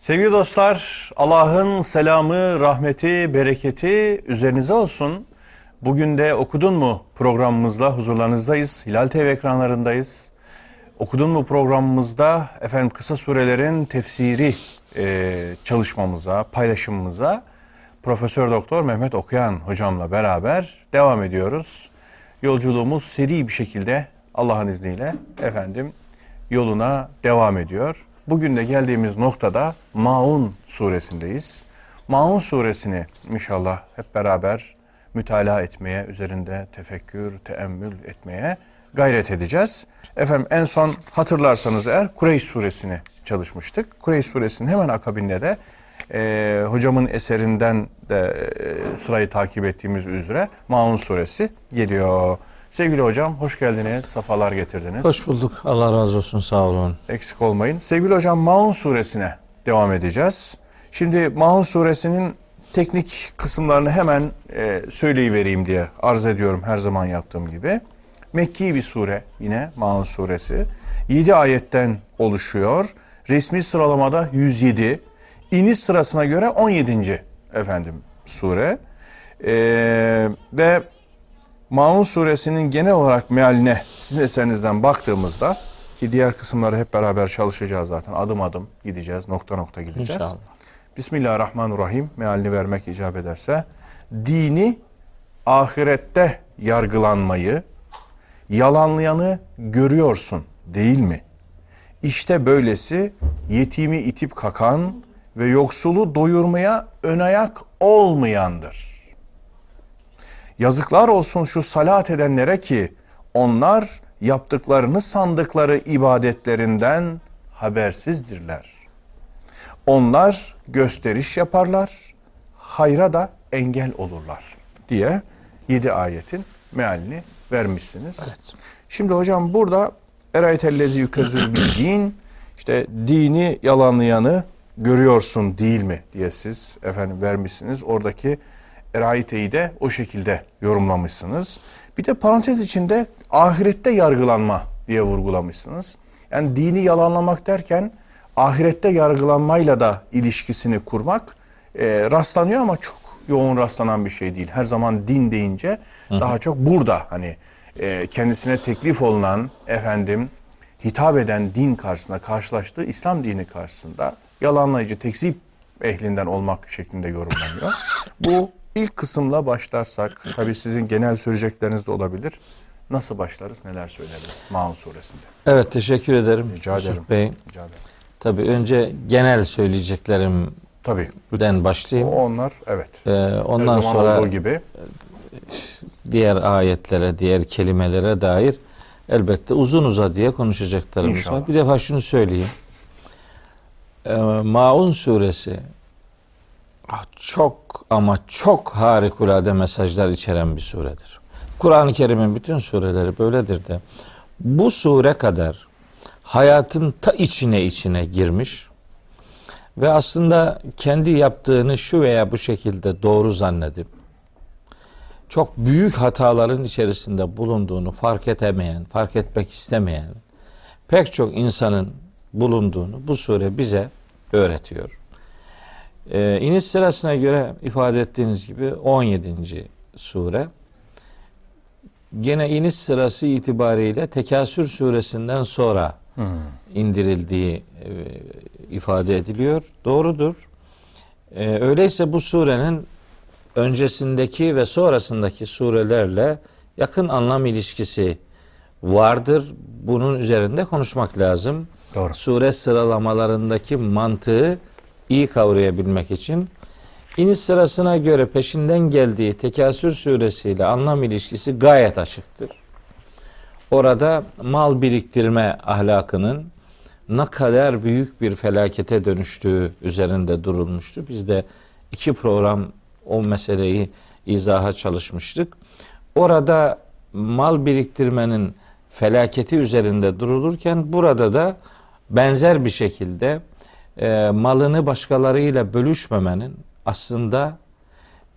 Sevgili dostlar, Allah'ın selamı, rahmeti, bereketi üzerinize olsun. Bugün de Okudun mu programımızla huzurlarınızdayız. Hilal TV ekranlarındayız. Okudun mu programımızda efendim kısa surelerin tefsiri e, çalışmamıza, paylaşımımıza Profesör Doktor Mehmet Okuyan hocamla beraber devam ediyoruz. Yolculuğumuz seri bir şekilde Allah'ın izniyle efendim yoluna devam ediyor. Bugün de geldiğimiz noktada Maun suresindeyiz. Maun suresini inşallah hep beraber mütalaa etmeye, üzerinde tefekkür, teemmül etmeye gayret edeceğiz. Efendim en son hatırlarsanız eğer Kureyş suresini çalışmıştık. Kureyş suresinin hemen akabinde de e, hocamın eserinden de e, sırayı takip ettiğimiz üzere Maun suresi geliyor. Sevgili hocam hoş geldiniz, safalar getirdiniz. Hoş bulduk. Allah razı olsun. Sağ olun. Eksik olmayın. Sevgili hocam Maun suresine devam edeceğiz. Şimdi Maun suresinin teknik kısımlarını hemen e, söyleyivereyim diye arz ediyorum her zaman yaptığım gibi. Mekki bir sure yine Maun suresi. 7 ayetten oluşuyor. Resmi sıralamada 107. İniş sırasına göre 17. efendim sure. Ee, ve Maun suresinin genel olarak mealine sizin eserinizden baktığımızda ki diğer kısımları hep beraber çalışacağız zaten. Adım adım gideceğiz, nokta nokta gideceğiz. İnşallah. Bismillahirrahmanirrahim mealini vermek icap ederse dini ahirette yargılanmayı yalanlayanı görüyorsun değil mi? İşte böylesi yetimi itip kakan ve yoksulu doyurmaya ön ayak olmayandır. Yazıklar olsun şu salat edenlere ki onlar yaptıklarını sandıkları ibadetlerinden habersizdirler. Onlar gösteriş yaparlar, hayra da engel olurlar diye yedi ayetin mealini vermişsiniz. Evet. Şimdi hocam burada eraytellezi yükezül bilgin işte dini yalanlayanı görüyorsun değil mi diye siz efendim vermişsiniz. Oradaki erayiteyi de o şekilde yorumlamışsınız. Bir de parantez içinde ahirette yargılanma diye vurgulamışsınız. Yani dini yalanlamak derken ahirette yargılanmayla da ilişkisini kurmak e, rastlanıyor ama çok yoğun rastlanan bir şey değil. Her zaman din deyince daha çok burada hani e, kendisine teklif olunan efendim hitap eden din karşısında karşılaştığı İslam dini karşısında yalanlayıcı tekzip ehlinden olmak şeklinde yorumlanıyor. Bu ilk kısımla başlarsak tabii sizin genel söyleyecekleriniz de olabilir. Nasıl başlarız, neler söyleriz Maun suresinde? Evet teşekkür ederim. Rica Yusuf ederim. Bey. Rica ederim. Tabii önce genel söyleyeceklerimden Tabii. başlayayım. O onlar evet. Ee, Her ondan zaman sonra olduğu gibi diğer ayetlere, diğer kelimelere dair elbette uzun uzadıya konuşacaklarımız İnşallah. var. Bir defa şunu söyleyeyim. Ee, Maun suresi çok ama çok harikulade mesajlar içeren bir suredir. Kur'an-ı Kerim'in bütün sureleri böyledir de bu sure kadar hayatın ta içine içine girmiş ve aslında kendi yaptığını şu veya bu şekilde doğru zannedip çok büyük hataların içerisinde bulunduğunu fark edemeyen, fark etmek istemeyen pek çok insanın bulunduğunu bu sure bize öğretiyor. Ee, iniş sırasına göre ifade ettiğiniz gibi 17. sure. Gene iniş sırası itibariyle Tekasür suresinden sonra indirildiği e, ifade ediliyor. Doğrudur. Ee, öyleyse bu surenin öncesindeki ve sonrasındaki surelerle yakın anlam ilişkisi vardır. Bunun üzerinde konuşmak lazım. Doğru. Sure sıralamalarındaki mantığı iyi kavrayabilmek için iniş sırasına göre peşinden geldiği Tekasür suresiyle anlam ilişkisi gayet açıktır. Orada mal biriktirme ahlakının ne kadar büyük bir felakete dönüştüğü üzerinde durulmuştu. Biz de iki program o meseleyi izaha çalışmıştık. Orada mal biriktirmenin felaketi üzerinde durulurken burada da benzer bir şekilde e, malını başkalarıyla bölüşmemenin aslında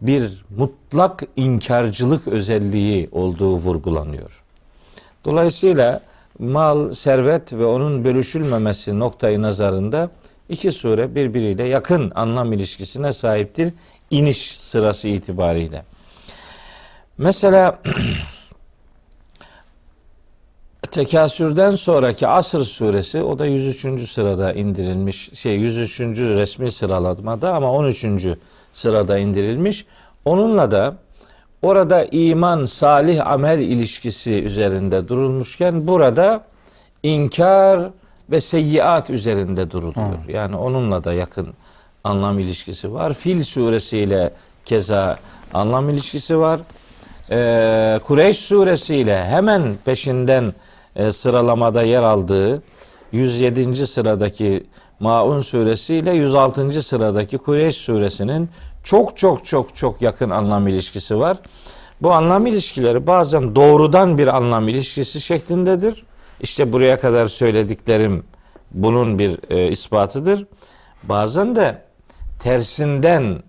bir mutlak inkarcılık özelliği olduğu vurgulanıyor. Dolayısıyla mal, servet ve onun bölüşülmemesi noktayı nazarında İki sure birbiriyle yakın anlam ilişkisine sahiptir iniş sırası itibariyle. Mesela Tekasür'den sonraki Asr suresi o da 103. sırada indirilmiş. Şey 103. resmi sıralamada ama 13. sırada indirilmiş. Onunla da orada iman, salih amel ilişkisi üzerinde durulmuşken burada inkar ve seyyiat üzerinde duruluyor. Yani onunla da yakın anlam ilişkisi var. Fil suresiyle keza anlam ilişkisi var. Ee, Kureyş suresiyle hemen peşinden e, sıralamada yer aldığı 107. sıradaki Maun suresi ile 106. sıradaki Kureyş suresinin çok çok çok çok yakın anlam ilişkisi var. Bu anlam ilişkileri bazen doğrudan bir anlam ilişkisi şeklindedir. İşte buraya kadar söylediklerim bunun bir e, ispatıdır. Bazen de tersinden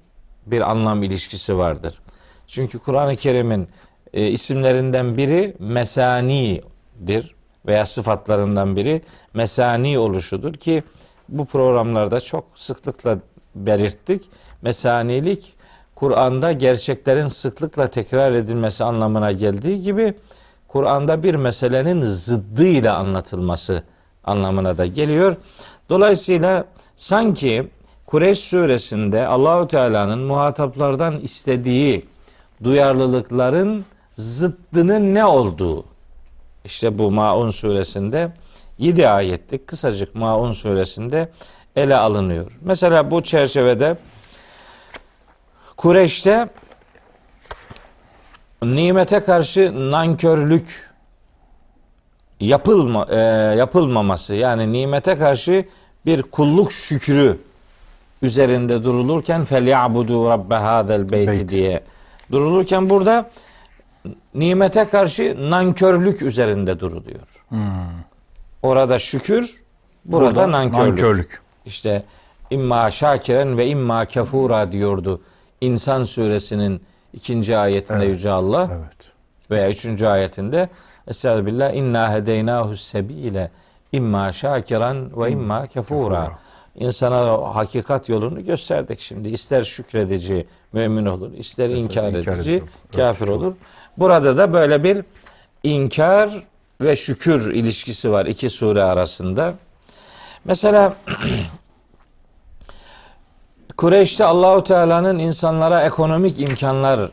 bir anlam ilişkisi vardır. Çünkü Kur'an-ı Kerim'in e, isimlerinden biri mesanidir veya sıfatlarından biri mesani oluşudur ki bu programlarda çok sıklıkla belirttik. Mesanilik Kur'an'da gerçeklerin sıklıkla tekrar edilmesi anlamına geldiği gibi Kur'an'da bir meselenin zıddıyla anlatılması anlamına da geliyor. Dolayısıyla sanki Kureyş suresinde Allahu Teala'nın muhataplardan istediği duyarlılıkların zıddının ne olduğu işte bu Maun suresinde 7 ayetlik kısacık Maun suresinde ele alınıyor. Mesela bu çerçevede Kureyş'te nimete karşı nankörlük yapılma e, yapılmaması yani nimete karşı bir kulluk şükrü üzerinde durulurken felyabudu rabbe hadel beyti Beyt. diye durulurken burada nimete karşı nankörlük üzerinde duruluyor. Orada şükür, burada, Burada nankörlük. nankörlük. İşte imma şakiren ve imma kefura diyordu. İnsan suresinin ikinci ayetinde Evet, Yüce Allah Evet. veya üçüncü ayetinde Estağfirullah inna hedeynahu sebile imma şakiran ve imma kefura. kefura. İnsana hakikat yolunu gösterdik şimdi. İster şükredici mümin olur, ister inkar, inkar edici edici, kafir evet, olur. Burada da böyle bir inkar ve şükür ilişkisi var iki sure arasında. Mesela Kureyş'te Allahu Teala'nın insanlara ekonomik imkanlar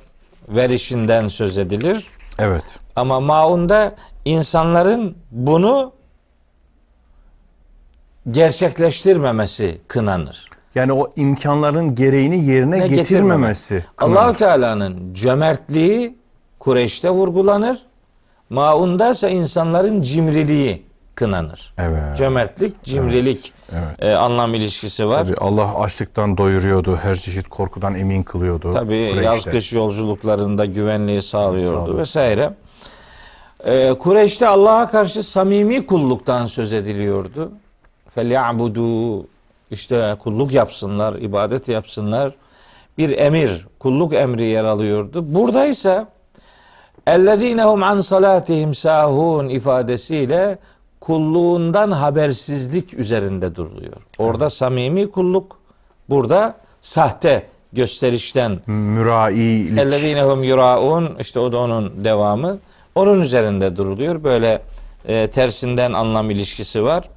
verişinden söz edilir. Evet. Ama Maun'da insanların bunu gerçekleştirmemesi kınanır. Yani o imkanların gereğini yerine Ne getirmemesi. Kınanır. Teala'nın cömertliği Kureyş'te vurgulanır. Maun'da ise insanların cimriliği kınanır. Evet. Cömertlik, cimrilik Evet. e, anlam ilişkisi var. Tabii Allah açlıktan doyuruyordu. Her çeşit korkudan emin kılıyordu. Tabii Kureyş'te. yaz kış yolculuklarında güvenliği sağlıyordu Sağlıyor. vesaire. Ee, Kureyş'te Allah'a karşı samimi kulluktan söz ediliyordu. Felyabudu işte kulluk yapsınlar, ibadet yapsınlar. Bir emir, kulluk emri yer alıyordu. Burada ise ellezinehum an salatihim sahun ifadesiyle kulluğundan habersizlik üzerinde duruluyor. Orada samimi kulluk, burada sahte gösterişten Mürailik. Ellezinehum yuraun işte o da onun devamı. Onun üzerinde duruluyor. Böyle e, tersinden anlam ilişkisi var.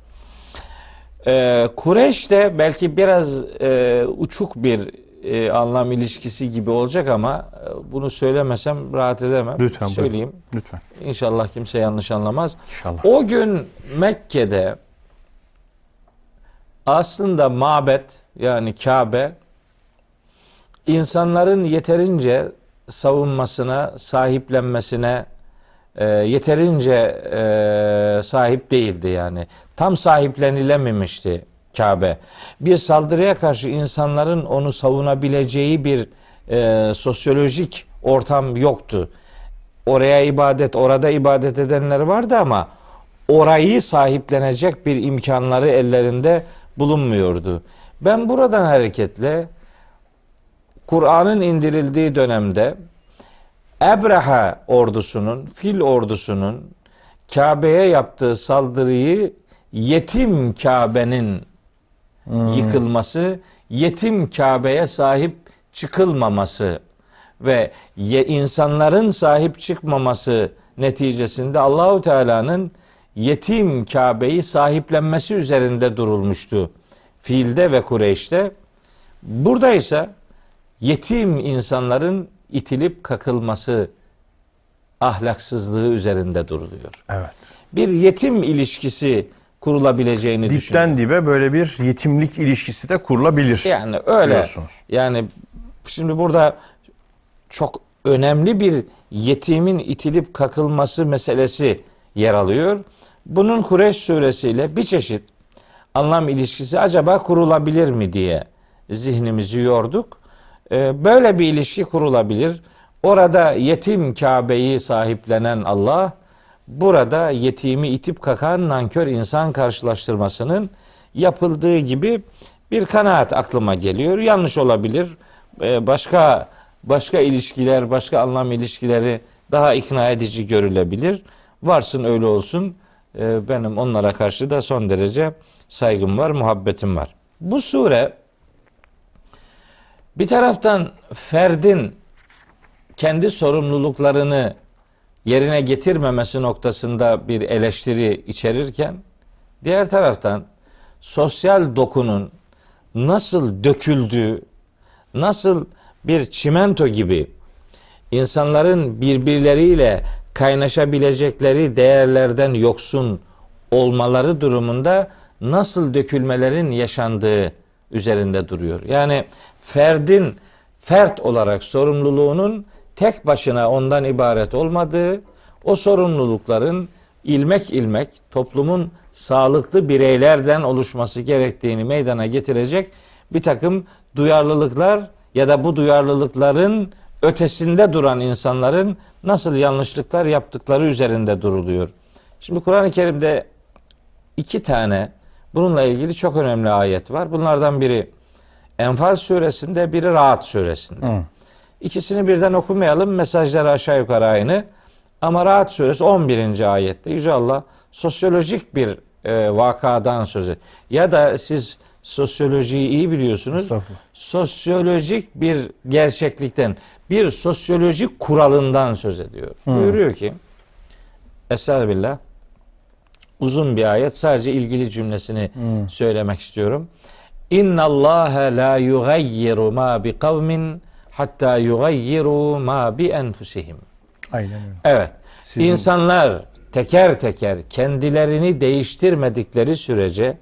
E, Kureyş de belki biraz e, uçuk bir e, anlam ilişkisi gibi olacak ama e, bunu söylemesem rahat edemem. Lütfen buyurun. Söyleyeyim. Lütfen. İnşallah kimse yanlış anlamaz. İnşallah. O gün Mekke'de aslında mabet yani Kabe insanların yeterince savunmasına, sahiplenmesine e, yeterince e, sahip değildi yani. Tam sahiplenilememişti Kabe. Bir saldırıya karşı insanların onu savunabileceği bir e, sosyolojik ortam yoktu. Oraya ibadet, orada ibadet edenler vardı ama orayı sahiplenecek bir imkanları ellerinde bulunmuyordu. Ben buradan hareketle Kur'an'ın indirildiği dönemde Ebreha ordusunun, fil ordusunun Kabe'ye yaptığı saldırıyı yetim Kabe'nin yıkılması, yetim Kabe'ye sahip çıkılmaması ve insanların sahip çıkmaması neticesinde Allahu Teala'nın yetim Kabe'yi sahiplenmesi üzerinde durulmuştu. Fiilde ve Kureyş'te. Burada ise yetim insanların itilip kakılması ahlaksızlığı üzerinde duruluyor. Evet. Bir yetim ilişkisi kurulabileceğini düşünüyorum. Dipten dibe böyle bir yetimlik ilişkisi de kurulabilir. Yani öyle. Diyorsunuz. Yani şimdi burada çok önemli bir yetimin itilip kakılması meselesi yer alıyor. Bunun Kureyş suresiyle bir çeşit anlam ilişkisi acaba kurulabilir mi diye zihnimizi yorduk. Ee, böyle bir ilişki kurulabilir. Orada yetim Kabe'yi sahiplenen Allah burada yetimi itip kakan nankör insan karşılaştırmasının yapıldığı gibi bir kanaat aklıma geliyor. Yanlış olabilir. Ee, başka başka ilişkiler, başka anlam ilişkileri daha ikna edici görülebilir. Varsın öyle olsun. Ee, benim onlara karşı da son derece saygım var, muhabbetim var. Bu sure bir taraftan ferdin kendi sorumluluklarını yerine getirmemesi noktasında bir eleştiri içerirken diğer taraftan sosyal dokunun nasıl döküldüğü, nasıl bir çimento gibi insanların birbirleriyle kaynaşabilecekleri değerlerden yoksun olmaları durumunda nasıl dökülmelerin yaşandığı üzerinde duruyor. Yani ferdin fert olarak sorumluluğunun tek başına ondan ibaret olmadığı, o sorumlulukların ilmek ilmek toplumun sağlıklı bireylerden oluşması gerektiğini meydana getirecek bir takım duyarlılıklar ya da bu duyarlılıkların ötesinde duran insanların nasıl yanlışlıklar yaptıkları üzerinde duruluyor. Şimdi Kur'an-ı Kerim'de iki tane bununla ilgili çok önemli ayet var. Bunlardan biri Enfal suresinde, biri Rahat suresinde. Hı. İkisini birden okumayalım. Mesajları aşağı yukarı aynı. Ama Rahat suresi 11. ayette Yüce Allah sosyolojik bir e, vakadan söz ediyor. Ya da siz sosyolojiyi iyi biliyorsunuz. Sosyolojik bir gerçeklikten, bir sosyolojik kuralından söz ediyor. Hmm. Buyuruyor ki Estağfirullah uzun bir ayet sadece ilgili cümlesini hmm. söylemek istiyorum. İnna Allah la yugayyiru ma bi kavmin hatta yugayyiru ma bi enfusihim. Aynen öyle. Evet. Sizin... İnsanlar teker teker kendilerini değiştirmedikleri sürece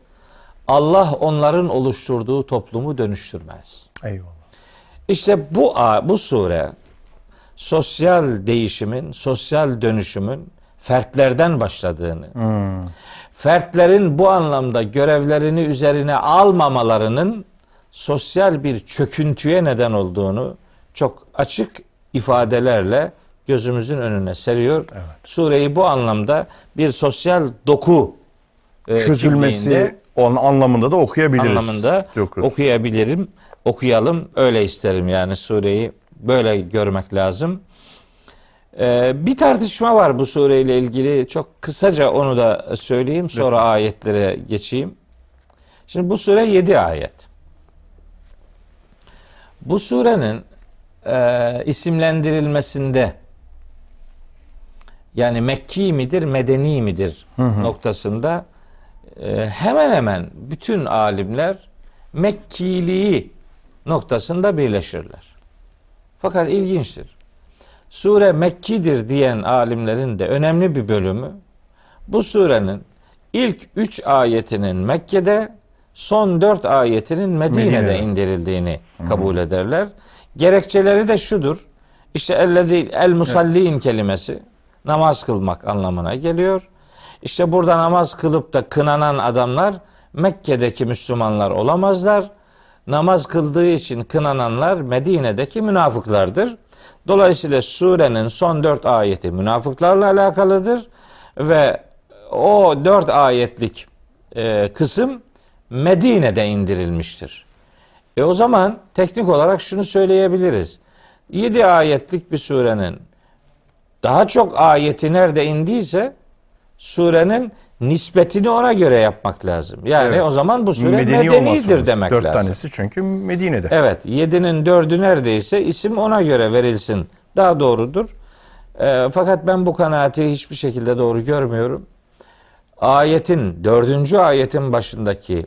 Allah onların oluşturduğu toplumu dönüştürmez. Eyvallah. İşte bu bu sure sosyal değişimin, sosyal dönüşümün fertlerden başladığını, hmm. fertlerin bu anlamda görevlerini üzerine almamalarının sosyal bir çöküntüye neden olduğunu çok açık ifadelerle gözümüzün önüne seriyor. Evet. Sureyi bu anlamda bir sosyal doku e, çözülmesi onun anlamında da okuyabiliriz. Anlamında diyoruz. okuyabilirim. Okuyalım. Öyle isterim yani sureyi böyle görmek lazım. Ee, bir tartışma var bu sureyle ilgili. Çok kısaca onu da söyleyeyim. Sonra Lütfen. ayetlere geçeyim. Şimdi bu sure 7 ayet. Bu surenin e, isimlendirilmesinde yani Mekki midir, Medeni midir hı hı. noktasında e, hemen hemen bütün alimler Mekkiliği noktasında birleşirler. Fakat ilginçtir. Sure Mekkidir diyen alimlerin de önemli bir bölümü bu surenin ilk üç ayetinin Mekke'de son dört ayetinin Medine'de, Medine'de. indirildiğini hmm. kabul ederler. Gerekçeleri de şudur. İşte ellezi el musallin evet. kelimesi namaz kılmak anlamına geliyor. İşte burada namaz kılıp da kınanan adamlar Mekke'deki Müslümanlar olamazlar. Namaz kıldığı için kınananlar Medine'deki münafıklardır. Dolayısıyla surenin son dört ayeti münafıklarla alakalıdır ve o dört ayetlik e, kısım Medine'de indirilmiştir. E o zaman teknik olarak şunu söyleyebiliriz. Yedi ayetlik bir surenin daha çok ayeti nerede indiyse surenin nispetini ona göre yapmak lazım. Yani Evet. o zaman bu sure Medeni medenidir lazım. demek Dört lazım. tanesi çünkü Medine'de. Evet, yedinin dördü neredeyse isim ona göre verilsin. Daha doğrudur. Ee, fakat ben bu kanaati hiçbir şekilde doğru görmüyorum. Ayetin, dördüncü ayetin başındaki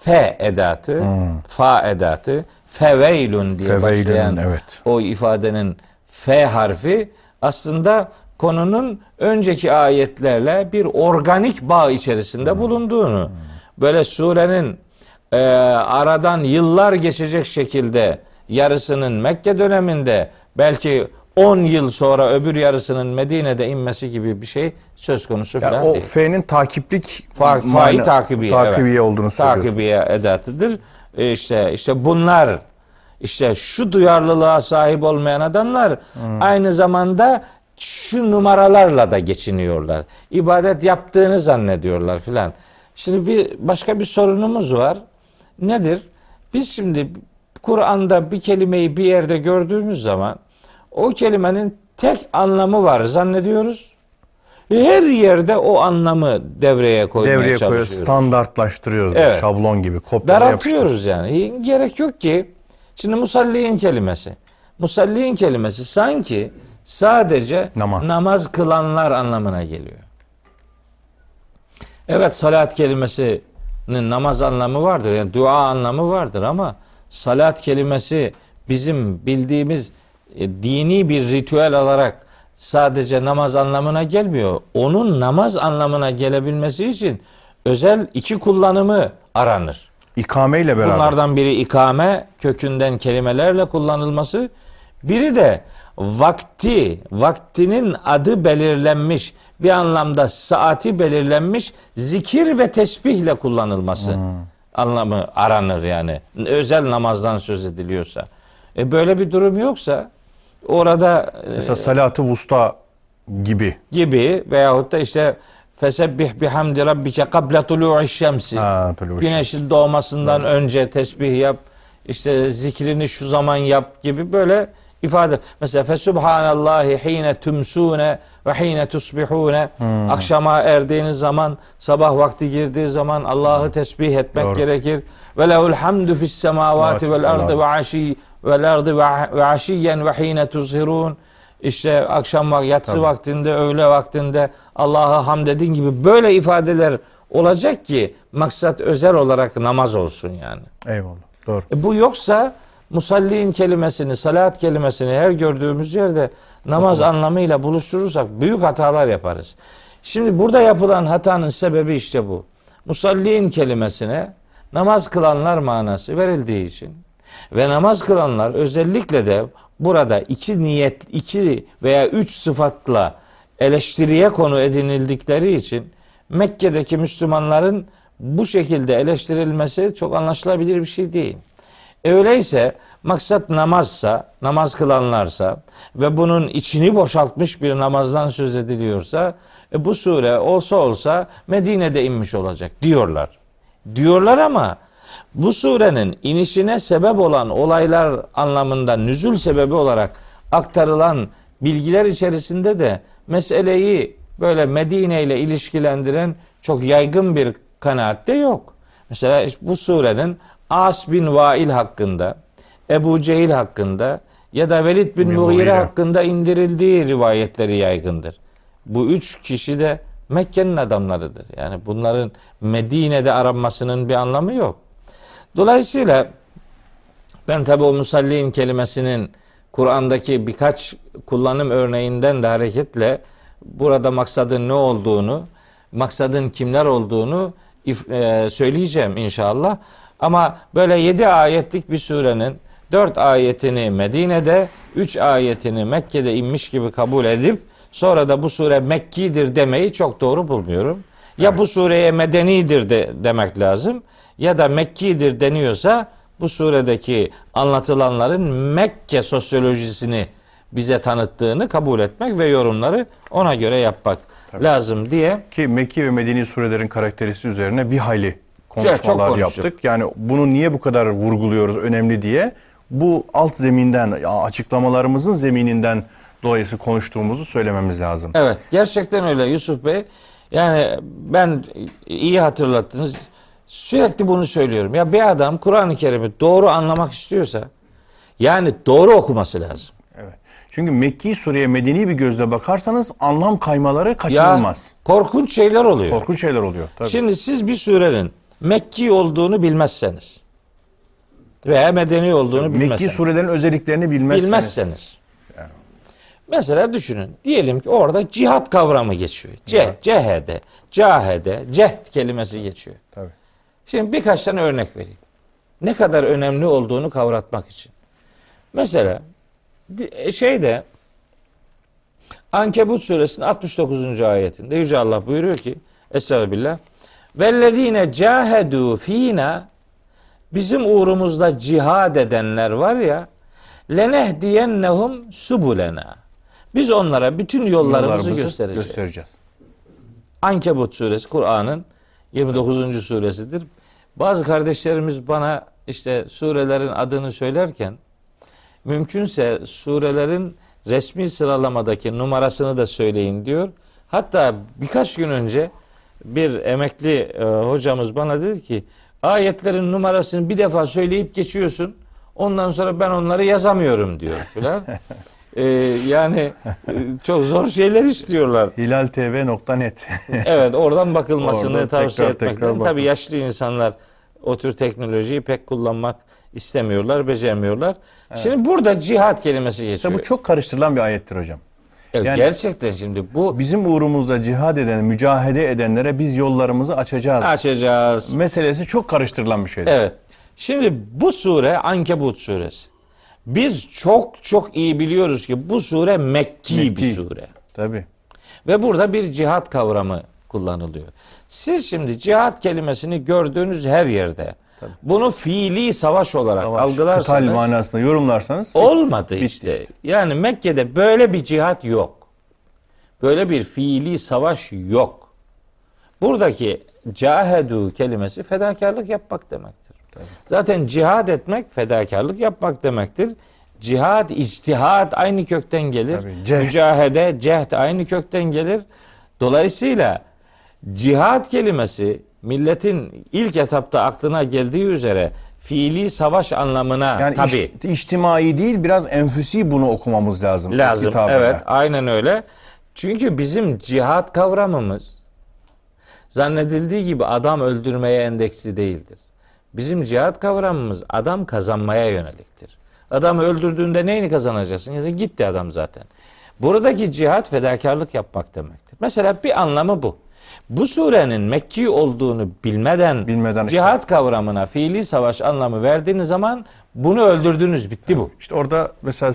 fe edatı, fa edatı, feveylun diye Hmm. Feveylun, başlayan evet. o ifadenin f harfi aslında konunun önceki ayetlerle bir organik bağ içerisinde bulunduğunu, böyle surenin e, aradan yıllar geçecek şekilde yarısının Mekke döneminde belki 10 yıl sonra öbür yarısının Medine'de inmesi gibi bir şey söz konusu Yani falan o değil. F'nin takiplik Fa, fa'yı takibiye, takibiye evet. olduğunu söylüyor. Takibiye edatıdır. E işte işte bunlar işte şu duyarlılığa sahip olmayan adamlar Hmm. aynı zamanda şu numaralarla da geçiniyorlar. İbadet yaptığını zannediyorlar filan. Şimdi bir başka bir sorunumuz var. Nedir? Biz şimdi Kur'an'da bir kelimeyi bir yerde gördüğümüz zaman o kelimenin tek anlamı var zannediyoruz. Her yerde o anlamı devreye koymaya Devreye koyuyor, çalışıyoruz. standartlaştırıyoruz. Evet. Şablon gibi. Kopyala. Daraltıyoruz yani. Gerek yok ki. Şimdi musalliyin kelimesi. Musalliyin kelimesi sanki sadece Namaz. namaz kılanlar anlamına geliyor. Evet salat kelimesinin namaz anlamı vardır. Yani dua anlamı vardır ama salat kelimesi bizim bildiğimiz e, dini bir ritüel olarak sadece namaz anlamına gelmiyor. Onun namaz anlamına gelebilmesi için özel iki kullanımı aranır. İkameyle beraber. Bunlardan biri ikame kökünden kelimelerle kullanılması. Biri de vakti, vaktinin adı belirlenmiş, bir anlamda saati belirlenmiş zikir ve tesbihle kullanılması anlamı aranır yani. Özel namazdan söz ediliyorsa. E böyle bir durum yoksa orada e, Mesela salatı vusta gibi. gibi veyahut da işte fesebbih bihamdi rabbike kable tulu'i şemsi. Ha, Güneşin doğmasından önce tesbih yap. işte zikrini şu zaman yap gibi böyle ifade. Mesela fesubhanallahi hine tumsune ve hine tusbihune. Hmm. Akşama erdiğiniz zaman, sabah vakti girdiği zaman Allah'ı tesbih etmek Doğru. gerekir. Ve lehul hamdu fis semavati vel ardı ve aşi vel ardı ve aşiyen ve hine tuzhirun. İşte akşam vak- yatsı Tabii. vaktinde, öğle vaktinde Allah'a hamd edin gibi böyle ifadeler olacak ki maksat özel olarak namaz olsun yani. Eyvallah. Doğru. E bu yoksa musalliin kelimesini, salat kelimesini her gördüğümüz yerde namaz anlamıyla buluşturursak büyük hatalar yaparız. Şimdi burada yapılan hatanın sebebi işte bu. Musalliin kelimesine namaz kılanlar manası verildiği için ve namaz kılanlar özellikle de burada iki niyet, iki veya üç sıfatla eleştiriye konu edinildikleri için Mekke'deki Müslümanların bu şekilde eleştirilmesi çok anlaşılabilir bir şey değil. E öyleyse maksat namazsa, namaz kılanlarsa ve bunun içini boşaltmış bir namazdan söz ediliyorsa e bu sure olsa olsa Medine'de inmiş olacak diyorlar. Diyorlar ama bu surenin inişine sebep olan olaylar anlamında nüzul sebebi olarak aktarılan bilgiler içerisinde de meseleyi böyle Medine ile ilişkilendiren çok yaygın bir kanaat de yok. Mesela işte bu surenin As bin Vail hakkında, Ebu Cehil hakkında ya da Velid bin Mughire hakkında indirildiği rivayetleri yaygındır. Bu üç kişi de Mekke'nin adamlarıdır. Yani bunların Medine'de aranmasının bir anlamı yok. Dolayısıyla ben tabi o musalliin kelimesinin Kur'an'daki birkaç kullanım örneğinden de hareketle burada maksadın ne olduğunu, maksadın kimler olduğunu e, söyleyeceğim inşallah. Ama böyle yedi ayetlik bir surenin dört ayetini Medine'de, üç ayetini Mekke'de inmiş gibi kabul edip sonra da bu sure Mekki'dir demeyi çok doğru bulmuyorum. Ya bu sureye medenidir de demek lazım ya da Mekki'dir deniyorsa bu suredeki anlatılanların Mekke sosyolojisini bize tanıttığını kabul etmek ve yorumları ona göre yapmak lazım diye Ki Mekki ve Medeni surelerin karakteristiği üzerine bir hayli konuşmalar çok yaptık. Yani bunu niye bu kadar vurguluyoruz önemli diye bu alt zeminden açıklamalarımızın zemininden dolayısı konuştuğumuzu söylememiz lazım. Evet gerçekten öyle Yusuf Bey. Yani ben iyi hatırlattınız. Sürekli bunu söylüyorum. Ya bir adam Kur'an-ı Kerim'i doğru anlamak istiyorsa yani doğru okuması lazım. Evet. Çünkü Mekki sureye medeni bir gözle bakarsanız anlam kaymaları kaçınılmaz. Ya korkunç şeyler oluyor. Korkunç şeyler oluyor. Tabii. Şimdi siz bir surenin Mekki olduğunu bilmezseniz veya medeni olduğunu bilmezseniz. Mekki surelerin özelliklerini bilmezseniz. bilmezseniz. Mesela düşünün. Diyelim ki orada cihat kavramı geçiyor. Ce, Evet. cehede, cahede, cehd kelimesi geçiyor. Tabii. Şimdi birkaç tane örnek vereyim. Ne kadar önemli olduğunu kavratmak için. Mesela e, şeyde Ankebut suresinin 69. ayetinde Yüce Allah buyuruyor ki Estağfirullah Vellezine cahedu fina bizim uğrumuzda cihad edenler var ya lenehdiyennehum subulena biz onlara bütün yollarımızı, Yollarımızı göstereceğiz. göstereceğiz. Ankebut suresi Kur'an'ın 29. suresidir. Bazı kardeşlerimiz bana işte surelerin adını söylerken mümkünse surelerin resmi sıralamadaki numarasını da söyleyin diyor. Hatta birkaç gün önce bir emekli e, hocamız bana dedi ki ayetlerin numarasını bir defa söyleyip geçiyorsun. Ondan sonra ben onları yazamıyorum diyor filan. E, yani e, çok zor şeyler istiyorlar. Hilaltv.net Evet oradan bakılmasını Orada tavsiye tekrar etmek tekrar. Tabii yaşlı insanlar o tür teknolojiyi pek kullanmak istemiyorlar, beceremiyorlar. Şimdi burada cihat kelimesi geçiyor. Tabi bu çok karıştırılan bir ayettir hocam. Evet, yani- gerçekten şimdi bu Bizim uğrumuzda cihad eden, mücahede edenlere biz yollarımızı açacağız. açacağız. Meselesi çok karıştırılan bir şeydir. Evet. Şimdi bu sure Ankebut suresi. Biz çok çok iyi biliyoruz ki bu sure Mekki, bir Mekki. sure. Tabii. Ve burada bir cihat kavramı kullanılıyor. Siz şimdi cihat kelimesini gördüğünüz her yerde bunu fiili savaş olarak Savaş, algılarsanız kıtal manasında yorumlarsanız olmadı Bitti işte. Yani Mekke'de böyle bir cihat yok. Böyle bir fiili savaş yok. Buradaki cahedu kelimesi fedakarlık yapmak demektir. Zaten cihad etmek fedakarlık yapmak demektir. Cihad, içtihat aynı kökten gelir. Tabii, cehd. Mücahede, cehd aynı kökten gelir. Dolayısıyla cihad kelimesi milletin ilk etapta aklına geldiği üzere fiili savaş anlamına yani tabii iç- içtimai değil biraz enfüsi bunu okumamız lazım. lazım. Evet, aynen öyle. Çünkü bizim cihat kavramımız zannedildiği gibi adam öldürmeye endeksli değildir. Bizim cihat kavramımız adam kazanmaya yöneliktir. Adamı öldürdüğünde neyini kazanacaksın? Ya da gitti adam zaten. Buradaki cihat fedakarlık yapmak demektir. Mesela bir anlamı bu. Bu surenin Mekki olduğunu bilmeden, Bilmeden işte. cihat kavramına fiili savaş anlamı verdiğiniz zaman bunu öldürdünüz. Bitti bu. İşte orada mesela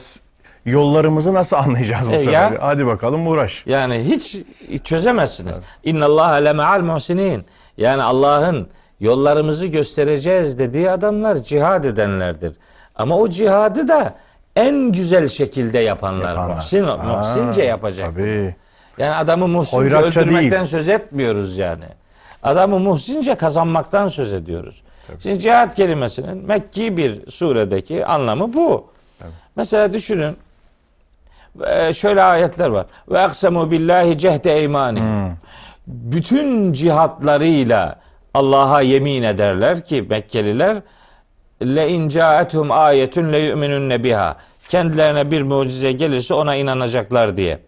yollarımızı nasıl anlayacağız bu E, sefer? ya. Hadi bakalım uğraş. Yani hiç çözemezsiniz. İnna Allah leme'al muhsinin. Yani Allah'ın yollarımızı göstereceğiz dediği adamlar cihad edenlerdir. Ama o cihadı da en güzel şekilde yapanlar. Yapanlar. Muhsin, muhsince yapacak. Tabii. Yani adamı muhsince Hoyratça öldürmekten değil. söz etmiyoruz yani. Adamı muhsince kazanmaktan söz ediyoruz. Şimdi cihat kelimesinin Mekki bir suredeki anlamı bu. Mesela düşünün e, şöyle ayetler var. Ve aksemu billahi cehde eymani. Bütün cihatlarıyla Allah'a yemin ederler ki Mekkeliler le in caetum ayetun le yu'minunne biha. Kendilerine bir mucize gelirse ona inanacaklar diye.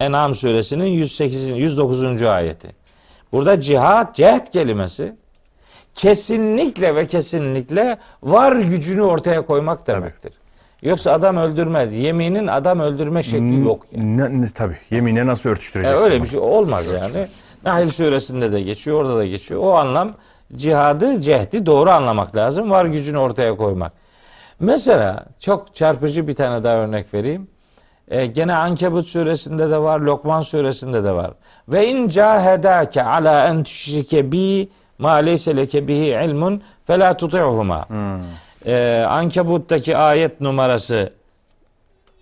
En'am suresinin 108. 109. ayeti. Burada cihat, cehd kelimesi kesinlikle ve kesinlikle var gücünü ortaya koymak demektir. Yoksa adam öldürme, yeminin adam öldürme şekli yok yani. Ne, ne- tabii. Yeminle nasıl E, örtüştüreceksin? öyle bunu? bir şey olmaz yani. Nahl suresinde de geçiyor, orada da geçiyor. O anlam cihadı, cehdi doğru anlamak lazım. Var gücünü ortaya koymak. Mesela çok çarpıcı bir tane daha örnek vereyim. E, gene Ankebut suresinde de var, Lokman suresinde de var. Ve in cahedake ala en tüşrike bi ma leyse leke bihi ilmun fe la tuti'huma. E, Ankebut'taki ayet numarası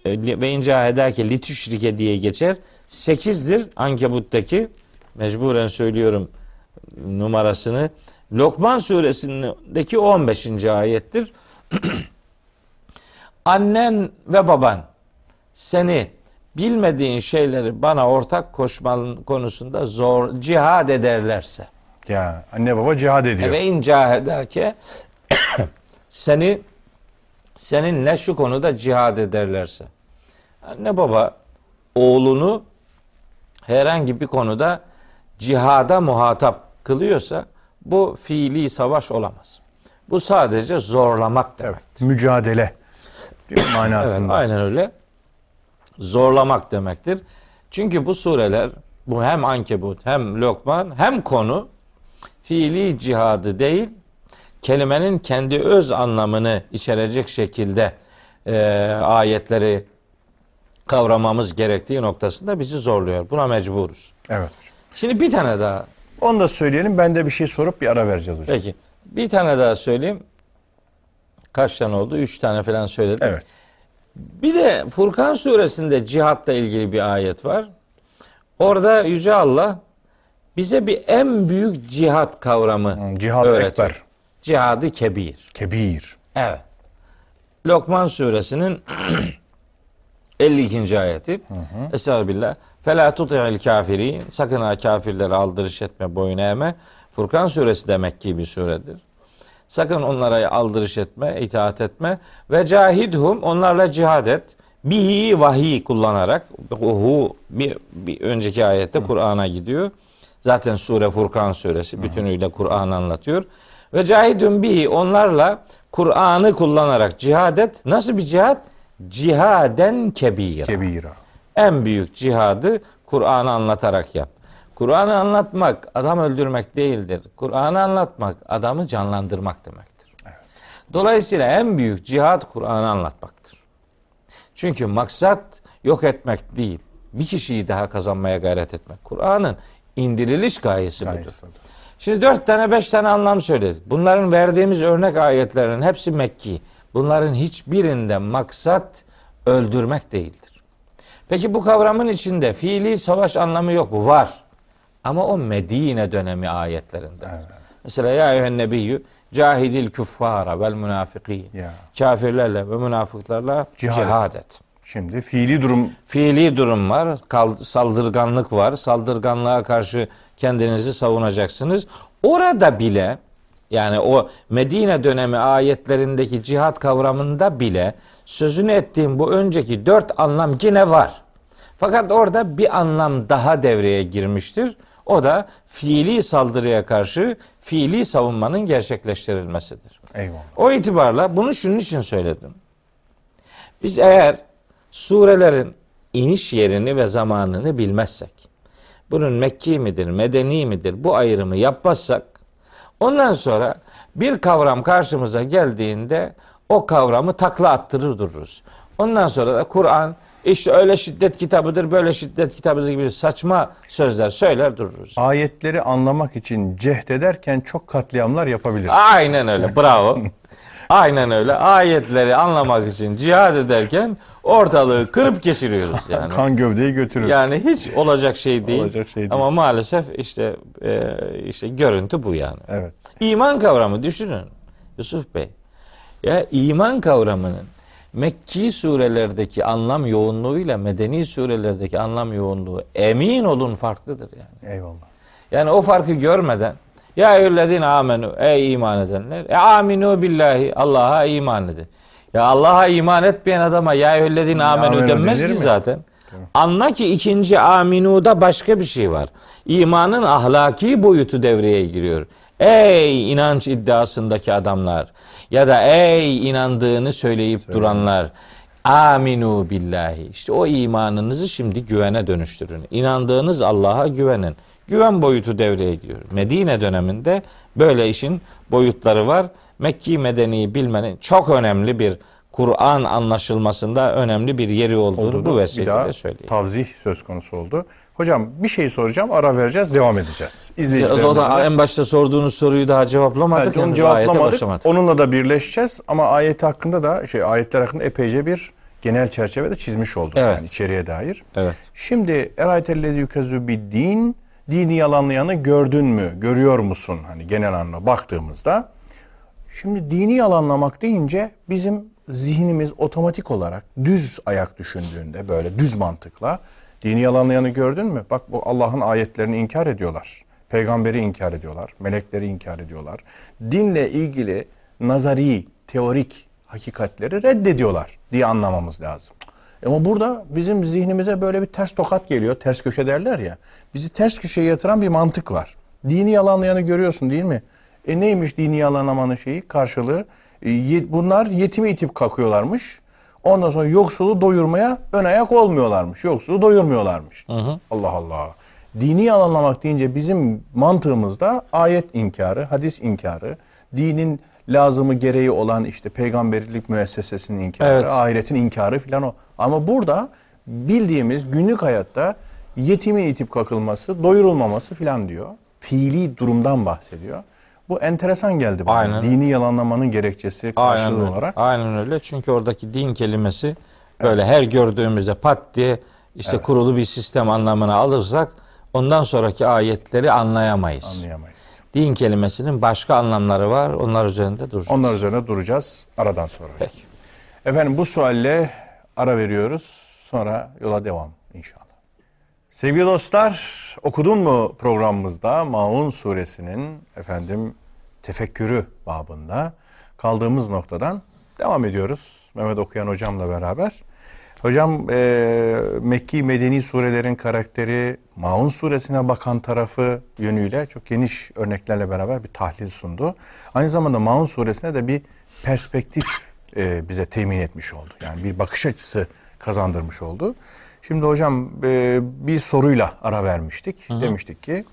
e, ve incahedake litüşrike diye geçer. 8'dir Ankebut'taki mecburen söylüyorum numarasını. Lokman suresindeki 15. ayettir. Annen ve baban seni bilmediğin şeyleri bana ortak koşman konusunda zor cihad ederlerse Ya anne baba cihad ediyor. ve in cahedake seni seninle şu konuda cihad ederlerse anne baba oğlunu herhangi bir konuda cihada muhatap kılıyorsa bu fiili savaş olamaz. Bu sadece zorlamak demek. Evet, mücadele bir Evet, manasında. aynen öyle. Zorlamak demektir. Çünkü bu sureler bu hem Ankebut hem Lokman hem konu fiili cihadı değil kelimenin kendi öz anlamını içerecek şekilde e, ayetleri kavramamız gerektiği noktasında bizi zorluyor. Buna mecburuz. Evet. Şimdi bir tane daha Onu da söyleyelim. Ben de bir şey sorup bir ara vereceğiz hocam. Peki. Bir tane daha söyleyeyim. Kaç tane oldu? Üç tane falan söyledim. Evet. Bir de Furkan suresinde cihatla ilgili bir ayet var. Orada Yüce Allah bize bir en büyük cihat kavramı Cihad öğretiyor. ekber. Cihadı kebir. Kebir. Evet. Lokman suresinin 52. ayeti. Estağfirullah. Fela tuti'il kafirin. Sakın ha kafirlere aldırış etme, boyun eğme. Furkan suresi de Mekki bir suredir. Sakın onlara aldırış etme, itaat etme. Ve cahidhum onlarla cihad et. Bihi vahiy kullanarak. Hu bir, bir önceki ayette Kur'an'a gidiyor. Zaten sure Furkan suresi bütünüyle Kur'an anlatıyor. Ve cahidun bihi onlarla Kur'an'ı kullanarak cihad et. Nasıl bir cihad? Cihaden kebira. Kebira. En büyük cihadı Kur'an'ı anlatarak yap. Kur'an'ı anlatmak adam öldürmek değildir. Kur'an'ı anlatmak adamı canlandırmak demektir. Dolayısıyla en büyük cihad Kur'an'ı anlatmaktır. Çünkü maksat yok etmek değil. Bir kişiyi daha kazanmaya gayret etmek. Kur'an'ın indiriliş gayesi budur. Gayesi. Şimdi dört tane beş tane anlam söyledik. Bunların verdiğimiz örnek ayetlerin hepsi Mekki. Bunların hiçbirinde maksat öldürmek değildir. Peki bu kavramın içinde fiili savaş anlamı yok mu? Var. Ama o Medine dönemi ayetlerinde. Mesela ya eyyühen nebiyyü cahidil küffara vel münafikin. Kafirlerle ve münafıklarla Cihad cihad, et. Şimdi fiili durum Fiili durum var, kal- saldırganlık var. Saldırganlığa karşı kendinizi savunacaksınız. Orada bile yani o Medine dönemi ayetlerindeki cihat kavramında bile sözünü ettiğim bu önceki dört anlam yine var. Fakat orada bir anlam daha devreye girmiştir. O da fiili saldırıya karşı fiili savunmanın gerçekleştirilmesidir. eyvallah. O itibarla bunu şunun için söyledim. Biz eğer surelerin iniş yerini ve zamanını bilmezsek, bunun Mekki midir, Medeni midir bu ayrımı yapmazsak, ondan sonra bir kavram karşımıza geldiğinde o kavramı takla attırır dururuz. Ondan sonra da Kur'an işte öyle şiddet kitabıdır, böyle şiddet kitabıdır gibi saçma sözler söyler dururuz. Ayetleri anlamak için cehd ederken çok katliamlar yapabilir. Aynen öyle. Bravo. Aynen öyle. Ayetleri anlamak için cihad ederken ortalığı kırıp geçiriyoruz yani. Kan gövdeyi götürür. Yani hiç olacak şey değil. Olacak şey değil. Ama maalesef işte e, işte görüntü bu yani. Evet. İman kavramı düşünün Yusuf Bey. Ya iman kavramının Mekki surelerdeki anlam yoğunluğuyla medeni surelerdeki anlam yoğunluğu emin olun farklıdır yani. Eyvallah. Yani o farkı görmeden ya eyyühellezine amenu ey iman edenler e aminu billahi Allah'a iman edin. Ya Allah'a iman etmeyen adama ya eyyühellezine amenu denmez ki zaten. Anla ki ikinci aminuda başka bir şey var. İmanın ahlaki boyutu devreye giriyor. Ey inanç iddiasındaki adamlar ya da ey inandığını söyleyip duranlar aminu billahi. İşte o imanınızı şimdi güvene dönüştürün. İnandığınız Allah'a güvenin. Güven boyutu devreye giriyor. Medine döneminde böyle işin boyutları var. Mekki medeniyi bilmenin çok önemli bir Kur'an anlaşılmasında önemli bir yeri olduğunu Olduğunu bu vesileyle söyleyeyim. tavzih söz konusu oldu. Hocam bir şey soracağım ara vereceğiz devam edeceğiz. O İzleyicilerimizle. da en başta sorduğunuz soruyu daha cevaplamadık. Evet, onu cevaplamadık. Onunla da birleşeceğiz ama ayet hakkında da şey ayetler hakkında epeyce bir genel çerçevede çizmiş olduk Evet. yani içeriye dair. Evet. Şimdi eraytellezi yukezü bir din dini yalanlayanı gördün mü? Görüyor musun? Hani genel anlamda baktığımızda. Şimdi dini yalanlamak deyince bizim zihnimiz otomatik olarak düz ayak düşündüğünde böyle düz mantıkla dini yalanlayanı gördün mü? Bak bu Allah'ın ayetlerini inkar ediyorlar. Peygamberi inkar ediyorlar. Melekleri inkar ediyorlar. Dinle ilgili nazari, teorik hakikatleri reddediyorlar diye anlamamız lazım. Ama burada bizim zihnimize böyle bir ters tokat geliyor. Ters köşe derler ya. Bizi ters köşeye yatıran bir mantık var. Dini yalanlayanı görüyorsun değil mi? E neymiş dini yalanlamanın şeyi karşılığı? E, bunlar yetimi itip kalkıyorlarmış. Ondan sonra yoksulu doyurmaya ön ayak olmuyorlarmış. Yoksulu doyurmuyorlarmış. Allah Allah. Dini yalanlamak deyince bizim mantığımızda ayet inkarı, hadis inkarı, dinin lazımı gereği olan işte peygamberilik müessesesinin inkarı, Evet. ahiretin inkarı filan o. Ama burada bildiğimiz günlük hayatta yetimin itip kakılması, doyurulmaması filan diyor. Fiili durumdan bahsediyor. Bu enteresan geldi bana. Aynen. Dini yalanlamanın gerekçesi Aynen karşılığı öyle. olarak. Aynen öyle. Çünkü oradaki din kelimesi böyle her gördüğümüzde pat diye işte kurulu bir sistem anlamına alırsak ondan sonraki ayetleri anlayamayız. Anlayamayız. Din kelimesinin başka anlamları var. Onlar üzerinde duracağız. Onlar üzerine duracağız aradan sonra. Peki. Efendim bu sualle ara veriyoruz. Sonra yola devam. Sevgili dostlar, okudun mu programımızda Maun suresinin efendim tefekkürü babında kaldığımız noktadan devam ediyoruz. Mehmet Okuyan hocamla beraber. Hocam e, Mekki Medeni surelerin karakteri Maun suresine bakan tarafı yönüyle çok geniş örneklerle beraber bir tahlil sundu. Aynı zamanda Maun suresine de bir perspektif e, bize temin etmiş oldu. Yani bir bakış açısı kazandırmış oldu. Şimdi hocam e, bir soruyla ara vermiştik. Demiştik ki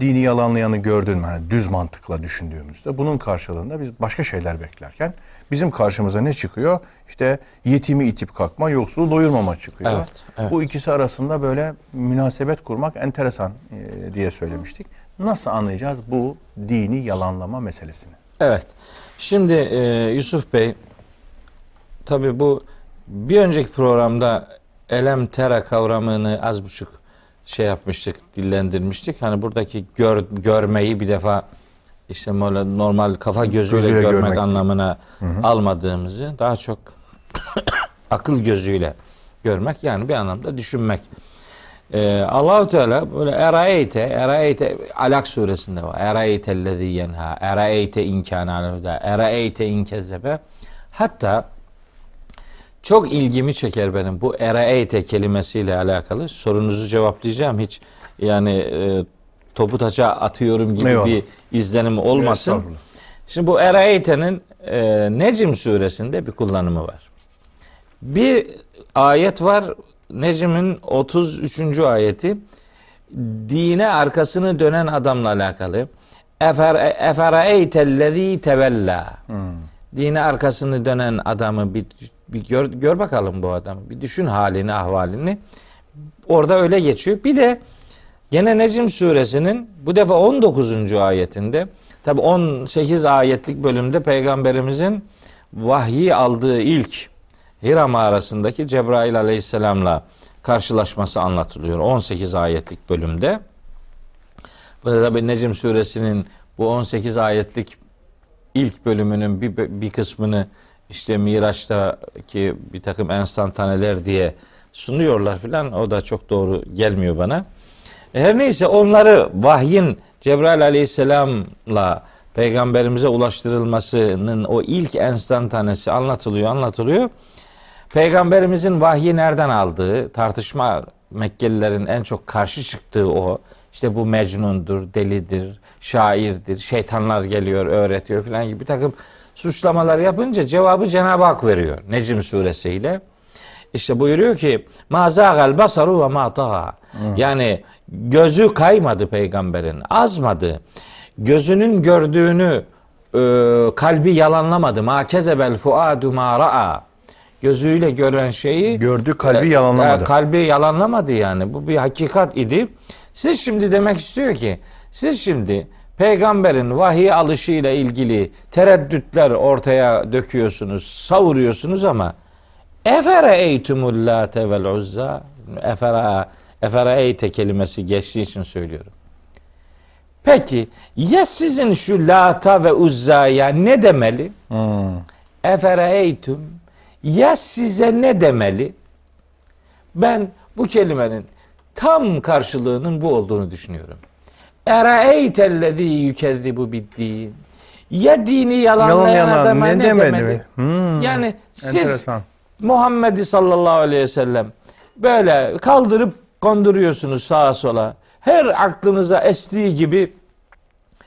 dini yalanlayanı gördün mü? Hani düz mantıkla düşündüğümüzde bunun karşılığında biz başka şeyler beklerken bizim karşımıza ne çıkıyor? İşte yetimi itip kalkma, yoksulu doyurmama çıkıyor. Evet, evet. Bu ikisi arasında böyle münasebet kurmak enteresan e, diye söylemiştik. Nasıl anlayacağız bu dini yalanlama meselesini? Evet. Şimdi e, Yusuf Bey tabi bu bir önceki programda elem tera kavramını az buçuk şey yapmıştık, dillendirmiştik. Hani buradaki gör, görmeyi bir defa işte böyle normal kafa gözüyle Gözüyle görmek, görmek. anlamına almadığımızı daha çok akıl gözüyle görmek yani bir anlamda düşünmek. Ee, Allahu Teala böyle eraeyte, eraeyte Alak suresinde var. Eraeyte lezî yenha, eraeyte inkâne alel huda, eraeyte inkezzebe. Hatta çok ilgimi çeker benim bu eraeyte kelimesiyle alakalı. Sorunuzu cevaplayacağım. Hiç yani e, topu taça atıyorum gibi Eyvallah. bir izlenim olmasın. Şimdi bu eraeyte'nin e, Necim suresinde bir kullanımı var. Bir ayet var. Necm'in 33. ayeti dine arkasını dönen adamla alakalı. Efer eferaeytellezî tevella. Dine arkasını dönen adamı bir, bir gör, gör bakalım bu adamı. Bir düşün halini, ahvalini. Orada öyle geçiyor. Bir de gene Necm suresinin bu defa 19. ayetinde tabi 18 ayetlik bölümde peygamberimizin vahyi aldığı ilk Hira mağarasındaki Cebrail aleyhisselamla karşılaşması anlatılıyor 18 ayetlik bölümde. Burada tabi Necm suresinin bu 18 ayetlik ilk bölümünün bir, bir kısmını işte Miraç'taki bir takım enstantaneler diye sunuyorlar filan. O da çok doğru gelmiyor bana. E, Her neyse onları vahyin Cebrail aleyhisselamla peygamberimize ulaştırılmasının o ilk enstantanesi anlatılıyor anlatılıyor. Peygamberimizin vahyi nereden aldığı tartışma Mekkelilerin en çok karşı çıktığı o. İşte bu mecnundur, delidir, şairdir, şeytanlar geliyor, öğretiyor filan gibi bir takım suçlamalar yapınca cevabı Cenab-ı Hak veriyor Necm suresiyle. İşte buyuruyor ki mazagal basaru ve ma taha. Yani gözü kaymadı peygamberin, azmadı. Gözünün gördüğünü e, kalbi yalanlamadı. Ma kezebel fuadu ma ra'a. Gözüyle gören şeyi Gördü kalbi e, yalanlamadı. e, kalbi yalanlamadı yani. Bu bir hakikat idi. Siz şimdi demek istiyor ki siz şimdi peygamberin vahiy alışıyla ilgili tereddütler ortaya döküyorsunuz, savuruyorsunuz ama efere eytumul late vel uzza efere efere eyte kelimesi geçtiği için söylüyorum. Peki ya sizin şu lata ve uzzaya ne demeli? Hmm. Efere eytum Ya size ne demeli? Ben bu kelimenin tam karşılığının bu olduğunu düşünüyorum. Eraeytellezî yükezzibu biddin. Ya dini yalanlayan Yalan adama ne, ne demedi demeli? mi? Hmm, Yani siz Enteresan. Muhammed'i sallallahu aleyhi ve sellem böyle kaldırıp konduruyorsunuz sağa sola. Her aklınıza estiği gibi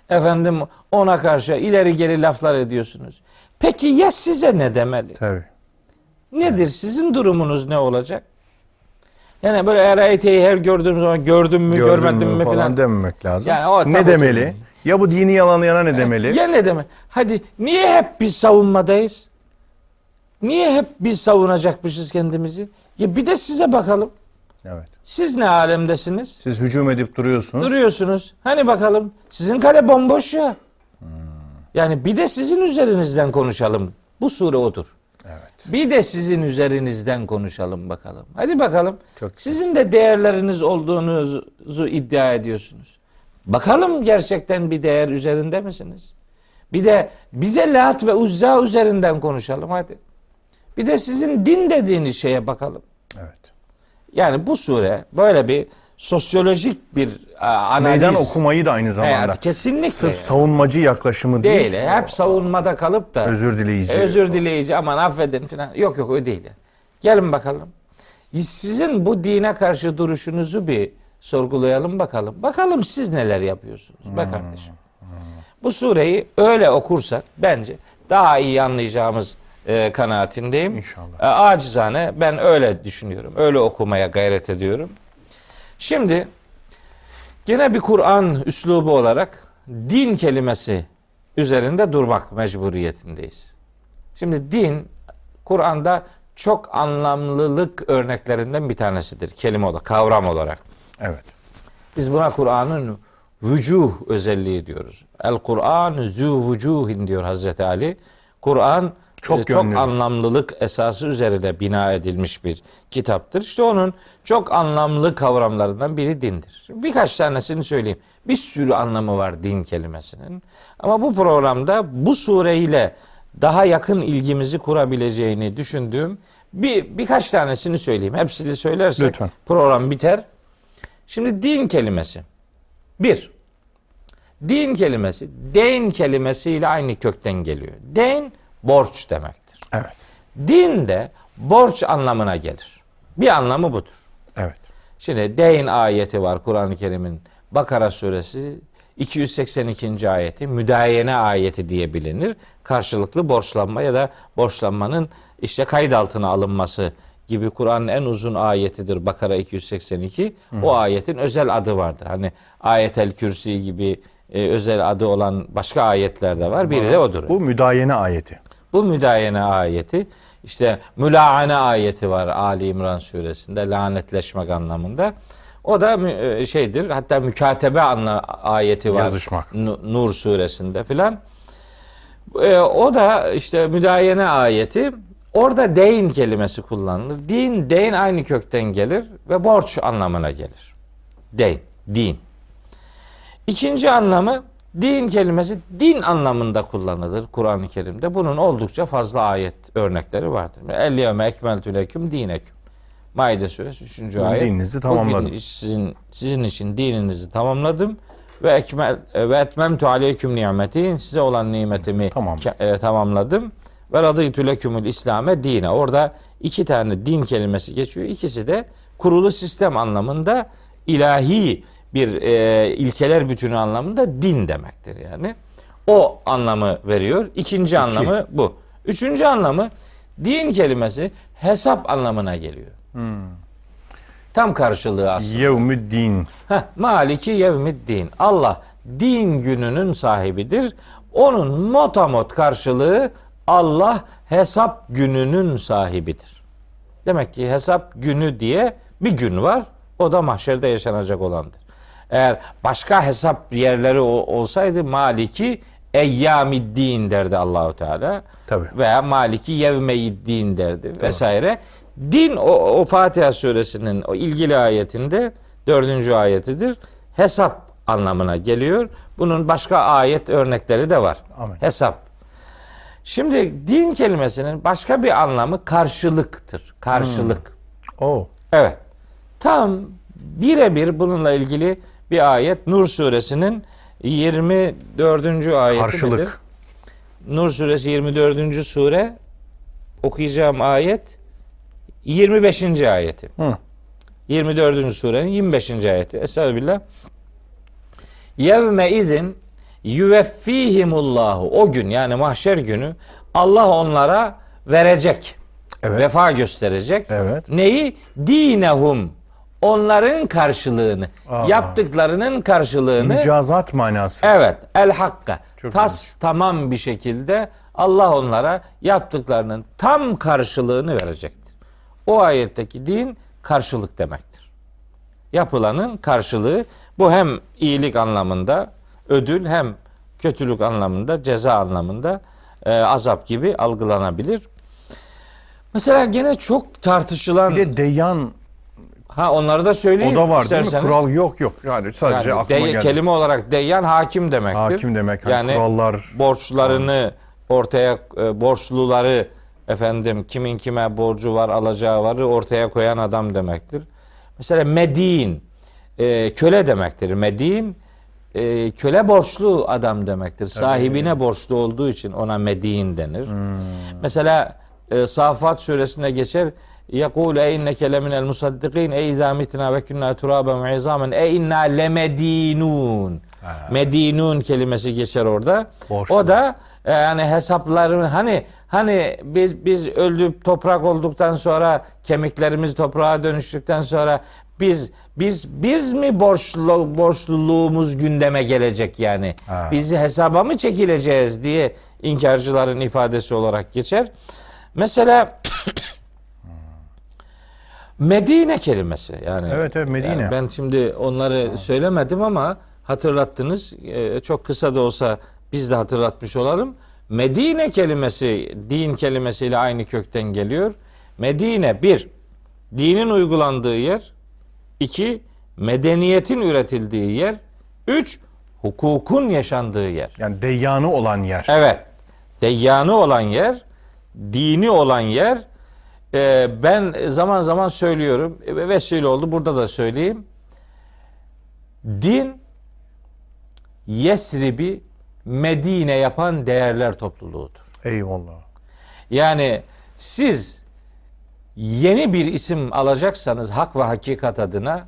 efendim ona karşı ileri geri laflar ediyorsunuz. Peki ya size ne demeli? Tabii. Nedir? Sizin durumunuz ne olacak? Yani böyle erayteyi her gördüğüm zaman gördüm mü Gördün görmedim mü mi falan falan. dememek lazım. Yani o ne demeli? ki. Ya bu dini yalanlayana ne demeli? Ya ne demek? Hadi niye hep biz savunmadayız? Niye hep biz savunacakmışız kendimizi? Ya bir de size bakalım. Evet. Siz ne alemdesiniz? Siz hücum edip duruyorsunuz. Duruyorsunuz. Hani bakalım sizin kale bomboş ya. Yani bir de sizin üzerinizden konuşalım. Bu sure odur. Bir de sizin üzerinizden konuşalım bakalım. Hadi bakalım. Çok. Sizin de değerleriniz olduğunuzu iddia ediyorsunuz. Bakalım gerçekten bir değer üzerinde misiniz? Bir de bir de Lat ve Uzza üzerinden konuşalım hadi. Bir de sizin din dediğiniz şeye bakalım. Evet. Yani bu sure böyle bir sosyolojik bir a, analiz. Meydan okumayı da aynı zamanda. Evet, kesinlikle. Sırf savunmacı yaklaşımı değil. değil. Hep savunmada kalıp da Özür dileyici. e, özür dileyici aman affedin falan. Yok yok o değil. Gelin bakalım. Sizin bu dine karşı duruşunuzu bir sorgulayalım bakalım. Bakalım siz neler yapıyorsunuz be Hmm. kardeşim. Bu sureyi öyle okursak bence daha iyi anlayacağımız e, kanaatindeyim. İnşallah. E, acizane ben öyle düşünüyorum. Öyle okumaya gayret ediyorum. Şimdi gene bir Kur'an üslubu olarak din kelimesi üzerinde durmak mecburiyetindeyiz. Şimdi din Kur'an'da çok anlamlılık örneklerinden bir tanesidir kelime olarak, kavram olarak. Evet. Biz buna Kur'an'ın vücuh özelliği diyoruz. El Kur'an zü vücuhin diyor Hazreti Ali. Kur'an Çok çok anlamlılık esası üzerine bina edilmiş bir kitaptır. İşte onun çok anlamlı kavramlarından biri dindir. Birkaç tanesini söyleyeyim. Bir sürü anlamı var din kelimesinin. Ama bu programda bu sureyle daha yakın ilgimizi kurabileceğini düşündüğüm bir birkaç tanesini söyleyeyim. Hepsini söylersek Lütfen. program biter. Şimdi din kelimesi. Bir, din kelimesi, deyn kelimesiyle aynı kökten geliyor. Deyn, borç demektir. Evet. Din de borç anlamına gelir. Bir anlamı budur. Evet. Şimdi deyn ayeti var Kur'an-ı Kerim'in Bakara suresi 282. ayeti müdayene ayeti diye bilinir. Karşılıklı borçlanma ya da borçlanmanın işte kayıt altına alınması gibi Kur'an'ın en uzun ayetidir Bakara 282. O ayetin özel adı vardır. Hani ayetel kürsi gibi e, özel adı olan başka ayetler de var. Biri de odur. Bu müdayene ayeti. Bu müdayene ayeti işte mülaane ayeti var Ali İmran suresinde lanetleşmek anlamında. O da e, şeydir hatta mükatebe anla ayeti var. Yazışmak. Nu- Nur suresinde filan. E, o da işte müdayene ayeti. Orada deyn kelimesi kullanılır. Din, deyn aynı kökten gelir ve borç anlamına gelir. Deyn, din. İkinci anlamı din kelimesi din anlamında kullanılır Kur'an-ı Kerim'de. Bunun oldukça fazla ayet örnekleri vardır. El yevme ekmeltü leküm dineküm. Maide suresi 3. Bu ayet. dininizi tamamladım. Bugün sizin, sizin için dininizi tamamladım ve ekmel ve etmemtu aleykum nimeti size olan nimetimi Tamam. e, tamamladım ve radıytu lekümül İslame dine. Orada iki tane din kelimesi geçiyor. İkisi de kurulu sistem anlamında ilahi bir e, ilkeler bütünü anlamında din demektir yani. O anlamı veriyor. İkinci anlamı bu. Üçüncü anlamı din kelimesi hesap anlamına geliyor. Tam karşılığı aslında. Yevmüddin. Heh, Maliki yevmiddin. Allah din gününün sahibidir. Onun motamot karşılığı Allah hesap gününün sahibidir. Demek ki hesap günü diye bir gün var. O da mahşerde yaşanacak olandır. Eğer başka hesap yerleri olsaydı Maliki eyyamiddin derdi Allahu Teala. Tabii. Veya Maliki yevmeyiddin derdi vesaire. Din o, o Fatiha suresinin o ilgili ayetinde dördüncü ayetidir. Hesap anlamına geliyor. Bunun başka ayet örnekleri de var. Amin. Hesap. Şimdi din kelimesinin başka bir anlamı karşılıktır. Karşılık. Oh. Evet. Tam birebir bununla ilgili bir ayet Nur suresinin 24. ayeti Karşılık. midir? Nur suresi 24. sure okuyacağım ayet 25. ayeti. Hı. 24. surenin 25. ayeti. Estağfirullah. Yevme izin yüveffihimullahu. O gün yani mahşer günü Allah onlara verecek. Evet. Vefa gösterecek. Evet. Neyi? Dinehum. Onların karşılığını, Aa. yaptıklarının karşılığını Mücazat manası. Evet, el hakka. Çok Tas tamam bir şekilde Allah onlara yaptıklarının tam karşılığını verecektir. O ayetteki din karşılık demektir. Yapılanın karşılığı bu hem iyilik anlamında ödül hem kötülük anlamında ceza anlamında e, azap gibi algılanabilir. Mesela gene çok tartışılan Bir de deyyan ha onları da söyleyeyim o da var değil mi? isterseniz. Kural yok yok. Yani sadece Yani aklıma dey- geldi. kelime olarak deyyan hakim demektir. Hakim demek. Hani Yani kurallar. borçlarını ortaya e, borçluları efendim kimin kime borcu var alacağı varı ortaya koyan adam demektir. Mesela medin e, köle demektir. Medin e, köle borçlu adam demektir. Sahibine borçlu olduğu için ona medin denir. Hmm. Mesela e, Safat suresinde geçer. Yekul e inneke leminel musaddikin e izâ mitnâ ve künnâ turâben ve izâmen e inna lemedinûn. Medinun kelimesi geçer orada. Borçlu. O da e, yani hesapların hani hani biz biz öldük toprak olduktan sonra kemiklerimiz toprağa dönüştükten sonra biz biz biz mi borçlu borçluluğumuz gündeme gelecek yani? Ha. Bizi hesaba mı çekileceğiz diye inkarcıların ifadesi olarak geçer. Mesela Medine kelimesi yani. Evet, evet, Medine. yani ben şimdi onları söylemedim ama hatırlattınız. Ee, çok kısa da olsa biz de hatırlatmış olalım. Medine kelimesi din kelimesiyle aynı kökten geliyor. Medine bir dinin uygulandığı yer. iki medeniyetin üretildiği yer. Üç hukukun yaşandığı yer. Yani deyyanı olan yer. Evet. Deyyanı olan yer, dini olan yer. Ee, ben zaman zaman söylüyorum, e, vesile oldu burada da söyleyeyim. Din Yesrib'i Medine yapan değerler topluluğudur. Eyvallah. Yani siz yeni bir isim alacaksanız hak ve hakikat adına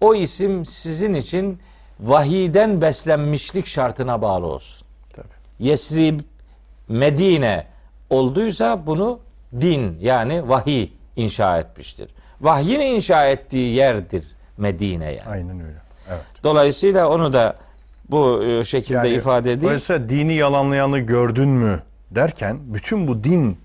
o isim sizin için vahiden beslenmişlik şartına bağlı olsun. Tabii. Yesrib Medine olduysa bunu din yani vahiy inşa etmiştir. Vahyin inşa ettiği yerdir Medine yani. Aynen öyle. Evet. Dolayısıyla onu da bu e, şekilde Yani ifade edeyim. Dolayısıyla dini yalanlayanı gördün mü derken bütün bu din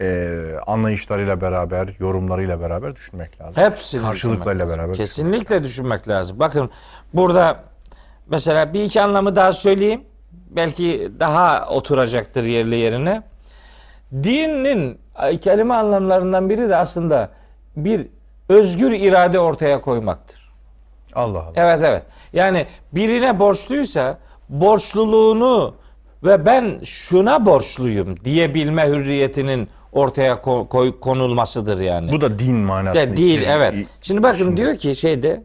e, anlayışlarıyla beraber, yorumlarıyla beraber düşünmek lazım. Hepsini Karşılıklarıyla düşünmek lazım. beraber. Kesinlikle düşünmek lazım. Bakın burada mesela bir iki anlamı daha söyleyeyim. Belki daha oturacaktır yerli yerine. Dinin kelime anlamlarından biri de aslında bir özgür irade ortaya koymaktır. Allah Allah. Evet evet. Yani birine borçluysa borçluluğunu ve ben şuna borçluyum diyebilme hürriyetinin ortaya ko- koy- konulmasıdır yani. Bu da din manasında. De değil içeriyor. evet. Şimdi bakın Şimdi- diyor ki şeyde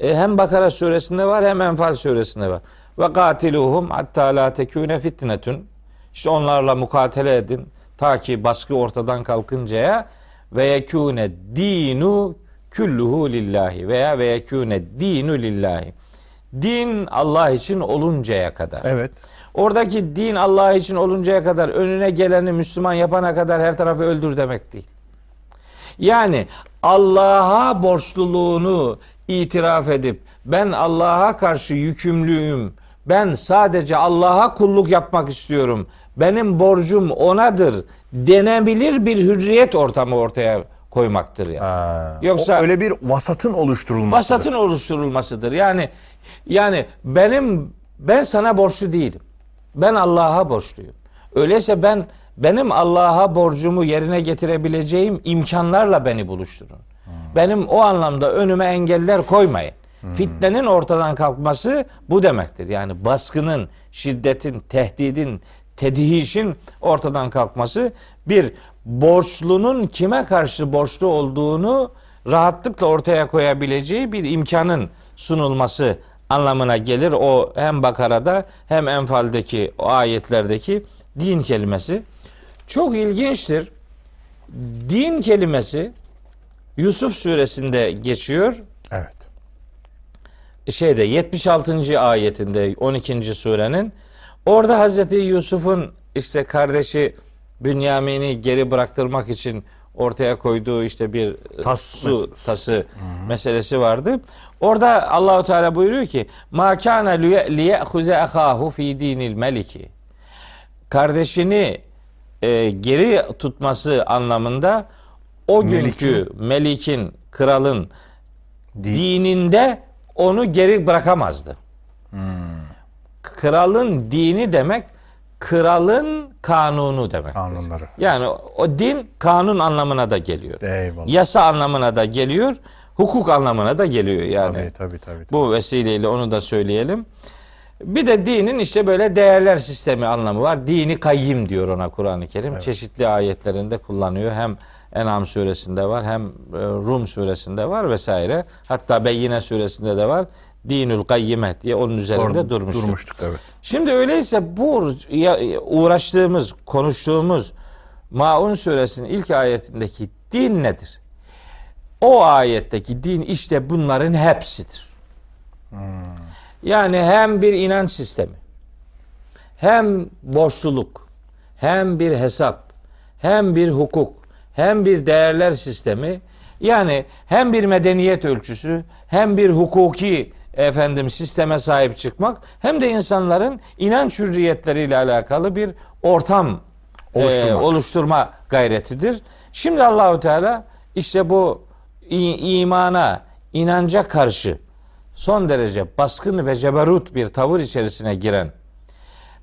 e, hem Bakara suresinde var hem Enfal suresinde var. Ve katiluhum hatta la tekune fitnetun. İşte onlarla mukatele edin ta ki baskı ortadan kalkıncaya ve yekune dinu külluhu lillahi veya ve yekune dinu lillahi. Din Allah için oluncaya kadar. Evet. Oradaki din Allah için oluncaya kadar önüne geleni Müslüman yapana kadar her tarafı öldür demek değil. Yani Allah'a borçluluğunu itiraf edip ben Allah'a karşı yükümlüyüm. Ben sadece Allah'a kulluk yapmak istiyorum. Benim borcum onadır denebilir bir hürriyet ortamı ortaya koymaktır yani. Ha, Yoksa- o öyle bir vasatın oluşturulması. Vasatın oluşturulmasıdır. Yani yani benim ben sana borçlu değilim. Ben Allah'a borçluyum. Öyleyse ben benim Allah'a borcumu yerine getirebileceğim imkanlarla beni buluşturun. Benim o anlamda önüme engeller koymayın. Fitnenin ortadan kalkması bu demektir. Yani baskının, şiddetin, tehdidin, tedhişin ortadan kalkması bir borçlunun kime karşı borçlu olduğunu rahatlıkla ortaya koyabileceği bir imkanın sunulması anlamına gelir. O hem Bakara'da hem Enfal'deki o ayetlerdeki din kelimesi. Çok ilginçtir. Din kelimesi Yusuf suresinde geçiyor. Şeyde 76. ayetinde 12. surenin orada Hazreti Yusuf'un işte kardeşi Bünyamin'i geri bıraktırmak için ortaya koyduğu işte bir Tas su meselesi. tası meselesi vardı. Orada Allahu Teala buyuruyor ki: "Ma kana liye'huze ahahu fi dinil meliki." Kardeşini e, geri tutması anlamında o günkü melikin, kralın Din. dininde onu geri bırakamazdı. Kralın dini demek kralın kanunu demek. Kanunları. Yani o din kanun anlamına da geliyor. Eyvallah. Yasa anlamına da geliyor, hukuk anlamına da geliyor yani. Tabii tabii tabii. tabii. Bu vesileyle onu da söyleyelim. Bir de dinin işte böyle değerler sistemi anlamı var. Dini kayyim diyor ona Kur'an-ı Kerim. Çeşitli ayetlerinde kullanıyor. Hem En'am suresinde var hem e, Rum suresinde var vesaire. Hatta Beyyine suresinde de var. Dinül kayyimet diye onun üzerinde Orada durmuştuk. Durmuştuk evet. Şimdi öyleyse bu uğraştığımız, konuştuğumuz Maun suresinin ilk ayetindeki din nedir? O ayetteki din işte bunların hepsidir. Yani hem bir inanç sistemi, hem borçluluk, hem bir hesap, hem bir hukuk, hem bir değerler sistemi, yani hem bir medeniyet ölçüsü, hem bir hukuki efendim sisteme sahip çıkmak, hem de insanların inanç hürriyetleriyle alakalı bir ortam Oluşturmak. e, oluşturma gayretidir. Şimdi Allahu Teala işte bu imana, inanca karşı son derece baskın ve ceberut bir tavır içerisine giren,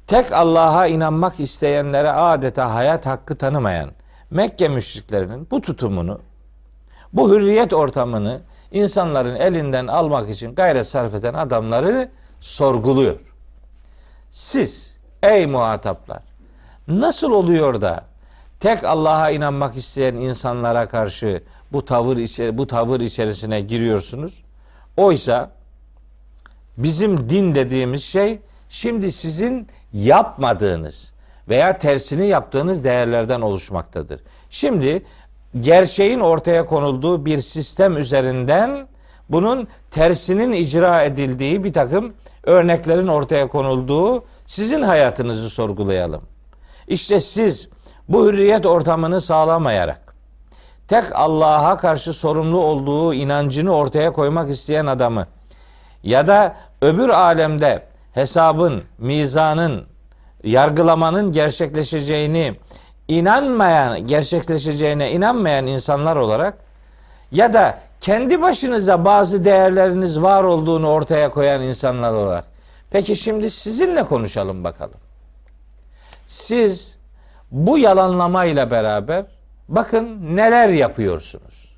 tek Allah'a inanmak isteyenlere adeta hayat hakkı tanımayan Mekke müşriklerinin bu tutumunu, bu hürriyet ortamını insanların elinden almak için gayret sarf eden adamları sorguluyor. Siz ey muhataplar nasıl oluyor da tek Allah'a inanmak isteyen insanlara karşı bu tavır bu tavır içerisine giriyorsunuz? Oysa bizim din dediğimiz şey şimdi sizin yapmadığınız veya tersini yaptığınız değerlerden oluşmaktadır. Şimdi gerçeğin ortaya konulduğu bir sistem üzerinden bunun tersinin icra edildiği bir takım örneklerin ortaya konulduğu sizin hayatınızı sorgulayalım. İşte siz bu hürriyet ortamını sağlamayarak tek Allah'a karşı sorumlu olduğu inancını ortaya koymak isteyen adamı ya da öbür alemde hesabın, mizanın, yargılamanın gerçekleşeceğini inanmayan, gerçekleşeceğine inanmayan insanlar olarak ya da kendi başınıza bazı değerleriniz var olduğunu ortaya koyan insanlar olarak. Peki şimdi sizinle konuşalım bakalım. Siz bu yalanlamayla beraber bakın neler yapıyorsunuz.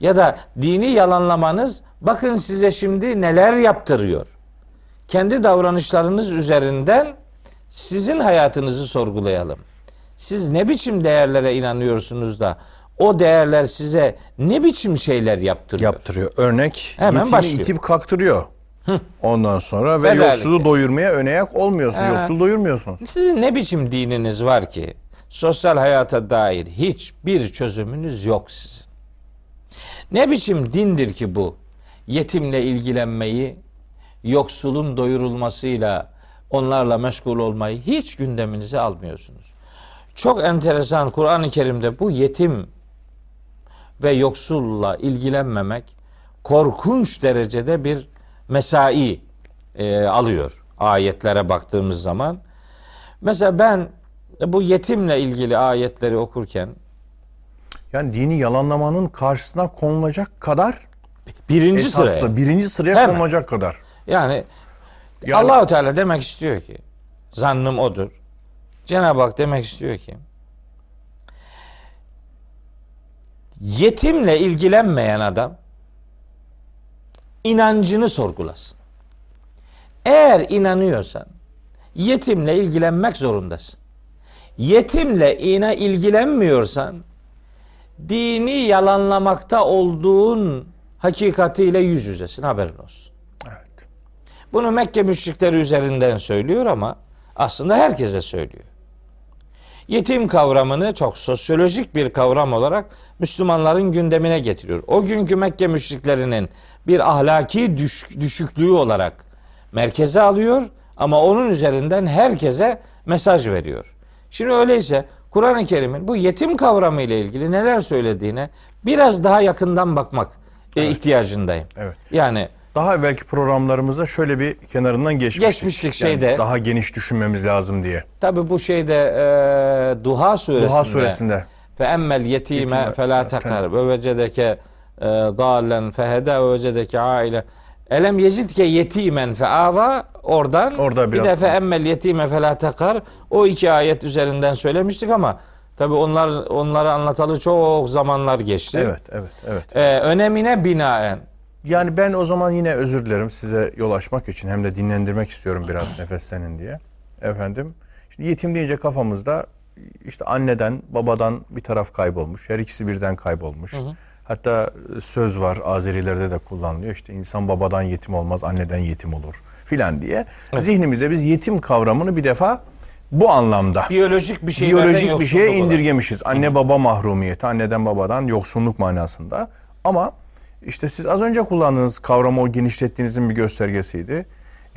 Ya da dini yalanlamanız bakın size şimdi neler yaptırıyor. Kendi davranışlarınız üzerinden sizin hayatınızı sorgulayalım. Siz ne biçim değerlere inanıyorsunuz da o değerler size ne biçim şeyler yaptırıyor? Yaptırıyor. Örnek Hemen yetimi başlıyor. itip kaktırıyor. Ondan sonra ve Federlik. yoksulu doyurmaya önayak olmuyorsun. Yoksulu doyurmuyorsunuz. Sizin ne biçim dininiz var ki sosyal hayata dair hiçbir çözümünüz yok sizin. Ne biçim dindir ki bu? Yetimle ilgilenmeyi, yoksulun doyurulmasıyla onlarla meşgul olmayı hiç gündeminize almıyorsunuz. Çok enteresan Kur'an-ı Kerim'de bu yetim ve yoksulla ilgilenmemek korkunç derecede bir mesai e, alıyor ayetlere baktığımız zaman. Mesela ben bu yetimle ilgili ayetleri okurken Yani dini yalanlamanın karşısına konulacak kadar birinci esaslı, sıraya birinci sıraya Hemen. konulacak kadar. yani, Yani- Allahu Teala demek istiyor ki zannım odur. Cenab-ı Hak demek istiyor ki yetimle ilgilenmeyen adam inancını sorgulasın. Eğer inanıyorsan yetimle ilgilenmek zorundasın. yetimle yine ilgilenmiyorsan dini yalanlamakta olduğun hakikatiyle yüz yüzesin haberin olsun. Evet. Bunu Mekke müşrikleri üzerinden söylüyor ama aslında herkese söylüyor. Yetim kavramını çok sosyolojik bir kavram olarak Müslümanların gündemine getiriyor. O günkü Mekke müşriklerinin bir ahlaki düş, düşüklüğü olarak merkeze alıyor ama onun üzerinden herkese mesaj veriyor. Şimdi öyleyse Kur'an-ı Kerim'in bu yetim kavramı ile ilgili neler söylediğine biraz daha yakından bakmak e, ihtiyacındayım. Evet. Yani Daha evvelki programlarımızda şöyle bir kenarından geçmiştik. Geçmiştik şeyde. daha geniş düşünmemiz lazım diye. Tabi bu şeyde e, Duha suresinde. Duha suresinde. Fe emmel yetime Yetime, fe la evet, tekar ve vecedeke e, dalen fehede ve vecedeke aile. Elem yezidke yetimen fe ava oradan Orada bir de fe emmel yetime fe la tekar o iki ayet üzerinden söylemiştik ama tabi onlar onları anlatalı çok zamanlar geçti. Evet, evet, evet. E, önemine binaen Yani ben o zaman yine özür dilerim size yol açmak için hem de dinlendirmek istiyorum biraz nefeslenin diye. Efendim, şimdi yetim deyince kafamızda işte anneden, babadan bir taraf kaybolmuş. Her ikisi birden kaybolmuş. Hatta söz var Azerilerde de kullanılıyor. İşte insan babadan yetim olmaz, anneden yetim olur filan diye. Zihnimizde biz yetim kavramını bir defa bu anlamda biyolojik bir şeylerden biyolojik bir şeye indirgemişiz. Anne baba mahrumiyeti, anneden babadan yoksunluk manasında. Ama işte siz az önce kullandığınız kavramı o genişlettiğinizin bir göstergesiydi.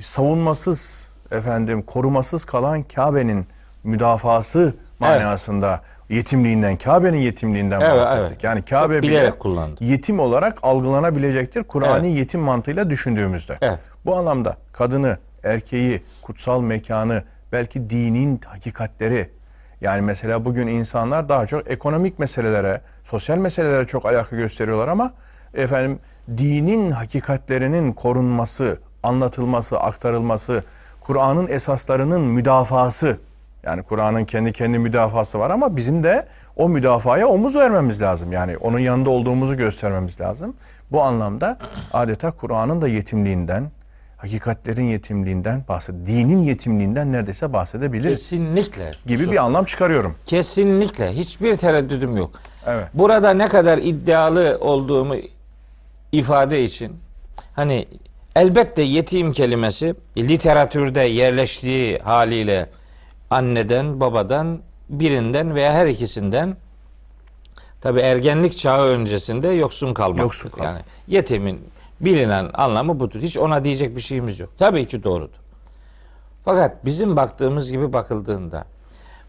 Savunmasız, efendim korumasız kalan Kabe'nin müdafası manasında yetimliğinden, Kabe'nin yetimliğinden Evet, bahsettik. evet. Yani Kabe Çok bile kullandı. yetim olarak algılanabilecektir Kur'an'ı Evet. yetim mantığıyla düşündüğümüzde. Evet. Bu anlamda kadını, erkeği, kutsal mekanı, belki dinin hakikatleri yani mesela bugün insanlar daha çok ekonomik meselelere, sosyal meselelere çok ayak gösteriyorlar ama efendim dinin hakikatlerinin korunması, anlatılması, aktarılması, Kur'an'ın esaslarının müdafası yani Kur'an'ın kendi kendi müdafası var ama bizim de o müdafaya omuz vermemiz lazım. Yani onun yanında olduğumuzu göstermemiz lazım. Bu anlamda adeta Kur'an'ın da yetimliğinden, hakikatlerin yetimliğinden bahsed, dinin yetimliğinden neredeyse bahsedebiliriz Kesinlikle. gibi bir anlam çıkarıyorum. Kesinlikle hiçbir tereddüdüm yok. Evet. Burada ne kadar iddialı olduğumu ifade için hani elbette yetim kelimesi literatürde yerleştiği haliyle anneden, babadan, birinden veya her ikisinden tabi ergenlik çağı öncesinde yoksun kalmak. Yoksun kalmak. Yani yetimin bilinen anlamı budur. Hiç ona diyecek bir şeyimiz yok. Tabii ki doğrudur. Fakat bizim baktığımız gibi bakıldığında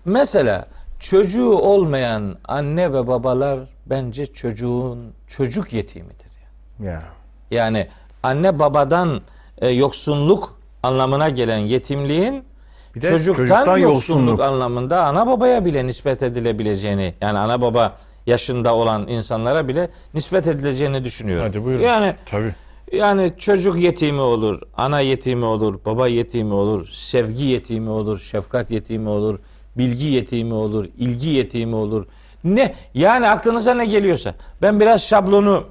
mesela çocuğu olmayan anne ve babalar bence çocuğun çocuk yetimidir. Ya. Yani anne babadan e, yoksunluk anlamına gelen yetimliğin Bir de çocuktan, çocuktan yoksunluk, yoksunluk. anlamında ana babaya bile nispet edilebileceğini yani ana baba yaşında olan insanlara bile nispet edileceğini düşünüyorum. Hadi buyurun. Yani Tabii. yani çocuk yetimi olur, ana yetimi olur, baba yetimi olur, sevgi yetimi olur, şefkat yetimi olur, bilgi yetimi olur, ilgi yetimi olur. Ne yani aklınıza ne geliyorsa. Ben biraz şablonu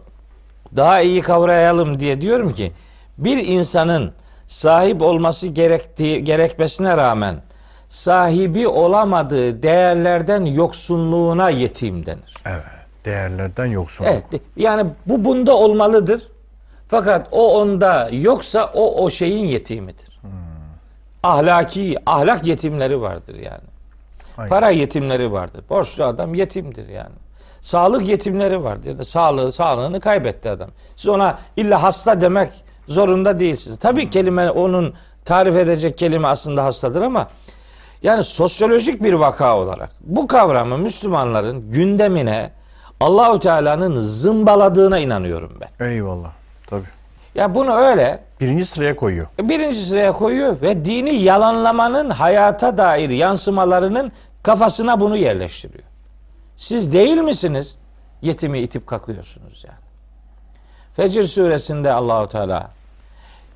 daha iyi kavrayalım diye diyorum ki bir insanın sahip olması gerektiği gerekmesine rağmen sahibi olamadığı değerlerden yoksunluğuna yetim denir. Evet. Değerlerden yoksunluk. Evet. Yani bu bunda olmalıdır. Fakat o onda yoksa o o şeyin yetimidir. Ahlaki ahlak yetimleri vardır yani. Aynen. Para yetimleri vardır. Borçlu adam yetimdir yani. Sağlık yetimleri vardır. Ya da sağlığı sağlığını kaybetti adam. Siz ona illa hasta demek zorunda değilsiniz. Tabii kelime onun tarif edecek kelime aslında hastadır ama yani sosyolojik bir vaka olarak bu kavramı Müslümanların gündemine Allahü Teala'nın zımbaladığına inanıyorum ben. Eyvallah. Tabii. Ya bunu öyle Birinci sıraya koyuyor. birinci sıraya koyuyor ve dini yalanlamanın hayata dair yansımalarının kafasına bunu yerleştiriyor. Siz değil misiniz? Yetimi itip kakıyorsunuz yani. Fecr suresinde Allahu Teala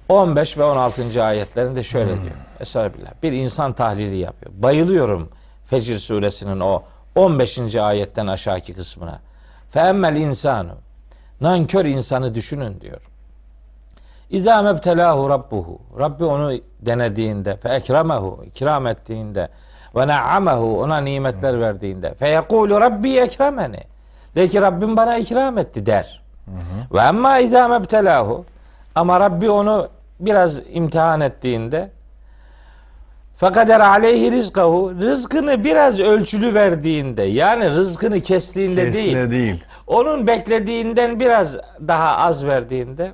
15 ve 16. ayetlerinde şöyle diyor. Estağfirullah. Bir insan tahlili yapıyor. Bayılıyorum Fecr suresinin o 15. ayetten aşağıki kısmına. Feemmel insanu. Nankör insanı düşünün diyor. İzâ mebtelâhu rabbuhu. Rabbi onu denediğinde, fe ekremehu, ikram ettiğinde, ve na'amahu ona nimetler verdiğinde. Fe yekulu rabbi ekremeni. De ki Rabbim bana ikram etti der. Ve emma izâ mebtelâhu. Ama Rabbi onu biraz imtihan ettiğinde fekader aleyhi rizkahu rızkını biraz ölçülü verdiğinde yani rızkını kestiğinde değil değil. onun beklediğinden biraz daha az verdiğinde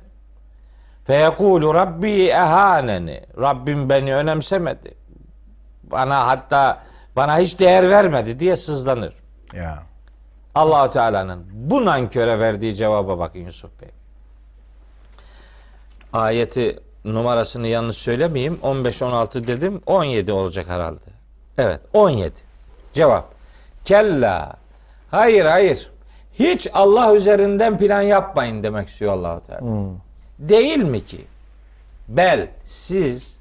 feyekulu rabbi ehaneni. Rabbim beni önemsemedi bana hatta bana hiç değer vermedi diye sızlanır. Ya. Allahu Teala'nın bu nanköre verdiği cevaba bakın Yusuf Bey. Ayeti numarasını yanlış söylemeyeyim. 15 16 dedim. 17 olacak herhalde. Evet, 17. Cevap. Kella. Hayır, hayır. Hiç Allah üzerinden plan yapmayın demek istiyor Allahu Teala. Değil mi ki? Bel siz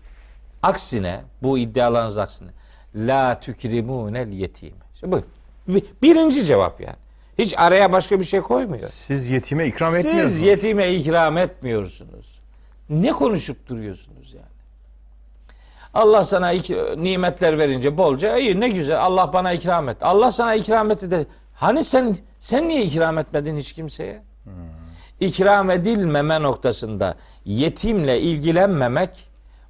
aksine bu iddialarınız aksine la tükrimunel yetim. İşte bu bir- birinci cevap yani. Hiç araya başka bir şey koymuyor. Siz yetime ikram Siz etmiyorsunuz. yetime ikram etmiyorsunuz. Ne konuşup duruyorsunuz yani? Allah sana ik- nimetler verince bolca iyi ne güzel Allah bana ikram et. Allah sana ikram etti de hani sen sen niye ikram etmedin hiç kimseye? İkram edilmeme noktasında yetimle ilgilenmemek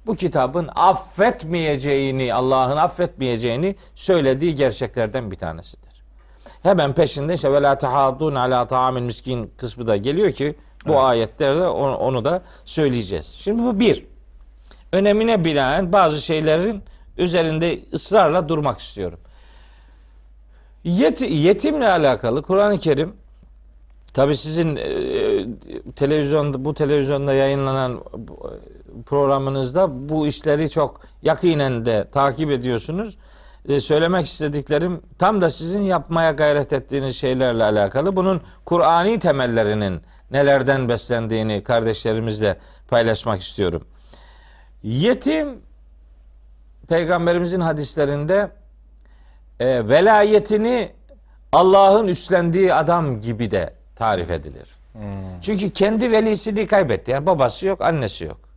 bu kitabın affetmeyeceğini, Allah'ın affetmeyeceğini söylediği gerçeklerden bir tanesidir. Hemen peşinde işte ve la tahadun ala ta'amil miskin kısmı da geliyor ki bu ayetlerde onu, onu da söyleyeceğiz. Şimdi bu bir. Önemine binaen bazı şeylerin üzerinde ısrarla durmak istiyorum. Yet, yetimle alakalı Kur'an-ı Kerim tabi sizin e, televizyonda bu televizyonda yayınlanan e, programınızda bu işleri çok yakinen de takip ediyorsunuz. E, söylemek istediklerim tam da sizin yapmaya gayret ettiğiniz şeylerle alakalı. Bunun Kur'ani temellerinin nelerden beslendiğini kardeşlerimizle paylaşmak istiyorum. Yetim peygamberimizin hadislerinde e, velayetini Allah'ın üstlendiği adam gibi de tarif edilir. Çünkü kendi velisini kaybetti. Yani babası yok, annesi yok.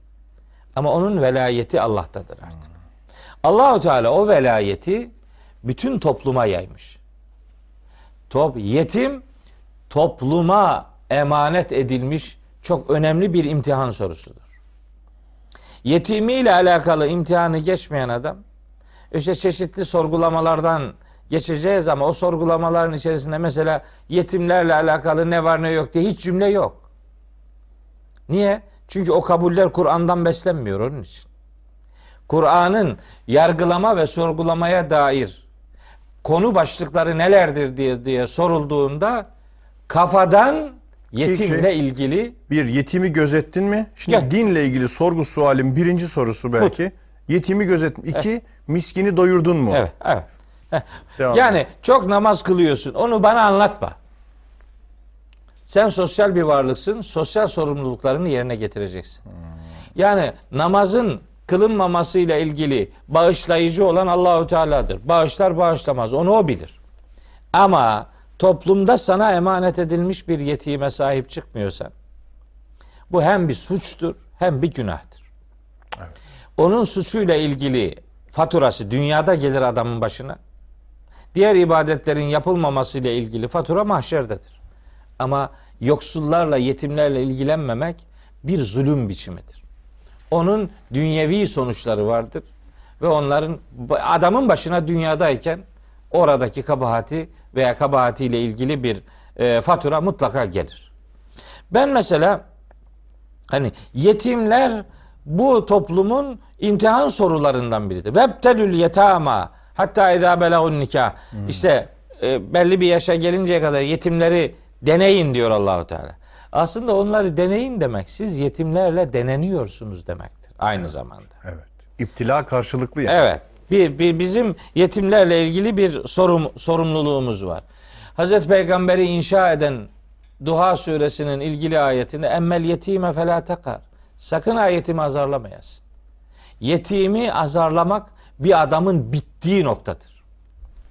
Ama onun velayeti Allah'tadır artık. Allahu Teala o velayeti bütün topluma yaymış. Top, yetim topluma emanet edilmiş çok önemli bir imtihan sorusudur. Yetimiyle alakalı imtihanı geçmeyen adam işte çeşitli sorgulamalardan geçeceğiz ama o sorgulamaların içerisinde mesela yetimlerle alakalı ne var ne yok diye hiç cümle yok. Niye? Çünkü o kabuller Kur'an'dan beslenmiyor onun için. Kur'an'ın yargılama ve sorgulamaya dair konu başlıkları nelerdir diye diye sorulduğunda kafadan yetimle şey- ilgili Bir yetimi gözettin mi? Şimdi Gel. dinle ilgili sorgu sualin birinci sorusu belki. Yetimi gözettin. İki, miskini doyurdun mu? evet evet. Devam Yani çok namaz kılıyorsun. Onu bana anlatma. Sen sosyal bir varlıksın. Sosyal sorumluluklarını yerine getireceksin. Yani namazın kılınmamasıyla ilgili bağışlayıcı olan Allahu Teala'dır. Bağışlar bağışlamaz. Onu o bilir. Ama toplumda sana emanet edilmiş bir yetime sahip çıkmıyorsan bu hem bir suçtur hem bir günahtır. Onun suçuyla ilgili faturası dünyada gelir adamın başına. Diğer ibadetlerin yapılmaması ile ilgili fatura mahşerdedir. Ama yoksullarla, yetimlerle ilgilenmemek bir zulüm biçimidir. Onun dünyevi sonuçları vardır ve onların adamın başına dünyadayken oradaki kabahati veya kabahatiyle ilgili bir e, fatura mutlaka gelir. Ben mesela hani yetimler bu toplumun imtihan sorularından biridir. Vebtelül yetama hatta idâ belagun nikah. İşte e, belli bir yaşa gelinceye kadar yetimleri deneyin diyor Allahu Teala. Aslında onları deneyin demek siz yetimlerle deneniyorsunuz demektir aynı zamanda. Evet. İptila karşılıklı yani. Evet. Bir, bir bizim yetimlerle ilgili bir sorum, sorumluluğumuz var. Hazreti Peygamber'i inşa eden Duha suresinin ilgili ayetinde emmel yetime felâ tekar. Sakın ha yetimi azarlamayasın. Yetimi azarlamak bir adamın bittiği noktadır.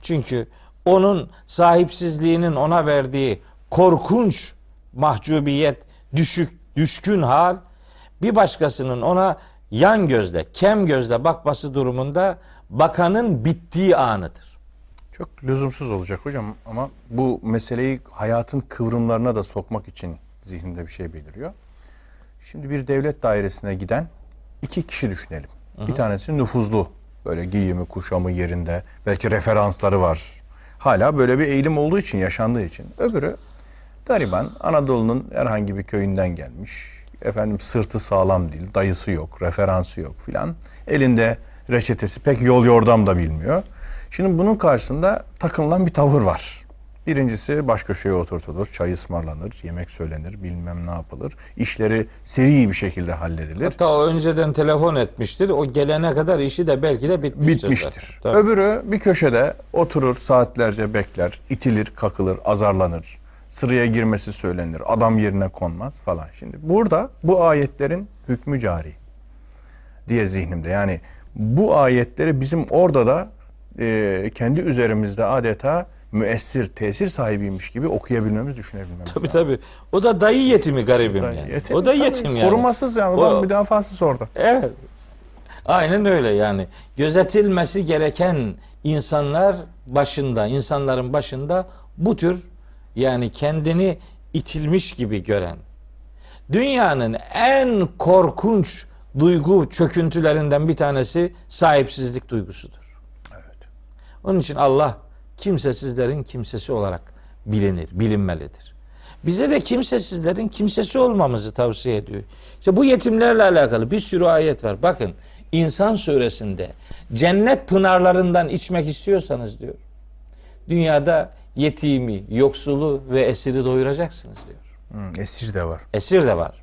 Çünkü onun sahipsizliğinin ona verdiği korkunç mahcubiyet, düşük, düşkün hal bir başkasının ona yan gözle, kem gözle bakması durumunda bakanın bittiği anıdır. Çok lüzumsuz olacak hocam ama bu meseleyi hayatın kıvrımlarına da sokmak için zihnimde bir şey beliriyor. Şimdi bir devlet dairesine giden iki kişi düşünelim. Bir tanesi nüfuzlu. Böyle giyimi, kuşamı yerinde. Belki referansları var. Hala böyle bir eğilim olduğu için, yaşandığı için. Öbürü gariban, Anadolu'nun herhangi bir köyünden gelmiş. Efendim sırtı sağlam değil, dayısı yok, referansı yok filan. Elinde reçetesi pek yol yordam da bilmiyor. Şimdi bunun karşısında takınılan bir tavır var. Birincisi baş köşeye oturtulur, çay ısmarlanır, yemek söylenir, bilmem ne yapılır. İşleri seri bir şekilde halledilir. Hatta o önceden telefon etmiştir. O gelene kadar işi de belki de bitmiştir. bitmiştir. Tabii. Öbürü bir köşede oturur saatlerce bekler, itilir, kakılır, azarlanır. Sıraya girmesi söylenir, adam yerine konmaz falan. Şimdi burada bu ayetlerin hükmü cari diye zihnimde. Yani bu ayetleri bizim orada da e, kendi üzerimizde adeta müessir, tesir sahibiymiş gibi okuyabilmemiz, düşünebilmemiz Tabii lazım. tabii. O da dayı yetimi garibim Dayı yani. yetim, o da tabii. yetim yani. Korumasız yani. O- Adam müdafasız orada. Evet. Aynen öyle yani. Gözetilmesi gereken insanlar başında, insanların başında bu tür yani kendini itilmiş gibi gören, dünyanın en korkunç duygu çöküntülerinden bir tanesi sahipsizlik duygusudur. Evet. Onun için Allah kimsesizlerin kimsesi olarak bilinir, bilinmelidir. Bize de kimsesizlerin kimsesi olmamızı tavsiye ediyor. İşte bu yetimlerle alakalı bir sürü ayet var. Bakın İnsan suresinde cennet pınarlarından içmek istiyorsanız diyor. Dünyada yetimi, yoksulu ve esiri doyuracaksınız diyor. Esir de var. Esir de var.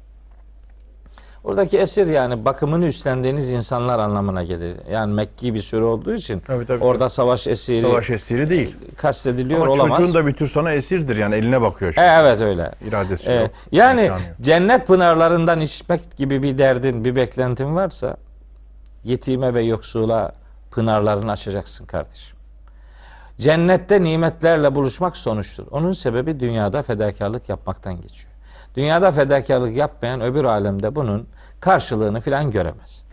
Oradaki esir yani bakımını üstlendiğiniz insanlar anlamına gelir. Yani Mekki bir sure olduğu için Tabii, tabii. orada savaş esiri Savaş esiri değil. kastediliyor Ama olamaz. çocuğun da bir tür sonra esirdir yani eline bakıyor E, çünkü. evet öyle. İradesi E, yok. yani imkanı yok. cennet pınarlarından içmek gibi bir derdin, bir beklentin varsa yetime ve yoksula pınarlarını açacaksın kardeşim. Cennette nimetlerle buluşmak sonuçtur. Onun sebebi dünyada fedakarlık yapmaktan geçiyor. Dünyada fedakarlık yapmayan öbür alemde bunun karşılığını filan göremez.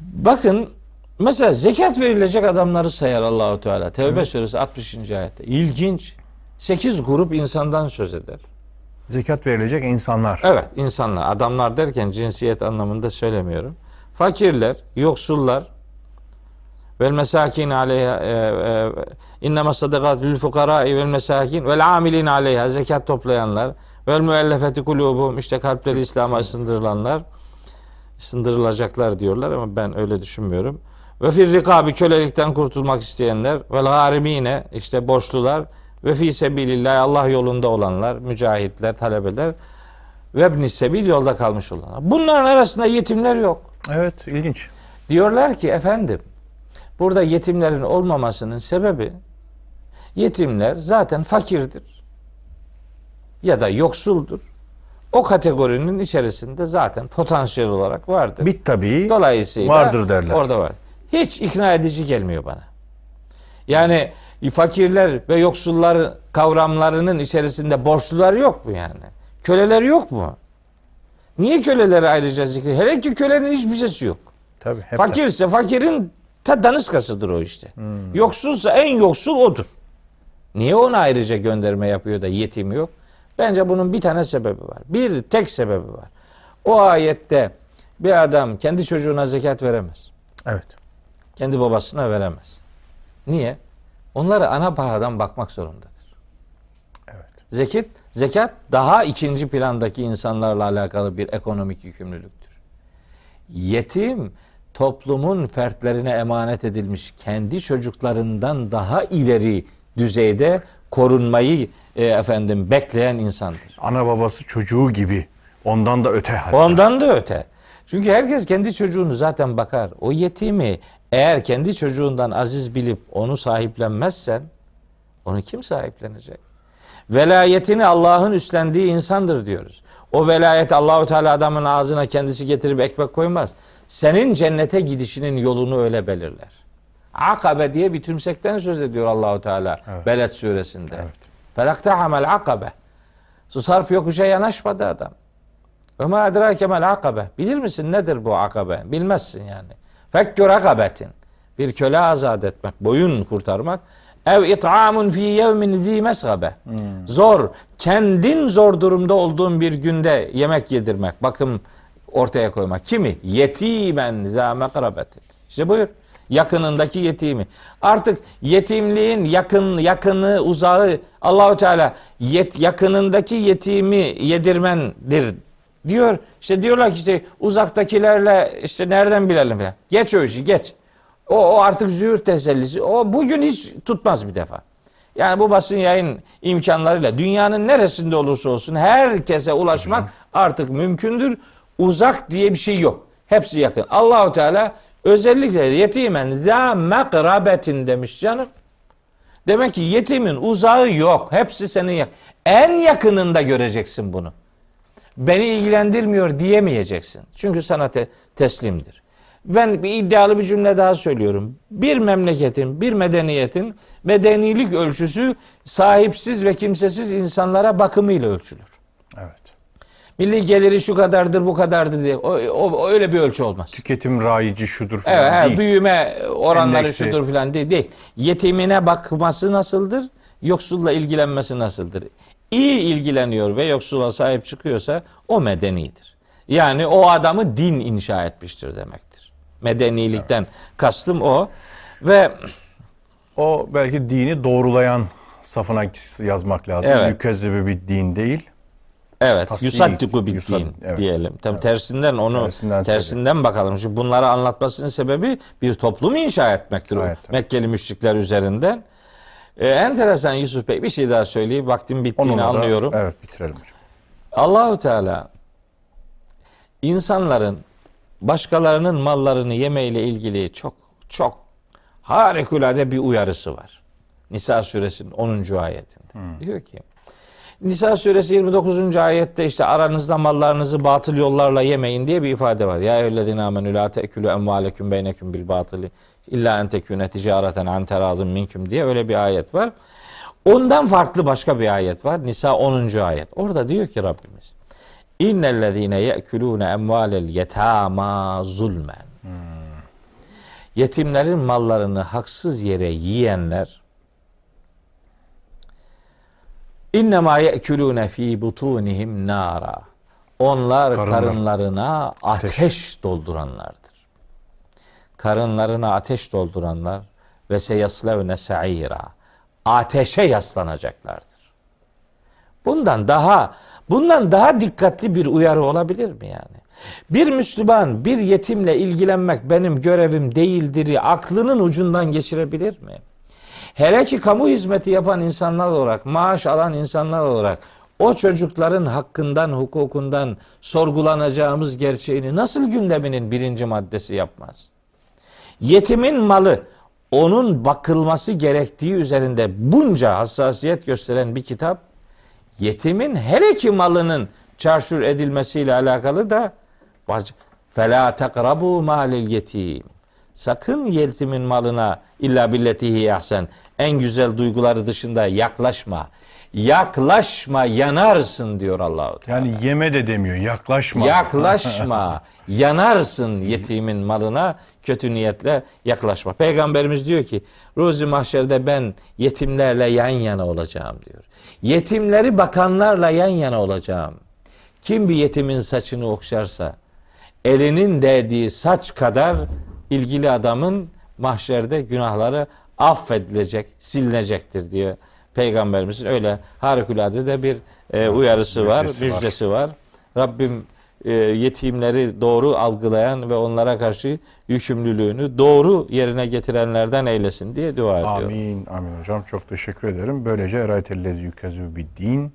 Bakın mesela zekat verilecek adamları sayar Allahu Teala. Tevbe suresi 60. ayette. İlginç. 8 grup insandan söz eder. Zekat verilecek insanlar. Evet insanlar adamlar derken cinsiyet anlamında söylemiyorum. Fakirler, yoksullar vel mesakin aleyha e, e, innema sadakat lil fukarai vel mesakin vel amilin aleyha zekat toplayanlar vel müellefeti kulubum işte kalpleri İslam'a ısındırılanlar ısındırılacaklar diyorlar ama ben öyle düşünmüyorum. Ve fir rikabi kölelikten kurtulmak isteyenler vel garimine işte borçlular ve fi sebilillah Allah yolunda olanlar, mücahitler, talebeler ve ibn sebil yolda kalmış olanlar. Bunların arasında yetimler yok. Evet ilginç. Diyorlar ki efendim burada yetimlerin olmamasının sebebi yetimler zaten fakirdir ya da yoksuldur. O kategorinin içerisinde zaten potansiyel olarak vardır. Bit tabii Dolayısıyla vardır derler. Orada var. Hiç ikna edici gelmiyor bana. Yani fakirler ve yoksullar kavramlarının içerisinde borçlular yok mu yani? Köleler yok mu? Niye köleleri ayrıca zikri? Hele ki kölenin hiçbir sesi yok. Tabii, hep Fakirse fakirin ta daniskasıdır o işte. Hmm. Yoksulsa en yoksul odur. Niye ona ayrıca gönderme yapıyor da yetim yok? Bence bunun bir tane sebebi var. Bir tek sebebi var. O ayette bir adam kendi çocuğuna zekat veremez. Evet. Kendi babasına veremez. Niye? Onları ana paradan bakmak zorundadır. Evet. Zekat, zekat daha ikinci plandaki insanlarla alakalı bir ekonomik yükümlülüktür. Yetim toplumun fertlerine emanet edilmiş kendi çocuklarından daha ileri düzeyde korunmayı e, efendim bekleyen insandır. Ana babası çocuğu gibi. Ondan da öte hatta. Ondan da öte. Çünkü herkes kendi çocuğunu zaten bakar. O yetimi eğer kendi çocuğundan aziz bilip onu sahiplenmezsen onu kim sahiplenecek? Velayetini Allah'ın üstlendiği insandır diyoruz. O velayet Allahu Teala adamın ağzına kendisi getirip ekmek koymaz. Senin cennete gidişinin yolunu öyle belirler. Akabe diye bir tümsekten söz ediyor Allahu Teala Evet. Beled suresinde. Evet. Felaktahamel akabe. Susarp yokuşa yanaşmadı adam. Ve ma edrake mel akabe. Bilir misin nedir bu akabe? Bilmezsin yani. Fekkür akabetin. bir köle azat etmek, boyun kurtarmak. Ev it'amun fi yevmin zi mesgabe. Zor, kendin zor durumda olduğun bir günde yemek yedirmek, bakım ortaya koymak. Kimi? Yetimen za mekrabetin. İşte buyur. Yakınındaki yetimi. Artık yetimliğin yakın yakını uzağı Allahu Teala yet, yakınındaki yetimi yedirmendir diyor. İşte diyorlar ki işte uzaktakilerle işte nereden bilelim falan. Geç o işi geç. O, o artık züğür tesellisi. O bugün hiç tutmaz bir defa. Yani bu basın yayın imkanlarıyla dünyanın neresinde olursa olsun herkese ulaşmak artık mümkündür. Uzak diye bir şey yok. Hepsi yakın. Allahu Teala özellikle yetimen za mekrabetin demiş canım. Demek ki yetimin uzağı yok. Hepsi senin yak. En yakınında göreceksin bunu. Beni ilgilendirmiyor diyemeyeceksin. Çünkü sana te- teslimdir. Ben bir iddialı bir cümle daha söylüyorum. Bir memleketin, bir medeniyetin medenilik ölçüsü sahipsiz ve kimsesiz insanlara bakımıyla ölçülür. Evet. Milli geliri şu kadardır, bu kadardır diye. O, o- öyle bir ölçü olmaz. Tüketim rayici şudur falan Evet, evet, değil. büyüme oranları Endeksi. şudur filan değil, değil. Yetimine bakması nasıldır? Yoksulla ilgilenmesi nasıldır? İyi ilgileniyor ve yoksula sahip çıkıyorsa o medenidir. Yani o adamı din inşa etmiştir demektir. Medenilikten kastım o. Ve O belki dini doğrulayan safına yazmak lazım. Evet. Yükezzibi bir din değil. Evet, yusad- din evet. diyelim. Tabii tersinden onu Tersinden tersinden, bakalım. Şimdi bunları anlatmasının sebebi bir toplum inşa etmektir. o Evet, tabii. Mekkeli müşrikler üzerinden. Ee, enteresan Yusuf Bey bir şey daha söyleyeyim. Vaktim bittiğini Onunla da- anlıyorum. evet bitirelim hocam. Allahu Teala insanların başkalarının mallarını yemeyle ilgili çok çok harikulade bir uyarısı var. Nisa suresinin 10. ayetinde. Diyor ki Nisa suresi 29. ayette işte aranızda mallarınızı batıl yollarla yemeyin diye bir ifade var. Ya eyyühellezine amenü la te'külü emvaleküm beyneküm bil batıli illa en teküne ticareten an teradın minküm diye öyle bir ayet var. Ondan farklı başka bir ayet var. Nisa 10. ayet. Orada diyor ki Rabbimiz İnnellezine ye'kulûne emvâlel yetâmâ zulmen. Yetimlerin mallarını haksız yere yiyenler İnnemâ ye'kulûne fî butûnihim nâra. Onlar Karınlar. karınlarına ateş. Ateş. dolduranlardır. Karınlarına ateş dolduranlar ve seyaslevne sa'ira. Ateşe yaslanacaklardır. Bundan daha bundan daha dikkatli bir uyarı olabilir mi yani? Bir Müslüman bir yetimle ilgilenmek benim görevim değildir. Aklının ucundan geçirebilir mi? Hele ki kamu hizmeti yapan insanlar olarak, maaş alan insanlar olarak o çocukların hakkından, hukukundan sorgulanacağımız gerçeğini nasıl gündeminin birinci maddesi yapmaz? Yetimin malı onun bakılması gerektiği üzerinde bunca hassasiyet gösteren bir kitap yetimin hele ki malının çarşur edilmesiyle alakalı da fela tekrabu malil yetim. Sakın yetimin malına illa billetihi ahsen en güzel duyguları dışında yaklaşma. Yaklaşma yanarsın diyor Allahu Teala. Yani yeme de demiyor. Yaklaşma. Yaklaşma. yanarsın yetimin malına kötü niyetle yaklaşma. Peygamberimiz diyor ki Ruzi mahşerde ben yetimlerle yan yana olacağım diyor. Yetimleri bakanlarla yan yana olacağım. Kim bir yetimin saçını okşarsa elinin değdiği saç kadar ilgili adamın mahşerde günahları affedilecek, silinecektir diyor. Peygamberimizin öyle harikulade de bir e, uyarısı var, Müjdesi var. müjdesi var. Rabbim e, yetimleri doğru algılayan ve onlara karşı yükümlülüğünü doğru yerine getirenlerden eylesin diye dua ediyorum. Amin. Amin hocam. Çok teşekkür ederim. Böylece eraytellezi yükezü bir din.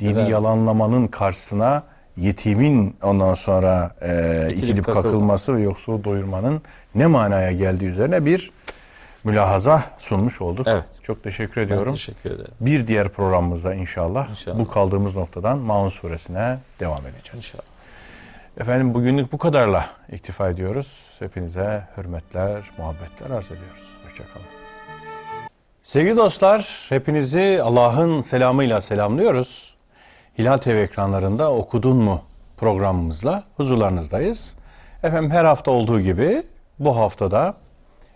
Dini Evet. yalanlamanın karşısına yetimin ondan sonra e, İtilip itilip kakılma. kakılması ve yoksulu doyurmanın ne manaya geldiği üzerine bir mülahaza sunmuş olduk. Evet. Çok teşekkür Ben ediyorum. teşekkür ederim. Bir diğer programımızda inşallah, İnşallah. bu kaldığımız noktadan Maun suresine devam edeceğiz. İnşallah. Efendim bugünlük bu kadarla iktifa ediyoruz. Hepinize hürmetler, muhabbetler arz ediyoruz. Hoşçakalın. Sevgili dostlar, hepinizi Allah'ın selamıyla selamlıyoruz. Hilal TV ekranlarında Okudun mu programımızla huzurlarınızdayız. Efendim her hafta olduğu gibi bu haftada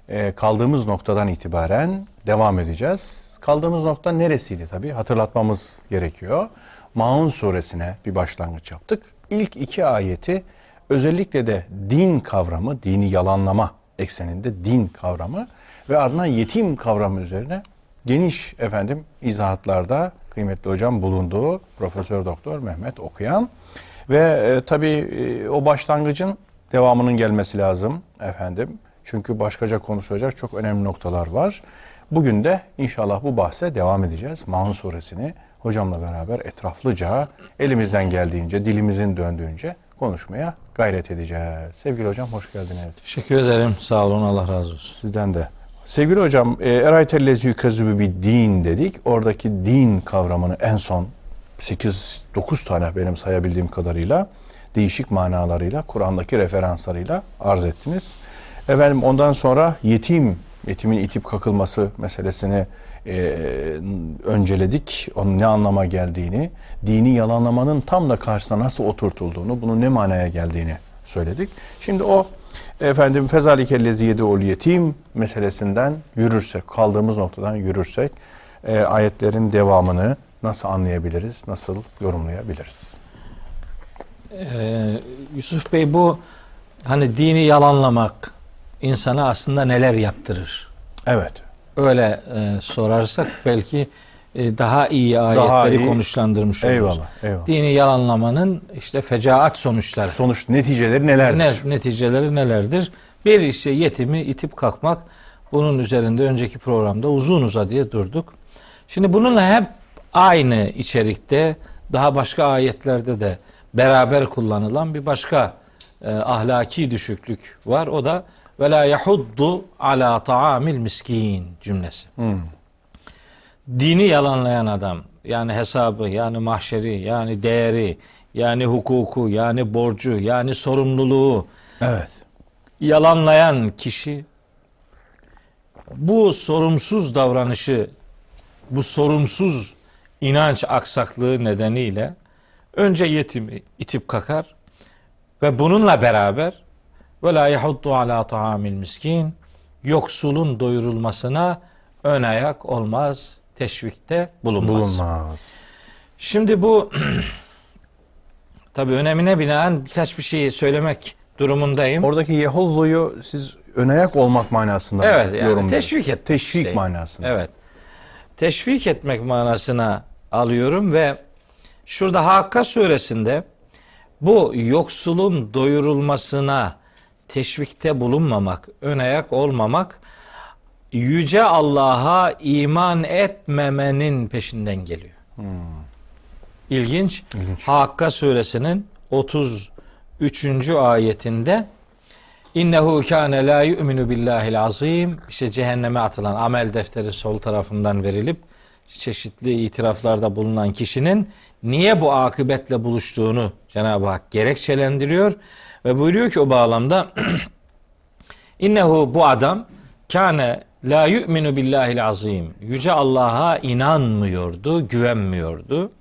e, kaldığımız noktadan itibaren devam edeceğiz. Kaldığımız nokta neresiydi tabii hatırlatmamız gerekiyor. Maun suresine bir başlangıç yaptık. İlk iki ayeti özellikle de din kavramı, dini yalanlama ekseninde din kavramı ve ardından yetim kavramı üzerine geniş efendim izahatlarda kıymetli hocam bulunduğu Profesör Doktor Mehmet Okuyan ve e, tabii e, o başlangıcın devamının gelmesi lazım efendim. Çünkü başkaca konuşacak çok önemli noktalar var. Bugün de inşallah bu bahse devam edeceğiz. Maun suresini hocamla beraber etraflıca elimizden geldiğince, dilimizin döndüğünce konuşmaya gayret edeceğiz. Sevgili hocam hoş geldiniz. Teşekkür ederim. Sağ olun. Allah razı olsun. Sizden de. Sevgili hocam, e, eraytellezi yükazübü bir din dedik. Oradaki din kavramını en son 8-9 tane benim sayabildiğim kadarıyla değişik manalarıyla, Kur'an'daki referanslarıyla arz ettiniz. Efendim ondan sonra yetim, yetimin itip kakılması meselesini e, önceledik. Onun ne anlama geldiğini, dini yalanlamanın tam da karşısına nasıl oturtulduğunu, bunun ne manaya geldiğini söyledik. Şimdi o efendim fezalike leziyede ol yetim meselesinden yürürsek, kaldığımız noktadan yürürsek e, ayetlerin devamını nasıl anlayabiliriz, nasıl yorumlayabiliriz? Ee, Yusuf Bey bu hani dini yalanlamak insana aslında neler yaptırır? Evet. Öyle e, sorarsak belki daha iyi ayetleri Daha iyi. konuşlandırmış oluruz. Eyvallah, eyvallah. Dini yalanlamanın işte fecaat sonuçları. Sonuç neticeleri nelerdir? Ne, neticeleri nelerdir? Bir işte yetimi itip kalkmak. Bunun üzerinde önceki programda uzun uzadıya durduk. Şimdi bununla hep aynı içerikte daha başka ayetlerde de beraber kullanılan bir başka e, ahlaki düşüklük var. O da ve la yahuddu ala taamil miskin cümlesi. Hmm. Dini yalanlayan adam yani hesabı yani mahşeri yani değeri yani hukuku yani borcu yani sorumluluğu Evet. yalanlayan kişi bu sorumsuz davranışı, bu sorumsuz inanç aksaklığı nedeniyle önce yetimi itip kakar ve bununla beraber ve la yahuddu ala taamil miskin yoksulun doyurulmasına ön ayak olmaz, teşvikte bulunmaz. Bulunmaz. Şimdi bu tabii önemine binaen birkaç bir şeyi söylemek durumundayım. Oradaki Yehullu'yu siz önayak olmak manasında Evet yani yorumluyorsunuz. teşvik et. Teşvik işte. manasında. Evet. Teşvik etmek manasına alıyorum ve şurada Hakka suresinde bu yoksulun doyurulmasına teşvikte bulunmamak, ön ayak olmamak yüce Allah'a iman etmemenin peşinden geliyor. İlginç. İlginç. Hakka suresinin 33. ayetinde İnnehu kâne la yu'minu billahil azim. İşte cehenneme atılan amel defteri sol tarafından verilip çeşitli itiraflarda bulunan kişinin niye bu akıbetle buluştuğunu Cenab-ı Hak gerekçelendiriyor ve buyuruyor ki o bağlamda İnnehu bu adam kâne la yu'minu billahil azim. Yüce Allah'a inanmıyordu, güvenmiyordu.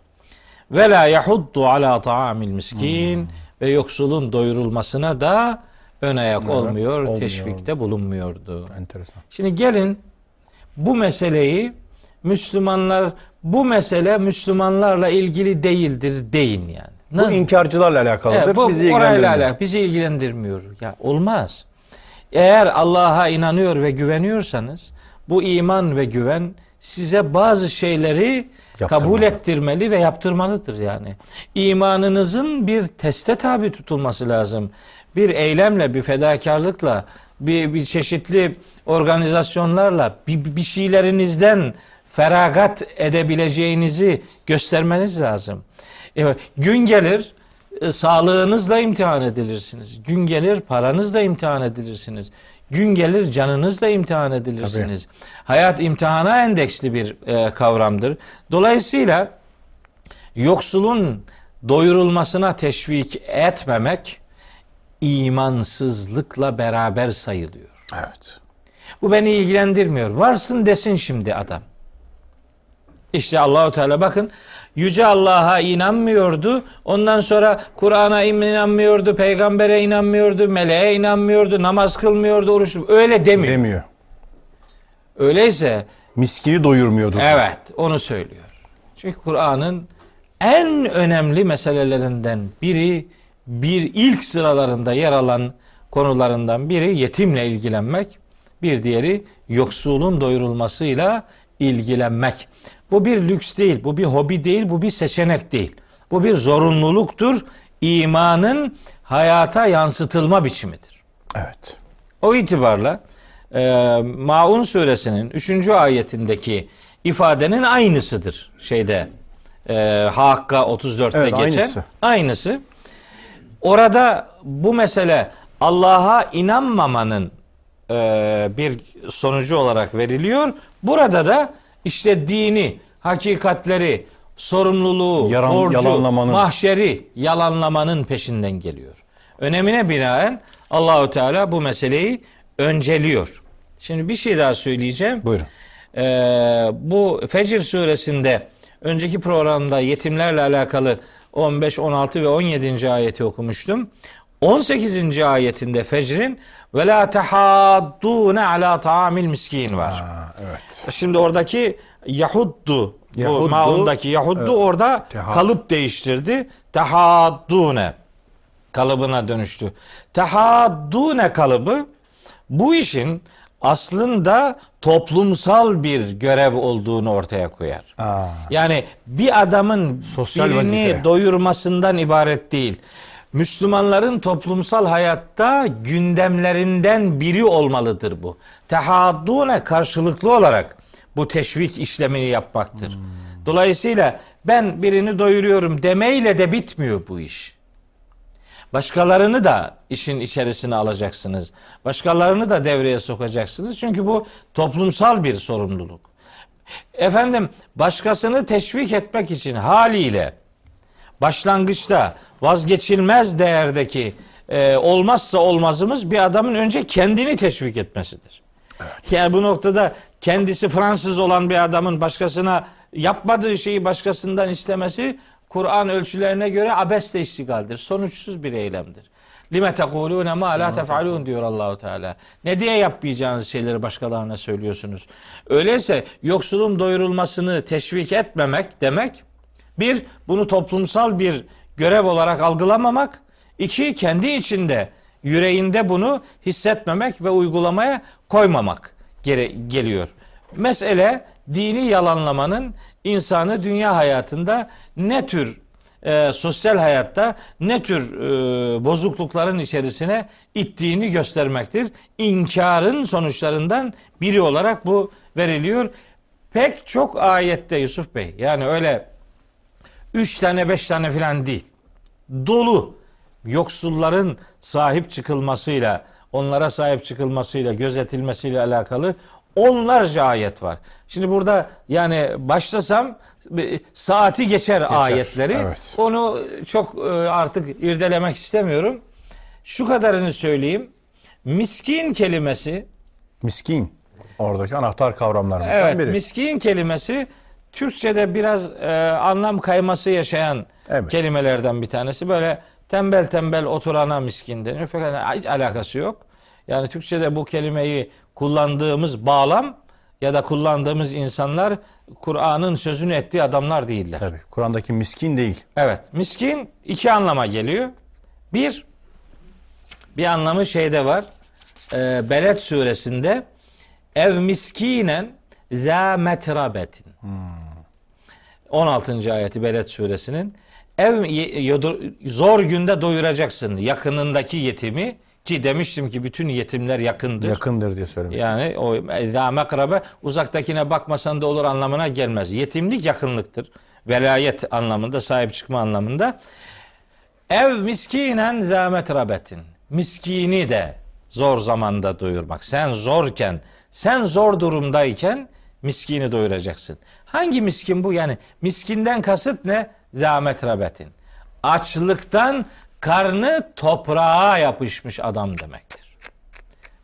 Ve la yahuddu ala taamil miskin ve yoksulun doyurulmasına da ön ayak olmuyor, olmuyor. teşvikte bulunmuyordu. Enteresan. Şimdi gelin bu meseleyi Müslümanlar bu mesele Müslümanlarla ilgili değildir deyin yani. Bu inkarcılarla alakalıdır. Evet, bu bizi ilgilendirmiyor. alakalı bizi ilgilendirmiyor. Ya olmaz. Eğer Allah'a inanıyor ve güveniyorsanız bu iman ve güven size bazı şeyleri kabul ettirmeli ve yaptırmalıdır yani. İmanınızın bir teste tabi tutulması lazım. Bir eylemle, bir fedakarlıkla, bir, bir çeşitli organizasyonlarla, bir, bir şeylerinizden feragat edebileceğinizi göstermeniz lazım. Evet, gün gelir e, sağlığınızla imtihan edilirsiniz. Gün gelir paranızla imtihan edilirsiniz. Gün gelir canınızla imtihan edilirsiniz. Hayat imtihana endeksli bir e, kavramdır. Dolayısıyla yoksulun doyurulmasına teşvik etmemek imansızlıkla beraber sayılıyor. Evet. Bu beni ilgilendirmiyor. Varsın desin şimdi adam. İşte Allahu Teala bakın yüce Allah'a inanmıyordu. Ondan sonra Kur'an'a inanmıyordu, peygambere inanmıyordu, meleğe inanmıyordu, namaz kılmıyordu, oruç öyle demiyor. Demiyor. Öyleyse Miskini doyurmuyordur. evet onu söylüyor. Çünkü Kur'an'ın en önemli meselelerinden biri bir ilk sıralarında yer alan konularından biri yetimle ilgilenmek, bir diğeri yoksulun doyurulmasıyla ilgilenmek. Bu bir lüks değil, bu bir hobi değil, bu bir seçenek değil. Bu bir zorunluluktur. İmanın hayata yansıtılma biçimidir. Evet. O itibarla e, Maun suresinin 3. ayetindeki ifadenin aynısıdır şeyde e, Hakka 34'te Evet, geçen. aynısı. Aynısı. Orada bu mesele Allah'a inanmamanın e, bir sonucu olarak veriliyor. Burada da işte dini, hakikatleri, sorumluluğu, Yalan- borcu, yalanlamanın. mahşeri yalanlamanın peşinden geliyor. Önemine binaen Allahü Teala bu meseleyi önceliyor. Şimdi bir şey daha söyleyeceğim. Buyurun. Ee, bu Fecr suresinde önceki programda yetimlerle alakalı 15, 16 ve 17. ayeti okumuştum. 18. ayetinde Fecr'in ve la tehaddune ala taamil miskin var. Ha, evet. Şimdi oradaki Yahuddu, bu maundaki Yahuddu evet. orada Teha- kalıp değiştirdi. Tehaddune kalıbına dönüştü. Tehaddune kalıbı bu işin aslında toplumsal bir görev olduğunu ortaya koyar. Aa, Yani bir adamın Sosyal birini vazife. doyurmasından ibaret değil. Müslümanların toplumsal hayatta gündemlerinden biri olmalıdır bu. Tehaddune karşılıklı olarak bu teşvik işlemini yapmaktır. Dolayısıyla ben birini doyuruyorum demeyle de bitmiyor bu iş. Başkalarını da işin içerisine alacaksınız. Başkalarını da devreye sokacaksınız. Çünkü bu toplumsal bir sorumluluk. Efendim başkasını teşvik etmek için haliyle başlangıçta vazgeçilmez değerdeki e, olmazsa olmazımız bir adamın önce kendini teşvik etmesidir. Yani bu noktada kendisi Fransız olan bir adamın başkasına yapmadığı şeyi başkasından istemesi Kur'an ölçülerine göre abesle iştigaldir. Sonuçsuz bir eylemdir. Lime tekulune ma la tef'alun diyor Allahu Teala. Ne diye yapmayacağınız şeyleri başkalarına söylüyorsunuz. Öyleyse yoksulun doyurulmasını teşvik etmemek demek bir bunu toplumsal bir görev olarak algılamamak, iki kendi içinde yüreğinde bunu hissetmemek ve uygulamaya koymamak gere- geliyor. Mesele dini yalanlamanın insanı dünya hayatında ne tür e, sosyal hayatta ne tür e, bozuklukların içerisine ittiğini göstermektir. İnkarın sonuçlarından biri olarak bu veriliyor. Pek çok ayette Yusuf Bey yani öyle üç tane beş tane filan değil. Dolu yoksulların sahip çıkılmasıyla onlara sahip çıkılmasıyla gözetilmesiyle alakalı onlarca ayet var. Şimdi burada yani başlasam saati geçer, ayetleri. evet. Onu çok e, artık irdelemek istemiyorum. Şu kadarını söyleyeyim. Miskin kelimesi miskin. Oradaki anahtar kavramlarımızdan Evet, biri. miskin kelimesi Türkçe'de biraz e, anlam kayması yaşayan Evet. kelimelerden bir tanesi. Böyle tembel tembel oturana miskin deniyor. Fakat hiç alakası yok. Yani Türkçe'de bu kelimeyi kullandığımız bağlam ya da kullandığımız insanlar Kur'an'ın sözünü ettiği adamlar değiller. Tabii. Kur'an'daki miskin değil. Evet, miskin iki anlama geliyor. Bir, bir anlamı şeyde var. E, Beled suresinde ev miskinen za metrabetin. 16. ayeti Beled suresinin ev zor günde doyuracaksın yakınındaki yetimi ki demiştim ki bütün yetimler yakındır. Yakındır diye söylemiş. Yani o za mekrabe uzaktakine bakmasan da olur anlamına gelmez. Yetimlik yakınlıktır. Velayet anlamında, sahip çıkma anlamında. Ev miskinen za metrabetin. Miskini de zor zamanda doyurmak. Sen zorken, sen zor durumdayken miskini doyuracaksın. Hangi miskin bu? Yani miskinden kasıt ne? Za metrabetin. Açlıktan karnı toprağa yapışmış adam demektir.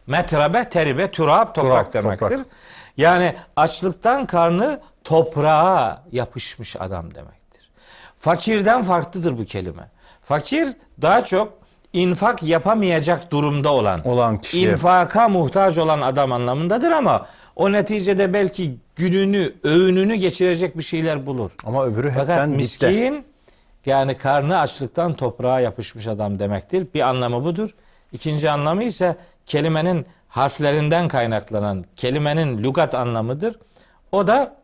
Metrabe, teribe, turab, toprak Turab, demektir. toprak. Yani açlıktan karnı toprağa yapışmış adam demektir. Fakirden farklıdır bu kelime. Fakir daha çok infak yapamayacak durumda olan, Olan kişiye. infaka muhtaç olan adam anlamındadır ama o neticede belki gününü, öğününü geçirecek bir şeyler bulur. Ama öbürü Fakat hepten dipte. miskin yani karnı açlıktan toprağa yapışmış adam demektir. Bir anlamı budur. İkinci anlamı ise kelimenin harflerinden kaynaklanan kelimenin lügat anlamıdır. O da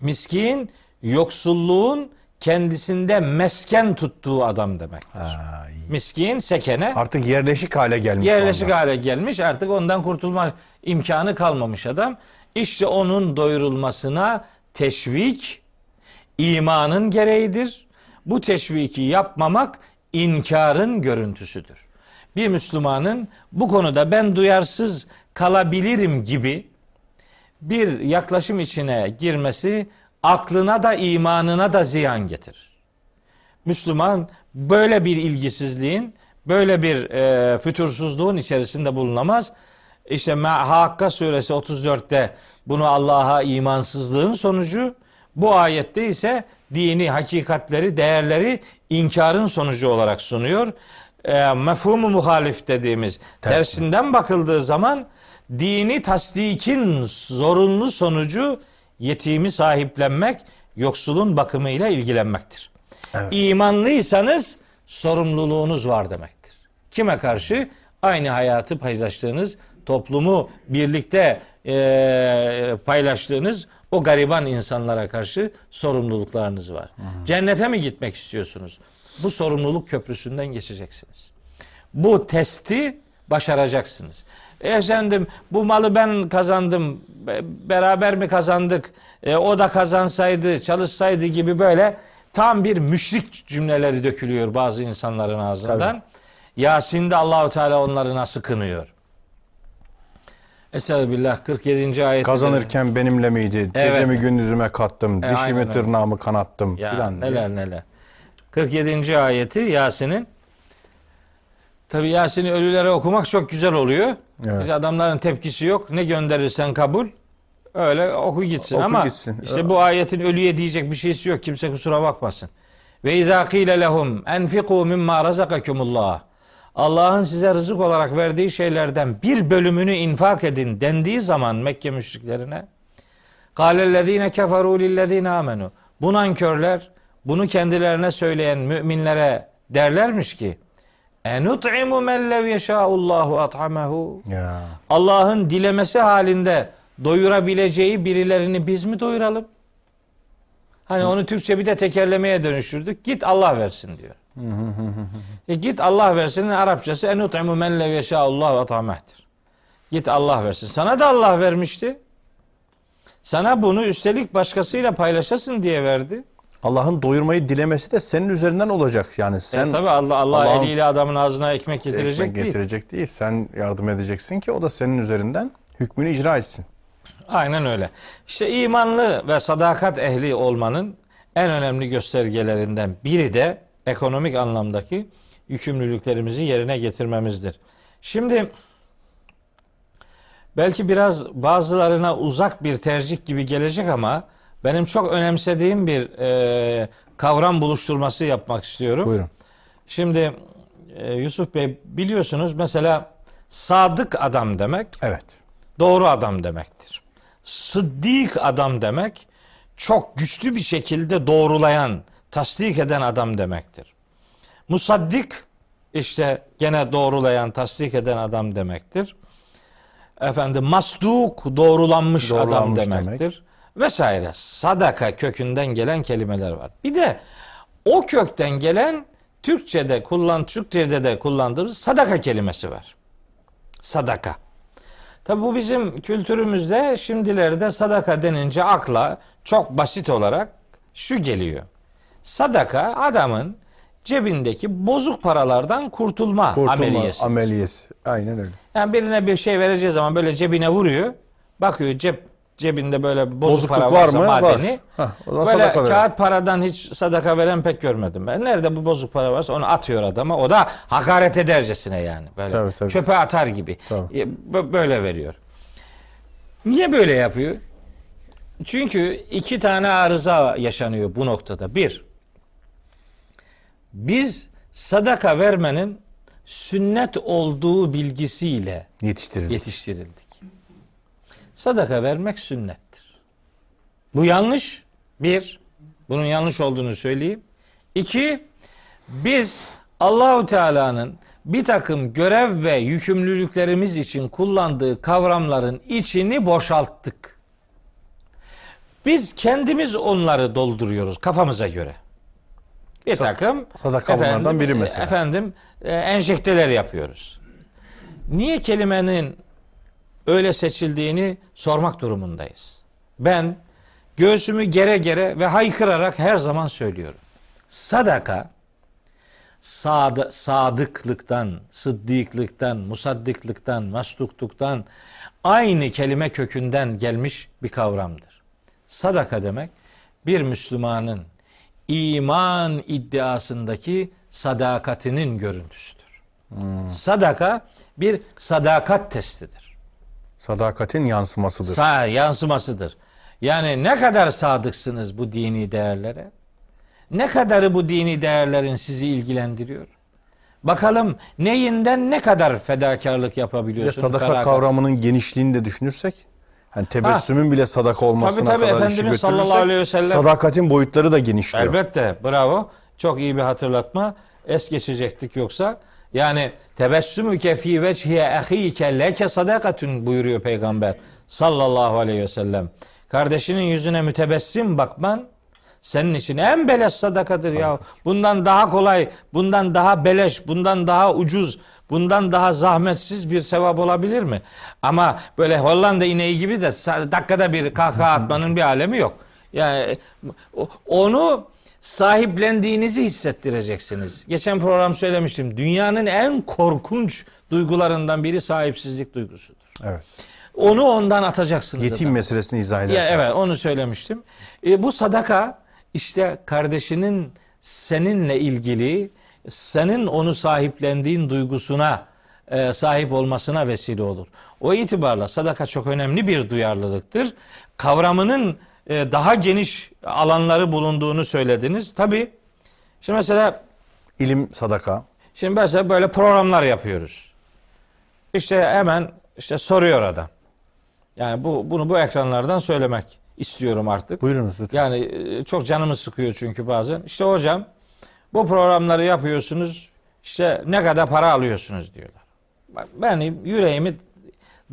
miskin yoksulluğun kendisinde mesken tuttuğu adam demek. Ha. Miskin sekene Artık yerleşik hale gelmiş. yerleşik anda. hale gelmiş artık ondan kurtulma imkanı kalmamış adam. İşte onun doyurulmasına teşvik imanın gereğidir. Bu teşviki yapmamak inkarın görüntüsüdür. Bir Müslümanın bu konuda ben duyarsız kalabilirim gibi bir yaklaşım içine girmesi aklına da imanına da ziyan getirir. Müslüman böyle bir ilgisizliğin, böyle bir e, fütursuzluğun içerisinde bulunamaz. İşte Hakka suresi 34'te bunu Allah'a imansızlığın sonucu, bu ayette ise dini hakikatleri, değerleri inkarın sonucu olarak sunuyor. E, mefhumu muhalif dediğimiz tersinden bakıldığı zaman dini tasdikin zorunlu sonucu yetimi sahiplenmek, yoksulun bakımıyla ilgilenmektir. İmanlıysanız sorumluluğunuz var demektir. Kime karşı? Aynı hayatı paylaştığınız, toplumu birlikte eee, paylaştığınız o gariban insanlara karşı sorumluluklarınız var. Cennete mi gitmek istiyorsunuz? Bu sorumluluk köprüsünden geçeceksiniz. Bu testi başaracaksınız. Efendim bu malı ben kazandım, be- beraber mi kazandık, E, o da kazansaydı, çalışsaydı gibi böyle tam bir müşrik cümleleri dökülüyor bazı insanların ağzından. Yasin'de Allahu Teala onları nasıl kınıyor? Estağfirullah 47. ayet. Kazanırken benimle miydi? Evet. Gecemi gündüzüme kattım. E, dişimi tırnağımı kanattım. Ya filan diye. neler neler. 47. ayeti Yasin'in Tabi Yasin'i ölülere okumak çok güzel oluyor. Evet. Biz adamların tepkisi yok. Ne gönderirsen kabul. Öyle oku gitsin Oku ama gitsin. işte bu ayetin ölüye diyecek bir şeysi yok. Kimse kusura bakmasın. Ve izâ kîle lehum enfikû mimmâ razakakumullah. Allah'ın size rızık olarak verdiği şeylerden bir bölümünü infak edin dendiği zaman Mekke müşriklerine Kâlellezîne keferû lillezîne âmenû. Bu nankörler bunu kendilerine söyleyen müminlere derlermiş ki enut'imu men lev yeşâullâhu at'amehu. Allah'ın dilemesi halinde doyurabileceği birilerini biz mi doyuralım? Hani onu Türkçe bir de tekerlemeye dönüştürdük. Git Allah versin diyor. e git Allah versin'in Arapçası enut'imu men lev yeşâullâhu at'amehtir. Git Allah versin. Sana da Allah vermişti. Sana bunu üstelik başkasıyla paylaşasın diye verdi. Allah'ın doyurmayı dilemesi de senin üzerinden olacak. Yani sen Sen tabi Allah Allah Allah'ın eliyle adamın ağzına ekmek getirecek ekmek değil. getirecek değil. Sen yardım edeceksin ki o da senin üzerinden hükmünü icra etsin. Aynen öyle. İşte imanlı ve sadakat ehli olmanın en önemli göstergelerinden biri de ekonomik anlamdaki yükümlülüklerimizi yerine getirmemizdir. Şimdi belki biraz bazılarına uzak bir tercih gibi gelecek ama benim çok önemsediğim bir e, kavram buluşturması yapmak istiyorum. Buyurun. Şimdi e, Yusuf Bey biliyorsunuz mesela sadık adam demek Evet. doğru adam demektir. Sıddık adam demek çok güçlü bir şekilde doğrulayan, tasdik eden adam demektir. Musaddik işte gene doğrulayan, tasdik eden adam demektir. Efendim masduk doğrulanmış, adam Doğrulanmış demektir. demek. Vesaire. Sadaka kökünden gelen kelimeler var. Bir de o kökten gelen Türkçe'de kullan Türkçe'de de kullandığımız sadaka kelimesi var. Sadaka. Tabi bu bizim kültürümüzde şimdilerde sadaka denince akla çok basit olarak şu geliyor. Sadaka adamın cebindeki bozuk paralardan kurtulma, Kurtulma ameliyesi. ameliyesi. Aynen öyle. yani birine bir şey vereceği zaman böyle cebine vuruyor. Bakıyor cep cebinde böyle bozuk Bozukluk para var varsa mı? Var. madeni. Hah, o zaman Böyle kağıt paradan hiç sadaka veren pek görmedim ben. Nerede bu bozuk para varsa onu atıyor adama. O da hakaret edercesine yani. Böyle Tabii, tabii. çöpe atar gibi. Tabii. E, bö- Böyle veriyor. Niye böyle yapıyor? Çünkü iki tane arıza yaşanıyor bu noktada. Bir, biz sadaka vermenin sünnet olduğu bilgisiyle Yetiştirildik. yetiştirildik. Sadaka vermek sünnettir. Bu yanlış. Bir, bunun yanlış olduğunu söyleyeyim. İki, biz Allahu Teala'nın bir takım görev ve yükümlülüklerimiz için kullandığı kavramların içini boşalttık. Biz kendimiz onları dolduruyoruz kafamıza göre. Bir takım sadaka bunlardan biri mesela. Efendim e, enjekteler yapıyoruz. Niye kelimenin öyle seçildiğini sormak durumundayız. Ben göğsümü gere gere ve haykırarak her zaman söylüyorum. Sadaka sad sadıklıktan, sıddıklıktan, musaddıklıktan, masdukluktan aynı kelime kökünden gelmiş bir kavramdır. Sadaka demek bir Müslümanın iman iddiasındaki sadakatinin görüntüsüdür. Sadaka bir sadakat testidir. Sadakatin yansımasıdır. Sa yansımasıdır. Yani ne kadar sadıksınız bu dini değerlere? Ne kadarı bu dini değerlerin sizi ilgilendiriyor? Bakalım neyinden ne kadar fedakarlık Ve yapabiliyorsun? sadaka Feragat- kavramının genişliğini de düşünürsek hani tebessümün bile sadaka olmasına Tabii, tabii, kadar işi Efendimiz götürürsek sallallahu aleyhi ve sellem- sadakatin boyutları da genişliyor. Elbette bravo. Çok iyi bir hatırlatma. Es geçecektik yoksa. Yani tebessümü kefi vecihe ehike leke sadakatun buyuruyor peygamber sallallahu aleyhi ve sellem. Kardeşinin yüzüne mütebessim bakman senin için en beleş sadakadır ya. Bundan daha kolay, bundan daha beleş, bundan daha ucuz, bundan daha zahmetsiz bir sevap olabilir mi? Ama böyle Hollanda ineği gibi de dakikada bir kahkaha atmanın bir alemi yok. Yani onu sahiplendiğinizi hissettireceksiniz. Geçen program söylemiştim. Dünyanın en korkunç duygularından biri sahipsizlik duygusudur. Evet. Onu ondan atacaksınız. Yetim adam. meselesini izah Ya ederken. evet onu söylemiştim. E, bu sadaka işte kardeşinin seninle ilgili senin onu sahiplendiğin duygusuna e, sahip olmasına vesile olur. O itibarla sadaka çok önemli bir duyarlılıktır. Kavramının e, daha geniş alanları bulunduğunu söylediniz. Tabi şimdi mesela İlim sadaka. Şimdi mesela böyle programlar yapıyoruz. İşte hemen işte soruyor adam. Yani bu bunu bu ekranlardan söylemek istiyorum artık. Buyurunuz lütfen. Yani e, çok canımı sıkıyor çünkü bazen. İşte hocam bu programları yapıyorsunuz. İşte ne kadar para alıyorsunuz diyorlar. Benim yüreğimi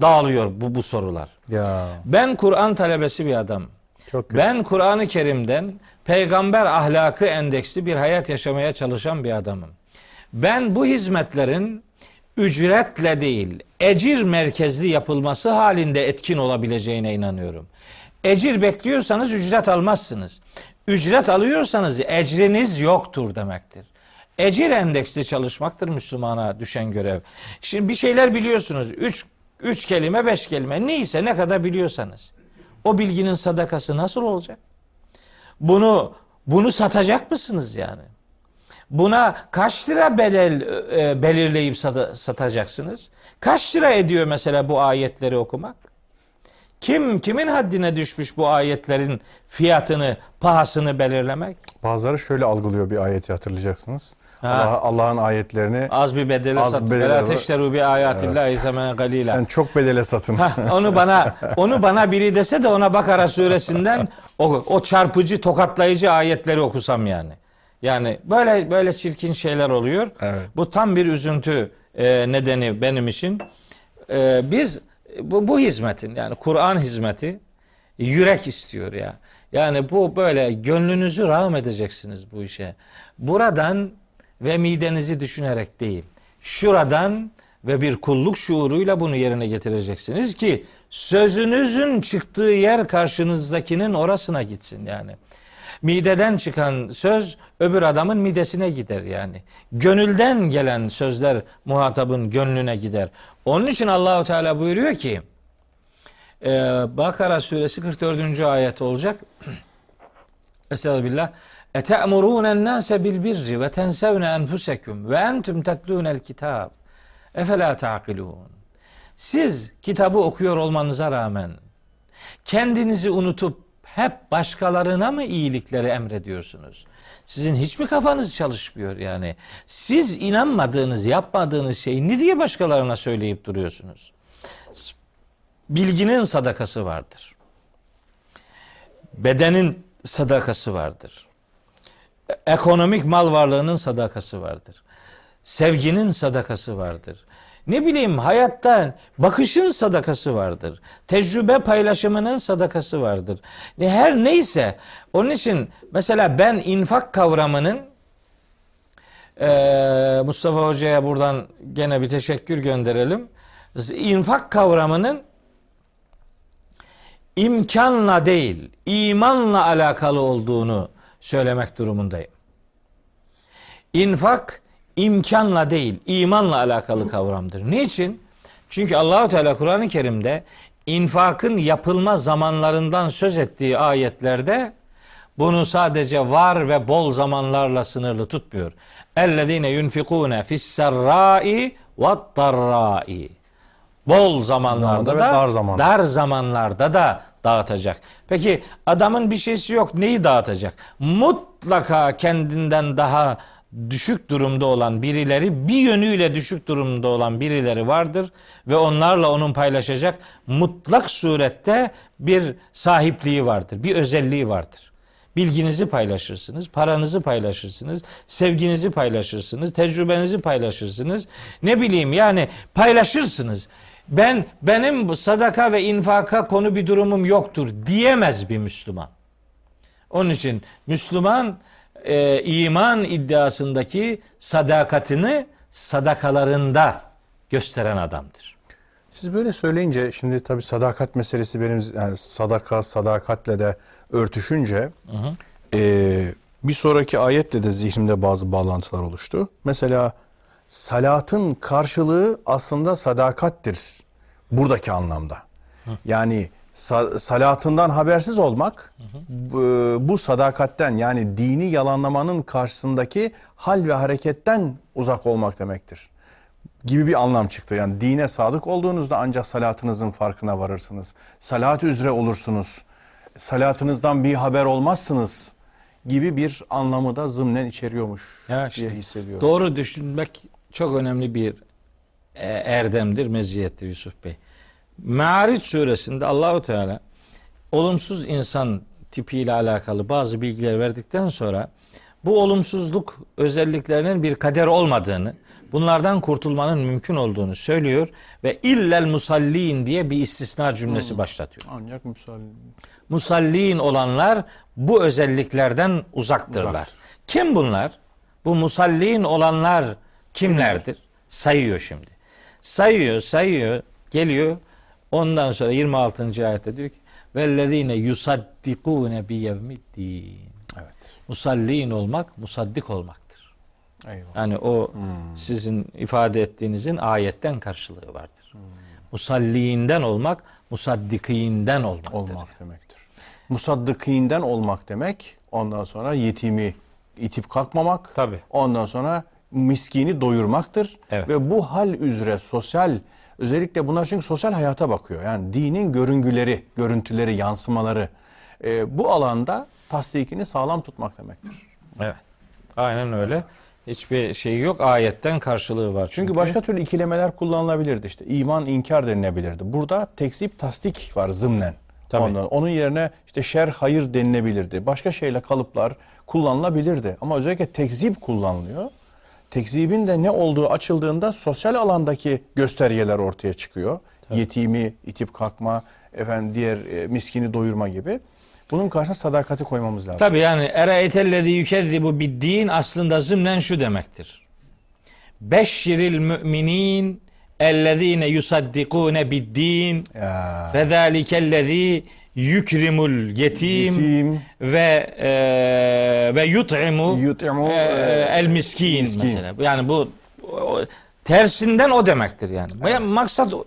dağılıyor bu bu sorular. Ya Ben Kur'an talebesi bir adam. Çok güzel. Ben Kur'an-ı Kerim'den peygamber ahlakı endeksli bir hayat yaşamaya çalışan bir adamım. Ben bu hizmetlerin ücretle değil, ecir merkezli yapılması halinde etkin olabileceğine inanıyorum. Ecir bekliyorsanız ücret almazsınız. Ücret alıyorsanız ecriniz yoktur demektir. Ecir endeksli çalışmaktır Müslümana düşen görev. Şimdi bir şeyler biliyorsunuz. Üç, üç kelime, beş kelime. Neyse ne kadar biliyorsanız. O bilginin sadakası nasıl olacak? Bunu bunu satacak mısınız yani? Buna kaç lira bedel e, belirleyip sata- satacaksınız? Kaç lira ediyor mesela bu ayetleri okumak? Kim kimin haddine düşmüş bu ayetlerin fiyatını, pahasını belirlemek? Bazıları şöyle algılıyor bir ayeti hatırlayacaksınız. Ha. Allah- Allah'ın ayetlerini Az bir bedele Az sat. bedele- Vela teşteru bi ayatillahi semenen galila. yani çok bedele satın. Hah, onu bana onu bana biri dese de ona Bakara suresinden o, o çarpıcı tokatlayıcı ayetleri okusam yani. Yani böyle böyle çirkin şeyler oluyor. Evet. Bu tam bir üzüntü e, nedeni benim için. E, biz bu, bu hizmetin yani Kur'an hizmeti yürek istiyor ya. Yani bu böyle gönlünüzü rağm edeceksiniz bu işe. Buradan ve midenizi düşünerek değil. Şuradan ve bir kulluk şuuruyla bunu yerine getireceksiniz ki sözünüzün çıktığı yer karşınızdakinin orasına gitsin yani. Mideden çıkan söz öbür adamın midesine gider yani. Gönülden gelen sözler muhatabın gönlüne gider. Onun için Allahu Teala buyuruyor ki e, Bakara suresi 44. ayet olacak. Estağfirullah. Ete'murûnen nâse bil birri ve tensevne enfusekum ve entüm tetlûnel kitab. Efela ta'kilûn. Siz kitabı okuyor olmanıza rağmen kendinizi unutup hep başkalarına mı iyilikleri emrediyorsunuz? Sizin hiç mi kafanız çalışmıyor yani? Siz inanmadığınız, yapmadığınız şeyi ne diye başkalarına söyleyip duruyorsunuz? Bilginin sadakası vardır. Bedenin sadakası vardır. Ekonomik mal varlığının sadakası vardır. Sevginin sadakası vardır. Ne bileyim hayattan bakışın sadakası vardır. Tecrübe paylaşımının sadakası vardır. Her neyse onun için mesela ben infak kavramının Mustafa Hoca'ya buradan gene bir teşekkür gönderelim. İnfak kavramının imkanla değil, imanla alakalı olduğunu söylemek durumundayım. İnfak imkanla değil, imanla alakalı kavramdır. Niçin? Çünkü Allahu Teala Kur'an-ı Kerim'de infakın yapılma zamanlarından söz ettiği ayetlerde bunu sadece var ve bol zamanlarla sınırlı tutmuyor. Ellezine yunfikune fis-serrai ve't-darrai. Bol zamanlarda da dar, zamanda. dar zamanlarda da dağıtacak. Peki adamın bir şeysi yok neyi dağıtacak? Mutlaka kendinden daha düşük durumda olan birileri bir yönüyle düşük durumda olan birileri vardır ve onlarla onun paylaşacak mutlak surette bir sahipliği vardır. Bir özelliği vardır. Bilginizi paylaşırsınız, paranızı paylaşırsınız, sevginizi paylaşırsınız, tecrübenizi paylaşırsınız. Ne bileyim yani paylaşırsınız. Ben benim bu sadaka ve infaka konu bir durumum yoktur diyemez bir Müslüman. Onun için Müslüman e, iman iddiasındaki sadakatini sadakalarında gösteren adamdır. Siz böyle söyleyince şimdi tabii sadakat meselesi benim yani sadaka sadakatle de örtüşünce e, bir sonraki ayetle de zihnimde bazı bağlantılar oluştu. Mesela salatın karşılığı aslında sadakattir buradaki anlamda. Yani sa- salatından habersiz olmak bu, bu sadakatten yani dini yalanlamanın karşısındaki hal ve hareketten uzak olmak demektir gibi bir anlam çıktı. Yani dine sadık olduğunuzda ancak salatınızın farkına varırsınız. Salat üzere olursunuz. Salatınızdan bir haber olmazsınız gibi bir anlamı da zımnen içeriyormuş Ya işte, diye hissediyorum. Doğru düşünmek çok önemli bir e, erdemdir, meziyettir Yusuf Bey. Me'ariç suresinde Allahu Teala olumsuz insan tipiyle alakalı bazı bilgiler verdikten sonra bu olumsuzluk özelliklerinin bir kader olmadığını, bunlardan kurtulmanın mümkün olduğunu söylüyor ve illel musallin diye bir istisna cümlesi başlatıyor. Ancak müsaade. Musallin olanlar bu özelliklerden uzaktırlar. Uzaktır. Kim bunlar? Bu musallin olanlar kimlerdir? Sayıyor şimdi. Sayıyor, sayıyor, geliyor. Ondan sonra 26. ayette diyor ki vellezine yusaddikune bi yevmiddin. Evet. Musallin olmak, musaddik olmaktır. Eyvallah. Yani o sizin ifade ettiğinizin ayetten karşılığı vardır. Musalliinden olmak, musaddikiinden olmaktır. olmak demektir. Musaddıkinden olmak demek. Ondan sonra yetimi itip kalkmamak. Tabii. Ondan sonra miskini doyurmaktır. Evet. Ve bu hal üzere sosyal özellikle bunlar çünkü sosyal hayata bakıyor. Yani dinin görüngüleri, görüntüleri, yansımaları e, bu alanda tasdikini sağlam tutmak demektir. Evet. Aynen öyle. Hiçbir şey yok. Ayetten karşılığı var. Çünkü, Çünkü başka türlü ikilemeler kullanılabilirdi işte. İman inkar denilebilirdi. Burada tekzip tasdik var zımnen. Tabii. Ondan, onun yerine işte şer hayır denilebilirdi. Başka şeyle kalıplar kullanılabilirdi. Ama özellikle tekzip kullanılıyor. Tekzibin de ne olduğu açıldığında sosyal alandaki göstergeler ortaya çıkıyor. Yetimi itip kalkma, efendim diğer e, miskini doyurma gibi. Bunun karşısına sadakati koymamız lazım. Tabi yani eraeytellezî yükezzibu biddin aslında zımnen şu demektir. Beşşiril müminin ellezîne yusaddikûne biddin Ya. Yükrimul yetim, Yetim. ve e, ve yut'imu Yut'imu, e, el miskin, miskin. mesela. Yani bu o- tersinden o demektir yani. Yani Maksat o,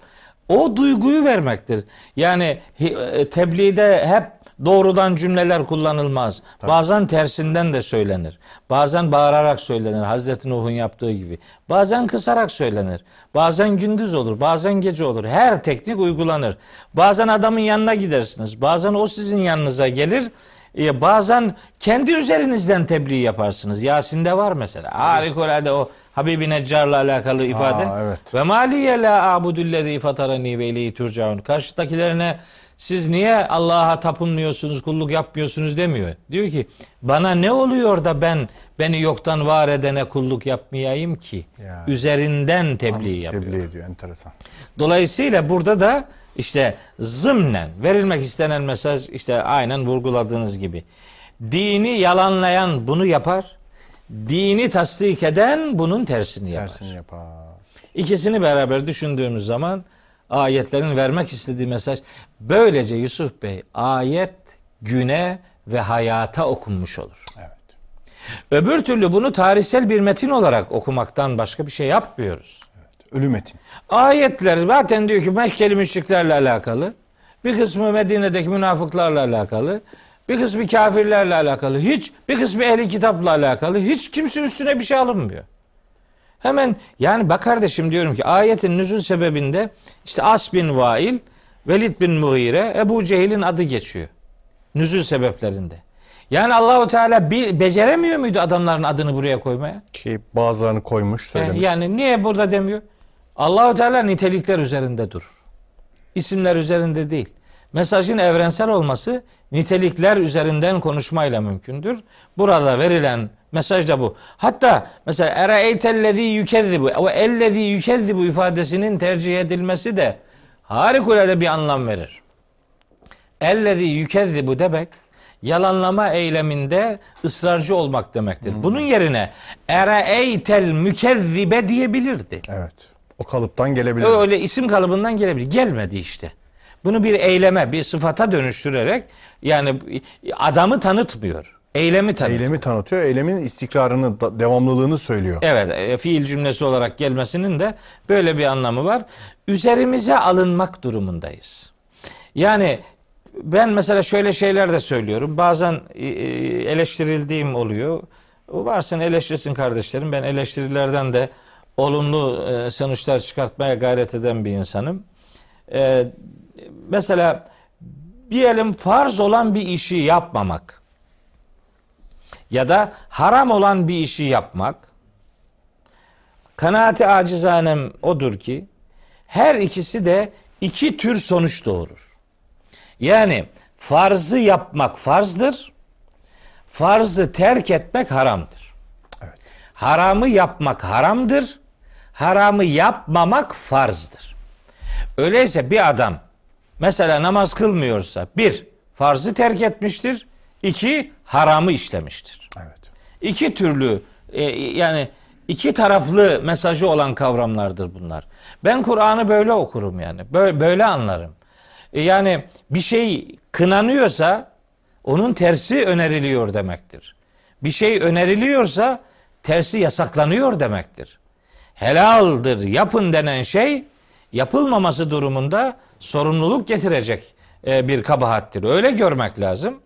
o duyguyu vermektir. Yani e, tebliğde hep doğrudan cümleler kullanılmaz. Bazen tersinden de söylenir. Bazen bağırarak söylenir. Hazreti Nuh'un yaptığı gibi. Bazen kısarak söylenir. Bazen gündüz olur. Bazen gece olur. Her teknik uygulanır. Bazen adamın yanına gidersiniz. Bazen o sizin yanınıza gelir. Ee, bazen kendi üzerinizden tebliğ yaparsınız. Yasin'de var mesela. Harikulade o Habibi Neccar'la alakalı ifade. Aa, evet. Ve maliye la abudullezî fatarani ve ileyhi turcaun. Karşıdakilerine siz niye Allah'a tapınmıyorsunuz, kulluk yapmıyorsunuz demiyor. Diyor ki bana ne oluyor da ben beni yoktan var edene kulluk yapmayayım ki? Ya. Üzerinden tebliğ yapıyor. Tebliğ ediyor enteresan. Dolayısıyla burada da işte zımnen verilmek istenen mesaj işte aynen vurguladığınız gibi. Dini yalanlayan bunu yapar. Dini tasdik eden bunun tersini yapar. Tersini yapar. İkisini beraber düşündüğümüz zaman ayetlerin vermek istediği mesaj böylece Yusuf Bey ayet güne ve hayata okunmuş olur. Evet. Öbür türlü bunu tarihsel bir metin olarak okumaktan başka bir şey yapmıyoruz. Ölü metin. Ayetler zaten diyor ki Mekkeli müşriklerle alakalı. Bir kısmı Medine'deki münafıklarla alakalı. Bir kısmı kafirlerle alakalı. Hiç bir kısmı ehli kitapla alakalı. Hiç kimse üstüne bir şey alınmıyor. Hemen yani bak kardeşim diyorum ki ayetin nüzul sebebinde işte As bin Vail, Velid bin Mughire, Ebu Cehil'in adı geçiyor. Nüzul sebeplerinde. Yani Allahu Teala bir, beceremiyor muydu adamların adını buraya koymaya? Ki bazılarını koymuş söylemiş. Eh, Yani niye burada demiyor? Allahu Teala nitelikler üzerinde durur. İsimler üzerinde değil. Mesajın evrensel olması nitelikler üzerinden konuşmayla mümkündür. Burada verilen mesaj da bu. Hatta mesela eraeytellezî yükezzibu ve ellezî yükezzibu ifadesinin tercih edilmesi de harikulade bir anlam verir. Ellezî yükezzibu demek yalanlama eyleminde ısrarcı olmak demektir. Bunun yerine eraeytel mükezzibe diyebilirdi. Evet. O kalıptan gelebilir. Öyle isim kalıbından gelebilir. Gelmedi işte. Bunu bir eyleme, bir sıfata dönüştürerek yani adamı tanıtmıyor. Eylemi tanıtıyor. Eylemi tanıtıyor. Eylemin istikrarını, da- devamlılığını söylüyor. Evet, e, fiil cümlesi olarak gelmesinin de böyle bir anlamı var. Üzerimize alınmak durumundayız. Yani ben mesela şöyle şeyler de söylüyorum. Bazen e, e, eleştirildiğim oluyor. Varsın eleştirsin kardeşlerim. Ben eleştirilerden de olumlu e, sonuçlar çıkartmaya gayret eden bir insanım. E, mesela diyelim farz olan bir işi yapmamak ya da haram olan bir işi yapmak kanaati acizanem odur ki her ikisi de iki tür sonuç doğurur. Yani farzı yapmak farzdır. Farzı terk etmek haramdır. Evet. Haramı yapmak haramdır. Haramı yapmamak farzdır. Öyleyse bir adam mesela namaz kılmıyorsa bir farzı terk etmiştir. İki haramı işlemiştir. Evet. İki türlü e, yani iki taraflı mesajı olan kavramlardır bunlar. Ben Kur'an'ı böyle okurum yani. Böyle, böyle anlarım. E, yani bir şey kınanıyorsa onun tersi öneriliyor demektir. Bir şey öneriliyorsa tersi yasaklanıyor demektir. Helaldir, yapın denen şey yapılmaması durumunda sorumluluk getirecek e, bir kabahattir. Öyle görmek lazım.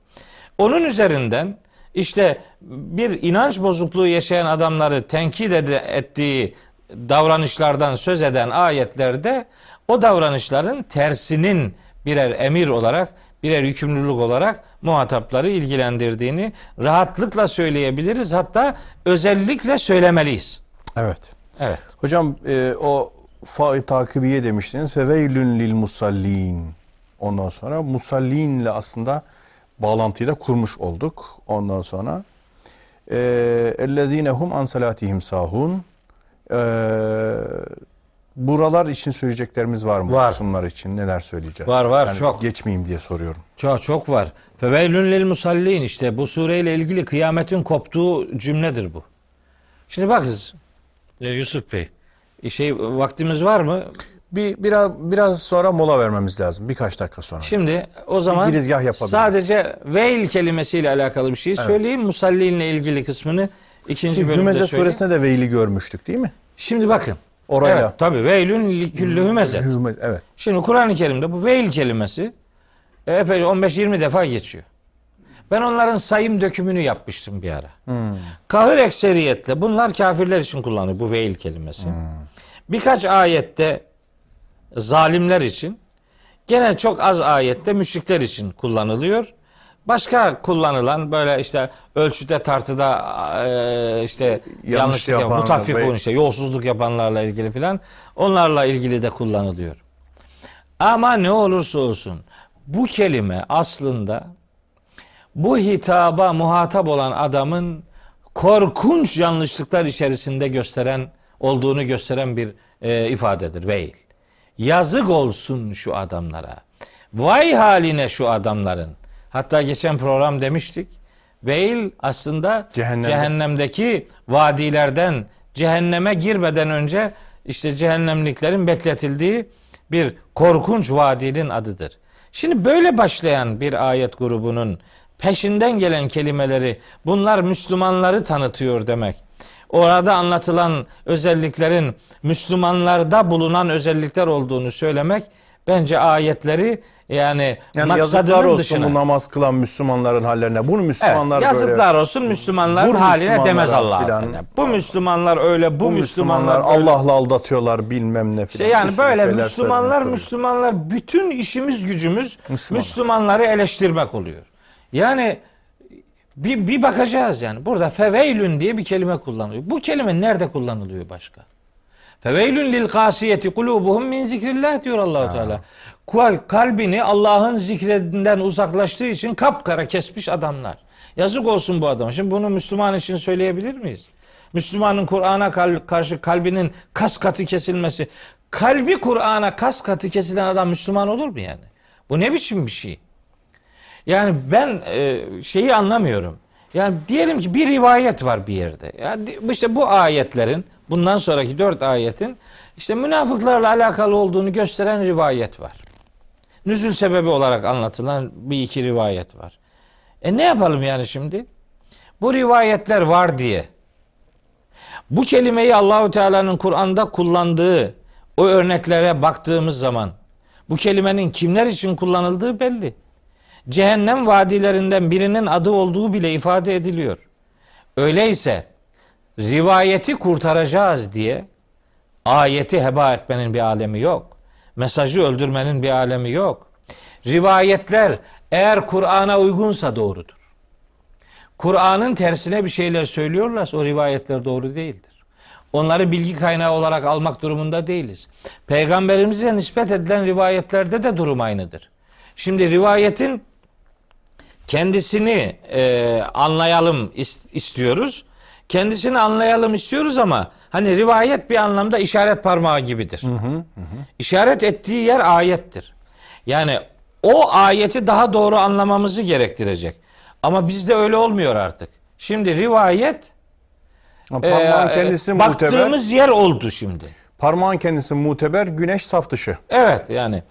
Onun üzerinden işte bir inanç bozukluğu yaşayan adamları tenkit ettiği davranışlardan söz eden ayetlerde o davranışların tersinin birer emir olarak, birer yükümlülük olarak muhatapları ilgilendirdiğini rahatlıkla söyleyebiliriz. Hatta özellikle söylemeliyiz. Evet. Evet. Hocam e, o fa takibiye demiştiniz. Feveylün lil musallin. Ondan sonra musallinle aslında bağlantıyı da kurmuş olduk. Ondan sonra e, ellezine hum an salatihim sahun. E, buralar için söyleyeceklerimiz var mı? Var. Kısımlar için neler söyleyeceğiz? Var, var, Yani çok. Geçmeyeyim diye soruyorum. Çok çok var. Feveylün lil musallin işte bu sureyle ilgili kıyametin koptuğu cümledir bu. Şimdi bakız e, Yusuf Bey. Şey vaktimiz var mı? Bir biraz biraz sonra mola vermemiz lazım. Birkaç dakika sonra. Şimdi o zaman sadece veil kelimesiyle alakalı bir şey söyleyeyim. Musallinle ilgili kısmını ikinci Ki bölümde Hümeze söyleyeyim. suresinde de veyli görmüştük değil mi? Şimdi bakın. Orayla. Evet tabi veylün liküllü hümeze. Hüme- Evet. Şimdi Kur'an-ı Kerim'de bu veil kelimesi E, epey 15-20 defa geçiyor. Ben onların sayım dökümünü yapmıştım bir ara. Kahır ekseriyetle bunlar kafirler için kullanılıyor bu veil kelimesi. Birkaç ayette zalimler için gene çok az ayette müşrikler için kullanılıyor. Başka kullanılan böyle işte ölçüde tartıda e, işte yanlışlık yapan, yapanlar, mutaffifun işte yolsuzluk yapanlarla ilgili filan onlarla ilgili de kullanılıyor. Ama ne olursa olsun bu kelime aslında bu hitaba muhatap olan adamın korkunç yanlışlıklar içerisinde gösteren olduğunu gösteren bir e, ifadedir veil. Yazık olsun şu adamlara. Vay haline şu adamların. Hatta geçen program demiştik. Veil aslında Cehennemde. cehennemdeki vadilerden cehenneme girmeden önce işte cehennemliklerin bekletildiği bir korkunç vadinin adıdır. Şimdi böyle başlayan bir ayet grubunun peşinden gelen kelimeleri bunlar Müslümanları tanıtıyor demek. Orada anlatılan özelliklerin Müslümanlarda bulunan özellikler olduğunu söylemek bence ayetleri yani, Yani maksadının olsun dışına. bu namaz kılan Müslümanların hallerine. Bunu Müslümanlar Evet, yazıklar böyle olsun Müslümanların Bu haline demez Allah. filan. Yani bu Müslümanlar öyle, bu, bu Müslümanlar, Müslümanlar. Allah'la aldatıyorlar bilmem ne filan. Bir yani böyle Müslümanlar. Müslümanlar bütün işimiz gücümüz Müslüman. Müslümanları eleştirmek oluyor. Yani bir, bir bakacağız yani. Burada feveylün diye bir kelime kullanılıyor. Bu kelime nerede kullanılıyor başka? Feveylün lil kasiyeti kulubuhum min zikrillah diyor Allahu Teala. Kal- Kalbini Allah'ın zikrinden uzaklaştığı için kapkara kesmiş adamlar. Yazık olsun bu adama. Şimdi bunu Müslüman için söyleyebilir miyiz? Müslümanın Kur'an'a kal- karşı kalbinin kas katı kesilmesi. Kalbi Kur'an'a kas katı kesilen adam Müslüman olur mu yani? Bu ne biçim bir şey? Yani ben e, şeyi anlamıyorum. Yani diyelim ki bir rivayet var bir yerde. Yani işte bu ayetlerin bundan sonraki dört ayetin işte münafıklarla alakalı olduğunu gösteren rivayet var. Nüzül sebebi olarak anlatılan bir iki rivayet var. E ne yapalım yani şimdi? Bu rivayetler var diye bu kelimeyi Allahu Teala'nın Kur'an'da kullandığı o örneklere baktığımız zaman bu kelimenin kimler için kullanıldığı belli. Cehennem vadilerinden birinin adı olduğu bile ifade ediliyor. Öyleyse rivayeti kurtaracağız diye ayeti heba etmenin bir alemi yok. Mesajı öldürmenin bir alemi yok. Rivayetler eğer Kur'an'a uygunsa doğrudur. Kur'an'ın tersine bir şeyler söylüyorlarsa o rivayetler doğru değildir. Onları bilgi kaynağı olarak almak durumunda değiliz. Peygamberimize nispet edilen rivayetlerde de durum aynıdır. Şimdi rivayetin kendisini e, anlayalım is- istiyoruz. Kendisini anlayalım istiyoruz ama hani rivayet bir anlamda işaret parmağı gibidir. İşaret ettiği yer ayettir. Yani o ayeti daha doğru anlamamızı gerektirecek. Ama bizde öyle olmuyor artık. Şimdi rivayet Ama Parmağın e, kendisi muteber. baktığımız yer oldu şimdi. Parmağın kendisi muteber, güneş saf dışı. Evet yani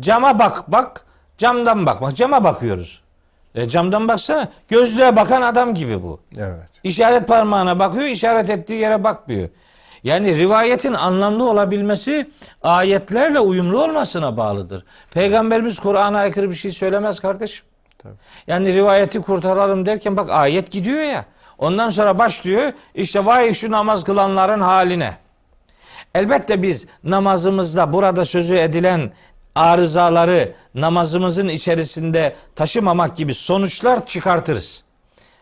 cama bak bak camdan bakmak cama bakıyoruz. E, camdan baksana gözlüğe bakan adam gibi bu. Evet. İşaret parmağına bakıyor, işaret ettiği yere bakmıyor. Yani rivayetin anlamlı olabilmesi ayetlerle uyumlu olmasına bağlıdır. Peygamberimiz Kur'an'a aykırı bir şey söylemez kardeşim. Tabii. Yani rivayeti kurtaralım derken bak ayet gidiyor ya. Ondan sonra başlıyor işte vay şu namaz kılanların haline. Elbette biz namazımızda burada sözü edilen arızaları namazımızın içerisinde taşımamak gibi sonuçlar çıkartırız.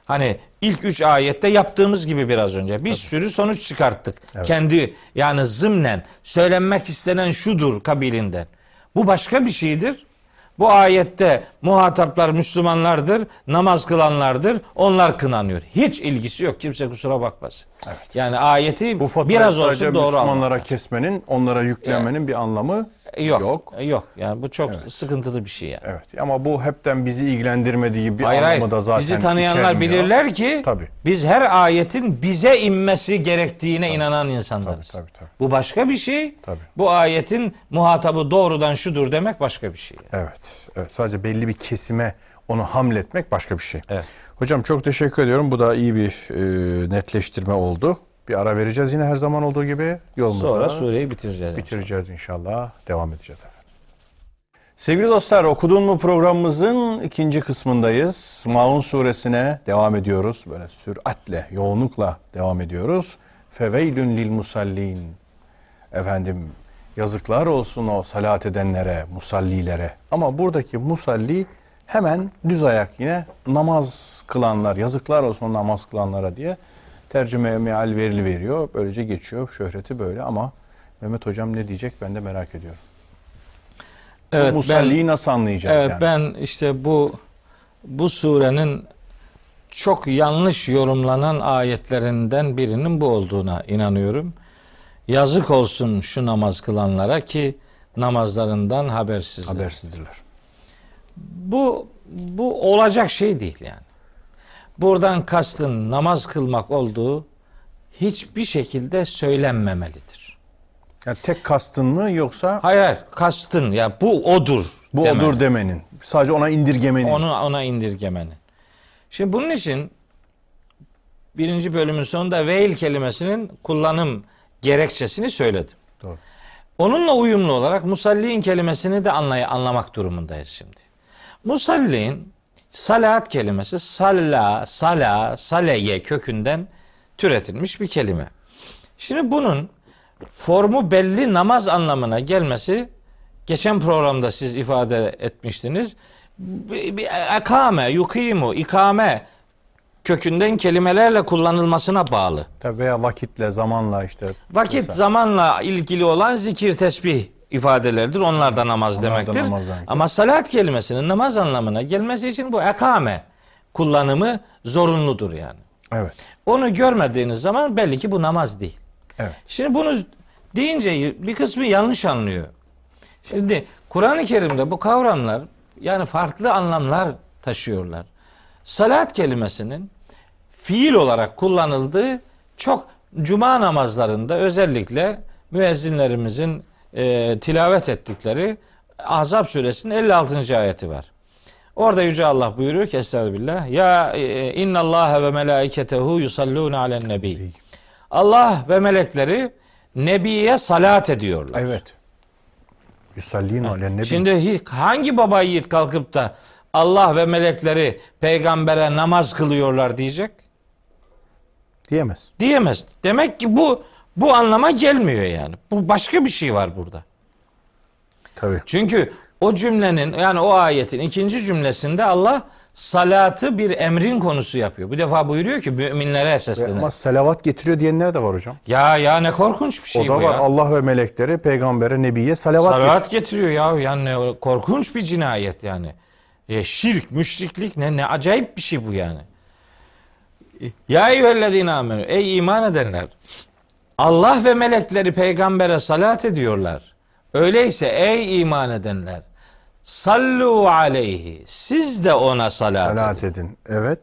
Hani ilk üç ayette yaptığımız gibi biraz önce bir sürü sonuç çıkarttık. Kendi yani zımnen söylenmek istenen şudur kabilinden. Bu başka bir şeydir. Bu ayette muhataplar Müslümanlardır, namaz kılanlardır. Onlar kınanıyor. Hiç ilgisi yok. Kimse kusura bakmasın. Yani ayeti Bu biraz olsun doğru Müslümanlara anlamak. kesmenin, onlara yüklenmenin bir anlamı Yok. yok. Yok. Yani bu çok sıkıntılı bir şey yani. Evet ama bu hepten bizi ilgilendirmediği bir Hayır anlamı hayır. da zaten Bizi tanıyanlar içermiyor. bilirler ki Tabii. biz her ayetin bize inmesi gerektiğine inanan insanlarız. Tabii, tabii, tabii. Bu başka bir şey. Tabii. Bu ayetin muhatabı doğrudan şudur demek başka bir şey. Evet, evet. Sadece belli bir kesime onu hamletmek başka bir şey. Evet. Hocam çok teşekkür ediyorum. Bu da iyi bir e, netleştirme oldu. Bir ara vereceğiz yine her zaman olduğu gibi yolumuza. Sonra sureyi bitireceğiz. bitireceğiz inşallah. Devam edeceğiz efendim. Sevgili dostlar okudun mu programımızın ikinci kısmındayız. Maun suresine devam ediyoruz. Böyle süratle, yoğunlukla devam ediyoruz. Feveylün lil musallin. Efendim yazıklar olsun o salat edenlere, musallilere. Ama buradaki musalli hemen düz ayak yine namaz kılanlar, yazıklar olsun namaz kılanlara diye tercüme meal verili veriyor. Böylece geçiyor. Şöhreti böyle ama Mehmet hocam ne diyecek ben de merak ediyorum. Evet, musalliyi nasıl anlayacağız Evet yani? ben işte bu bu surenin çok yanlış yorumlanan ayetlerinden birinin bu olduğuna inanıyorum. Yazık olsun şu namaz kılanlara ki namazlarından habersizler. Habersizdirler. Bu bu olacak şey değil yani. Buradan kastın namaz kılmak olduğu hiçbir şekilde söylenmemelidir. Yani tek kastın mı yoksa Hayır, kastın ya bu odur. bu demeli. odur demenin. Sadece ona indirgemenin. Onu ona indirgemenin. Şimdi bunun için birinci bölümün sonunda veil kelimesinin kullanım gerekçesini söyledim. Doğru. Onunla uyumlu olarak musalliin kelimesini de anlay anlamak durumundayız şimdi. Musalliin salat kelimesi salla, sala, saleye kökünden türetilmiş bir kelime. Şimdi bunun formu belli namaz anlamına gelmesi geçen programda siz ifade etmiştiniz. Bir, bir ekame, yukimu, ikame kökünden kelimelerle kullanılmasına bağlı. Tabii veya vakitle, zamanla işte. Vakit Mesela. zamanla ilgili olan zikir tesbih ifadeleridir. Onlar da namaz Onlar da demektir. namaz demektir. Ama salat kelimesinin namaz anlamına gelmesi için bu ekame kullanımı zorunludur yani. Evet. Onu görmediğiniz zaman belli ki bu namaz değil. Evet. Şimdi bunu deyince bir kısmı yanlış anlıyor. Şimdi Kur'an-ı Kerim'de bu kavramlar yani farklı anlamlar taşıyorlar. Salat kelimesinin fiil olarak kullanıldığı çok cuma namazlarında özellikle müezzinlerimizin e, tilavet ettikleri Ahzab suresinin 56. ayeti var. Orada Yüce Allah buyuruyor ki Estağfirullah. Ya e, innallâhe ve melâiketehu yusallûne alen nebi. Allah ve melekleri Nebiye salat ediyorlar. Evet. Yusalliyin alen nebi. Şimdi hangi baba yiğit kalkıp da Allah ve melekleri peygambere namaz kılıyorlar diyecek? Diyemez. Diyemez. Demek ki bu bu anlama gelmiyor yani. Bu başka bir şey var burada. Tabii. Çünkü o cümlenin yani o ayetin ikinci cümlesinde Allah salatı bir emrin konusu yapıyor. Bu defa buyuruyor ki müminlere seslenir. ama selavat getiriyor diyenler de var hocam. Ya ya ne korkunç bir şey o da bu var. ya. Allah ve melekleri peygambere, nebiye salavat Salavat getiriyor ya. Yani korkunç bir cinayet yani. E, şirk, müşriklik ne ne acayip bir şey bu yani. Ya eyyühellezine amenü. Ey iman edenler. Allah ve melekleri peygambere salat ediyorlar. Öyleyse ey iman edenler. Sallu aleyhi. Siz de ona salat, edin. Salat edin. Evet.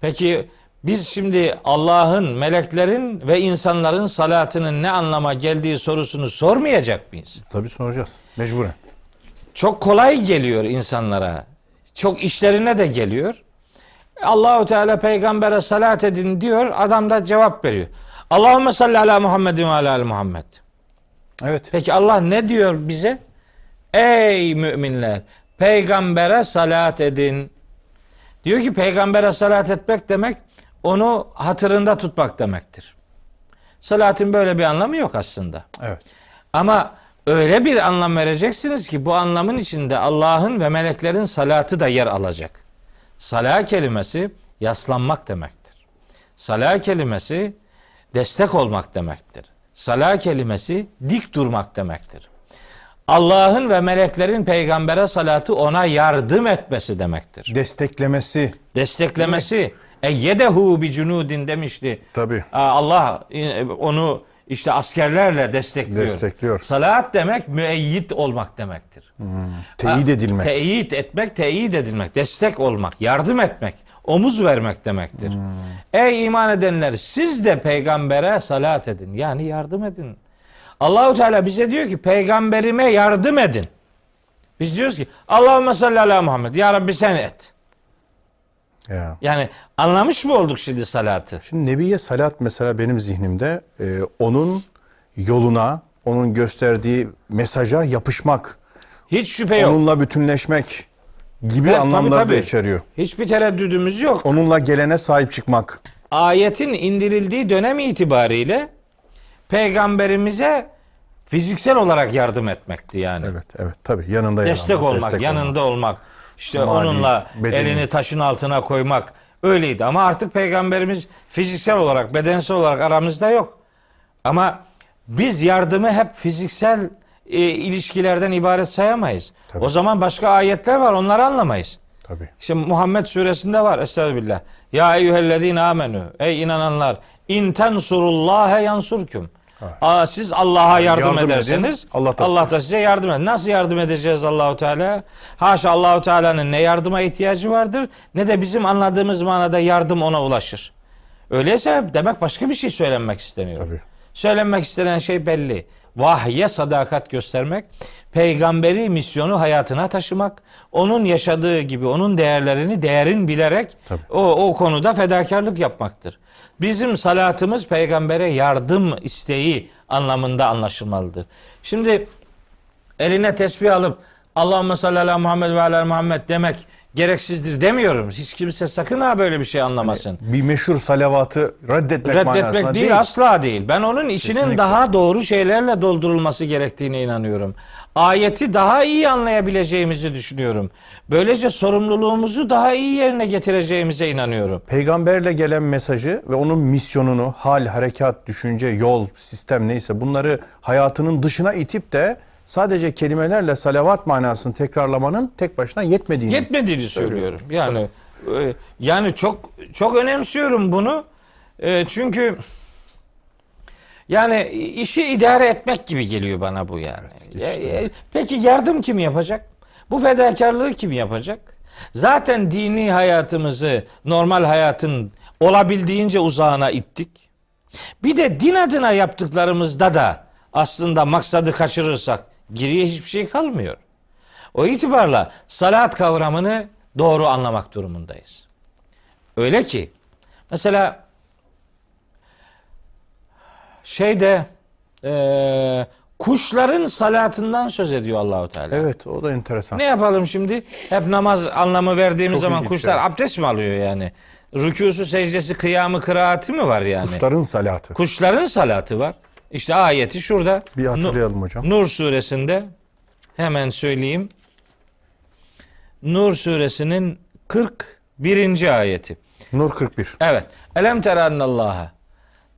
Peki biz şimdi Allah'ın, meleklerin ve insanların salatının ne anlama geldiği sorusunu sormayacak mıyız? Tabii soracağız. Mecburen. Çok kolay geliyor insanlara. Çok işlerine de geliyor. Allahu Teala peygambere salat edin diyor. Adam da cevap veriyor. Allahumme salli ala Muhammedin ve ala Muhammed. Evet. Peki Allah ne diyor bize? Ey müminler peygambere salat edin. Diyor ki peygambere salat etmek demek onu hatırında tutmak demektir. Salatın böyle bir anlamı yok aslında. Evet. Ama öyle bir anlam vereceksiniz ki bu anlamın içinde Allah'ın ve meleklerin salatı da yer alacak. Salah kelimesi yaslanmak demektir. Salah kelimesi destek olmak demektir. Salah kelimesi dik durmak demektir. Allah'ın ve meleklerin peygambere salatı ona yardım etmesi demektir. Desteklemesi. Desteklemesi. E yedehu bi cunudin demişti. Tabii. Aa, Allah e, onu işte askerlerle destekliyor. Destekliyor. Salat demek müeyyit olmak demektir. Teyit edilmek. Teyit etmek, teyit edilmek, destek olmak, yardım etmek, omuz vermek demektir. Ey iman edenler siz de peygambere salat edin. Yani yardım edin. Allahu Teala bize diyor ki peygamberime yardım edin. Biz diyoruz ki Allahümme salli ala Muhammed. Ya Rabbi sen et. Ya. Yani anlamış mı olduk şimdi salatı? Şimdi Nebiye salat mesela benim zihnimde e, onun yoluna, onun gösterdiği mesaja yapışmak, Hiç şüphe yok. onunla bütünleşmek gibi Evet, tabii, anlamları da tabii. içeriyor. Hiçbir tereddüdümüz yok. Onunla gelene sahip çıkmak. Ayetin indirildiği dönem itibariyle peygamberimize fiziksel olarak yardım etmekti yani. Evet, evet. Tabii yanında destek almak, olmak, destek yanında olmak. İşte Mali, onunla bedeni. elini taşın altına koymak öyleydi. Ama artık peygamberimiz fiziksel olarak, bedensel olarak aramızda yok. Ama biz yardımı hep fiziksel e, ilişkilerden ibaret sayamayız. Tabii. O zaman başka ayetler var, onları anlamayız. Tabii. İşte Muhammed suresinde var. Estağfirullah. Ya eyyühellezine amenü. Ey inananlar. İn tensurullâhe Aa, siz Allah'a yardım, Yardım edin, ederseniz Allah da Allah da size yardım eder. Nasıl yardım edeceğiz Allahu Teala? Haşa Allahu Teala'nın ne yardıma ihtiyacı vardır ne de bizim anladığımız manada yardım ona ulaşır. Öyleyse demek başka bir şey söylenmek isteniyor. Tabii. Söylenmek istenen şey belli. Vahye sadakat göstermek, peygamberi misyonu hayatına taşımak, onun yaşadığı gibi onun değerlerini değerin bilerek Tabii. o, o konuda fedakarlık yapmaktır. Bizim salatımız peygambere yardım isteği anlamında anlaşılmalıdır. Şimdi eline tesbih alıp Allahümme salli ala Muhammed ve ala Muhammed demek gereksizdir demiyorum. Hiç kimse sakın ha böyle bir şey anlamasın. Bir meşhur salavatı reddetmek, Reddetmek manasında değil, asla değil. Ben onun içinin Kesinlikle. daha doğru şeylerle doldurulması gerektiğine inanıyorum. Ayeti daha iyi anlayabileceğimizi düşünüyorum. Böylece sorumluluğumuzu daha iyi yerine getireceğimize inanıyorum. Peygamberle gelen mesajı ve onun misyonunu, hal, harekat, düşünce, yol, sistem neyse bunları hayatının dışına itip de sadece kelimelerle salavat manasını tekrarlamanın tek başına yetmediğini. Yetmediğini söylüyorum. Yani e, yani çok çok önemsiyorum bunu. E, çünkü yani işi idare etmek gibi geliyor bana bu yani. geçti. E, e, Peki yardım kim yapacak? Bu fedakarlığı kim yapacak? Zaten dini hayatımızı normal hayatın olabildiğince uzağına ittik. Bir de din adına yaptıklarımızda da aslında maksadı kaçırırsak geriye hiçbir şey kalmıyor. O itibarla salat kavramını doğru anlamak durumundayız. Öyle ki mesela şeyde eee, kuşların salatından söz ediyor Allahu Teala. Evet o da enteresan. Ne yapalım şimdi? Hep namaz anlamı verdiğimiz Çok zaman kuşlar evet. abdest mi alıyor yani? Rükûsu, secdesi, kıyamı, kıraati mi var yani? Kuşların salatı. Kuşların salatı var. İşte ayeti şurada. Bir hatırlayalım hocam. Nur suresinde hemen söyleyeyim. Nur suresinin 41. ayeti. Nur 41. Evet. Elem terallaha.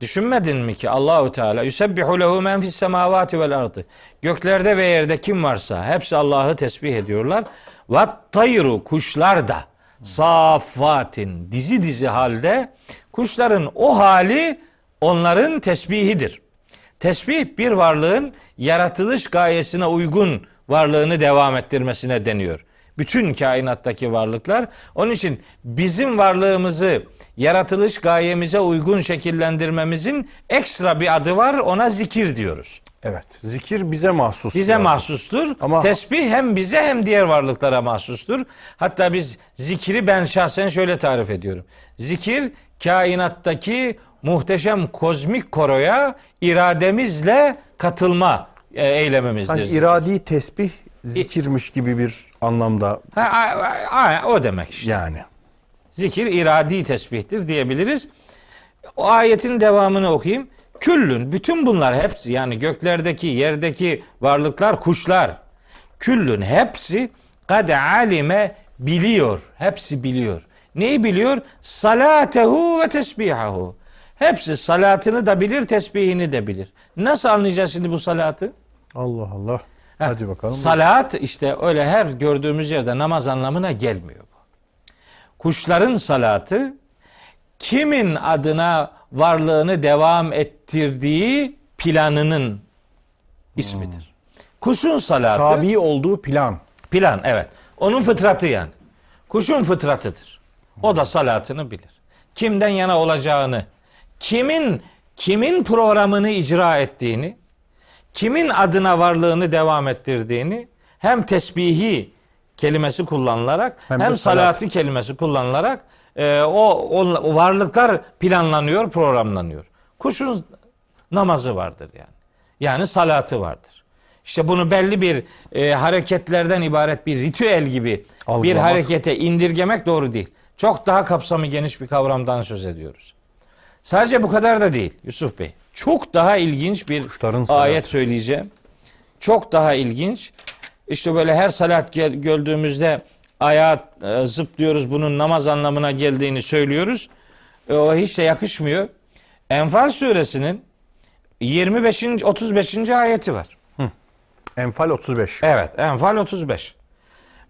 Düşünmedin mi ki Allahu Teala yusebbihu lehu men fis semavati vel ardı. Göklerde ve yerde kim varsa hepsi Allah'ı tesbih ediyorlar. Ve tayru kuşlar da safatin dizi dizi halde kuşların o hali onların tesbihidir. Tesbih bir varlığın yaratılış gayesine uygun varlığını devam ettirmesine deniyor. Bütün kainattaki varlıklar. Onun için bizim varlığımızı yaratılış gayemize uygun şekillendirmemizin ekstra bir adı var. Ona zikir diyoruz. Evet. Zikir bize mahsus. Bize biraz. mahsustur. Ama- Tesbih hem bize hem diğer varlıklara mahsustur. Hatta biz zikri ben şahsen şöyle tarif ediyorum. Zikir kainattaki muhteşem kozmik koroya irademizle katılma e, eylemimizdir. Sanki iradi tesbih zikirmiş gibi bir anlamda Ha, a- a- o demek işte. yani. Zikir iradi tesbihtir diyebiliriz. O ayetin devamını okuyayım. Küllün bütün bunlar hepsi yani göklerdeki, yerdeki varlıklar, kuşlar. Küllün hepsi kad alime biliyor. Hepsi biliyor. Neyi biliyor? Salatehu ve tesbihahu. Hepsi salatını da bilir, tesbihini de bilir. Nasıl anlayacağız şimdi bu salatı? Allah Allah. Heh, Hadi bakalım. Salat işte öyle her gördüğümüz yerde namaz anlamına gelmiyor bu. Kuşların salatı kimin adına varlığını devam ettirdiği planının ismidir. Kuşun salatı Tabi olduğu plan. plan evet. Onun fıtratı yani. Kuşun fıtratıdır. O da salatını bilir. Kimden yana olacağını, kimin kimin programını icra ettiğini, kimin adına varlığını devam ettirdiğini hem tesbihi kelimesi kullanılarak Hem hem, salat. salati kelimesi kullanılarak e, o, o, varlıklar planlanıyor, programlanıyor. Kuşun namazı vardır yani. Yani salatı vardır. işte bunu belli bir e, hareketlerden ibaret bir ritüel gibi bir Algılamak. harekete indirgemek doğru değil. Çok daha kapsamı geniş bir kavramdan söz ediyoruz. Sadece bu kadar da değil Yusuf Bey. Çok daha ilginç bir Kuşların ayet söyleyeceğim. Çok daha ilginç. İşte böyle her salat gel- gördüğümüzde ayağa e, zıplıyoruz bunun namaz anlamına geldiğini söylüyoruz. E, o hiç de yakışmıyor. Enfal suresinin 25. 35. ayeti var. Enfal 35. Evet, Enfal 35.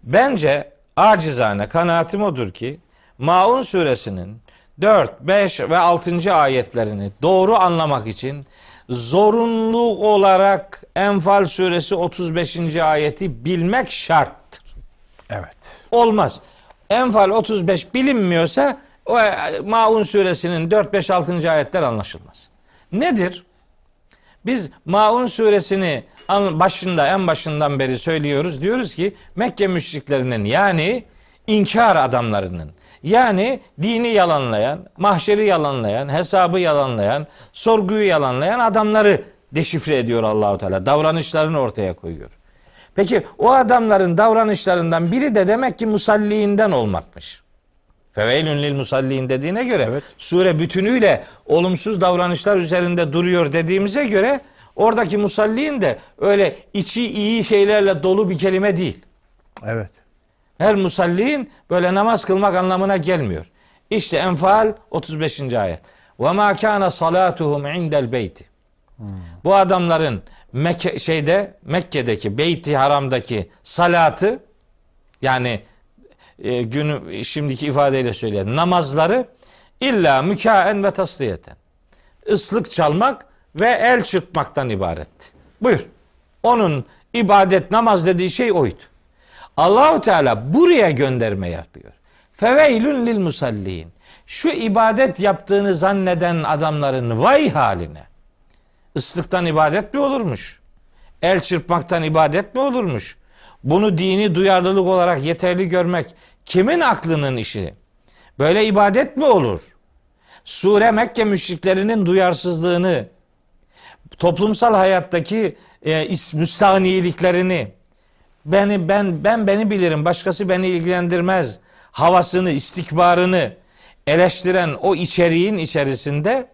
Bence acizane kanaatim odur ki Maun suresinin 4, 5 ve 6. ayetlerini doğru anlamak için zorunlu olarak Enfal suresi 35. ayeti bilmek şarttır. Evet. Olmaz. Enfal 35 bilinmiyorsa o Maun suresinin 4 5 6. ayetler anlaşılmaz. Nedir? Biz Maun suresini başında en başından beri söylüyoruz. Diyoruz ki Mekke müşriklerinin yani inkar adamlarının yani dini yalanlayan, mahşeri yalanlayan, hesabı yalanlayan, sorguyu yalanlayan adamları deşifre ediyor Allahu Teala. Davranışlarını ortaya koyuyor. Peki o adamların davranışlarından biri de demek ki musalliğinden olmakmış. Feveylün lil musalliin dediğine göre Evet. sure bütünüyle olumsuz davranışlar üzerinde duruyor dediğimize göre oradaki musalliin de öyle içi iyi şeylerle dolu bir kelime değil. Evet. Her musalliin böyle namaz kılmak anlamına gelmiyor. İşte Enfal 35. ayet. Ve ma kana salatuhum indel beyti. Bu adamların Mekke şeyde Mekke'deki Beyti Haram'daki salatı yani e, günü şimdiki ifadeyle söyleyelim namazları illa mükaen ve tasliyeten. Islık çalmak ve el çırpmaktan ibaretti. Buyur. Onun ibadet namaz dediği şey oydu. Allahu Teala buraya gönderme yapıyor. Feveylün lil musallin. Şu ibadet yaptığını zanneden adamların vay haline. Islıktan ibadet mi olurmuş? El çırpmaktan ibadet mi olurmuş? Bunu dini duyarlılık olarak yeterli görmek kimin aklının işi? Böyle ibadet mi olur? Sure Mekke müşriklerinin duyarsızlığını, toplumsal hayattaki e, müstahniyeliklerini, beni ben ben beni bilirim başkası beni ilgilendirmez havasını istikbarını eleştiren o içeriğin içerisinde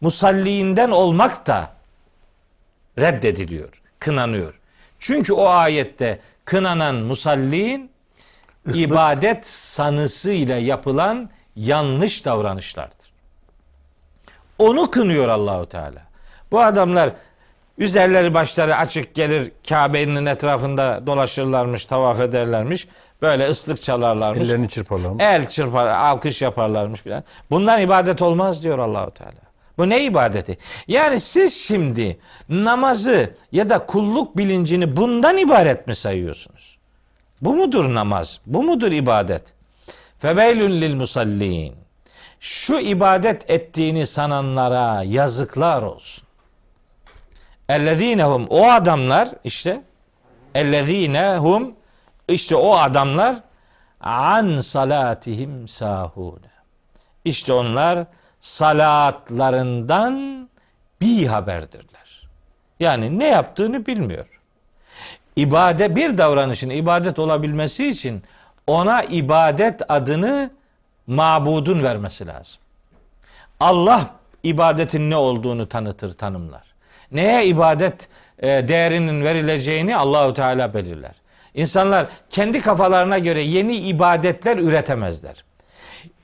musalliinden olmak da reddediliyor, kınanıyor. Çünkü o ayette kınanan musalliin ibadet sanısıyla yapılan yanlış davranışlardır. Onu kınıyor Allahu Teala. Bu adamlar üzerleri başları açık gelir Kabe'nin etrafında dolaşırlarmış, tavaf ederlermiş. Böyle ıslık çalarlarmış. Ellerini çırparlar. El çırpar, alkış yaparlarmış filan. Bundan ibadet olmaz diyor Allahu Teala. Bu ne ibadeti? Yani siz şimdi namazı ya da kulluk bilincini bundan ibaret mi sayıyorsunuz? Bu mudur namaz? Bu mudur ibadet? Febeylün lil musallin. Şu ibadet ettiğini sananlara yazıklar olsun. Ellezinehum o adamlar işte ellezinehum işte o adamlar an salatihim sahune. İşte onlar salatlarından bir haberdirler. Yani ne yaptığını bilmiyor. İbade bir davranışın ibadet olabilmesi için ona ibadet adını mabudun vermesi lazım. Allah ibadetin ne olduğunu tanıtır, tanımlar. Neye ibadet e, değerinin verileceğini Allahu Teala belirler. İnsanlar kendi kafalarına göre yeni ibadetler üretemezler.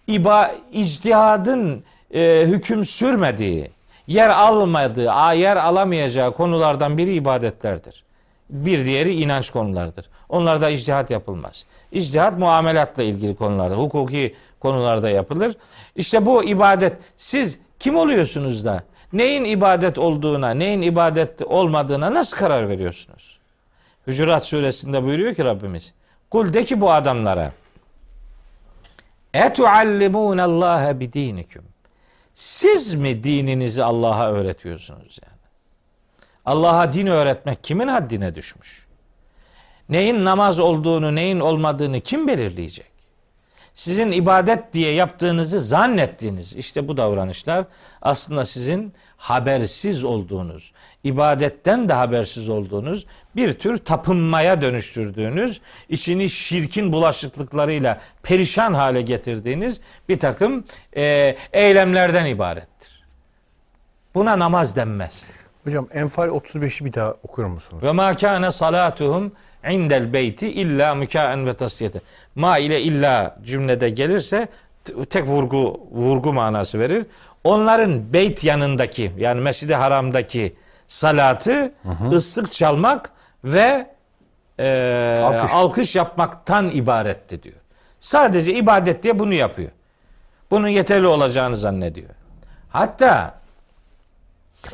İba, ictihadın e, hüküm sürmediği, yer almadığı, a- yer alamayacağı konulardan biri ibadetlerdir. Bir diğeri inanç konulardır. Onlarda ictihat yapılmaz. İctihat muamelatla ilgili konularda, hukuki konularda yapılır. İşte bu ibadet siz kim oluyorsunuz da neyin ibadet olduğuna, neyin ibadet olmadığına nasıl karar veriyorsunuz? Hucurat suresinde buyuruyor ki Rabbimiz. Kul de ki bu adamlara Etuallimûne Allâhe bidîniküm. Siz mi dininizi Allah'a öğretiyorsunuz yani? Allah'a din öğretmek kimin haddine düşmüş? Neyin namaz olduğunu, neyin olmadığını kim belirleyecek? Sizin ibadet diye yaptığınızı zannettiğiniz işte bu davranışlar aslında sizin habersiz olduğunuz, ibadetten de habersiz olduğunuz bir tür tapınmaya dönüştürdüğünüz, içini şirkin bulaşıklıklarıyla perişan hale getirdiğiniz bir takım e, eylemlerden ibarettir. Buna namaz denmez. Hocam Enfal 35'i bir daha okur musunuz? Ve ma kana salatuhum indel beyti illa mükaen ve tasiyete. Ma ile illa cümlede gelirse tek vurgu vurgu manası verir. Onların beyt yanındaki yani Mescid-i Haram'daki salatı hı hı. ıslık çalmak ve e, alkış. alkış yapmaktan ibaretti diyor. Sadece ibadet diye bunu yapıyor. Bunun yeterli olacağını zannediyor. Hatta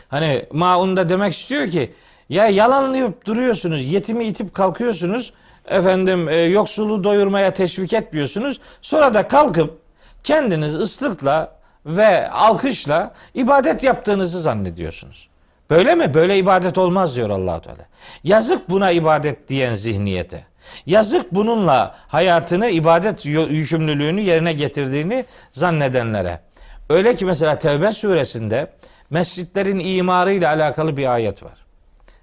hani Maun'da demek istiyor ki ya yalanlayıp duruyorsunuz, yetimi itip kalkıyorsunuz, efendim e, yoksulu doyurmaya teşvik etmiyorsunuz. Sonra da kalkıp kendiniz ıslıkla ve alkışla ibadet yaptığınızı zannediyorsunuz. Böyle mi? Böyle ibadet olmaz diyor Allahu Teala. Yazık buna ibadet diyen zihniyete. Yazık bununla hayatını ibadet yükümlülüğünü yerine getirdiğini zannedenlere. Öyle ki mesela Tevbe suresinde mescitlerin imarı ile alakalı bir ayet var.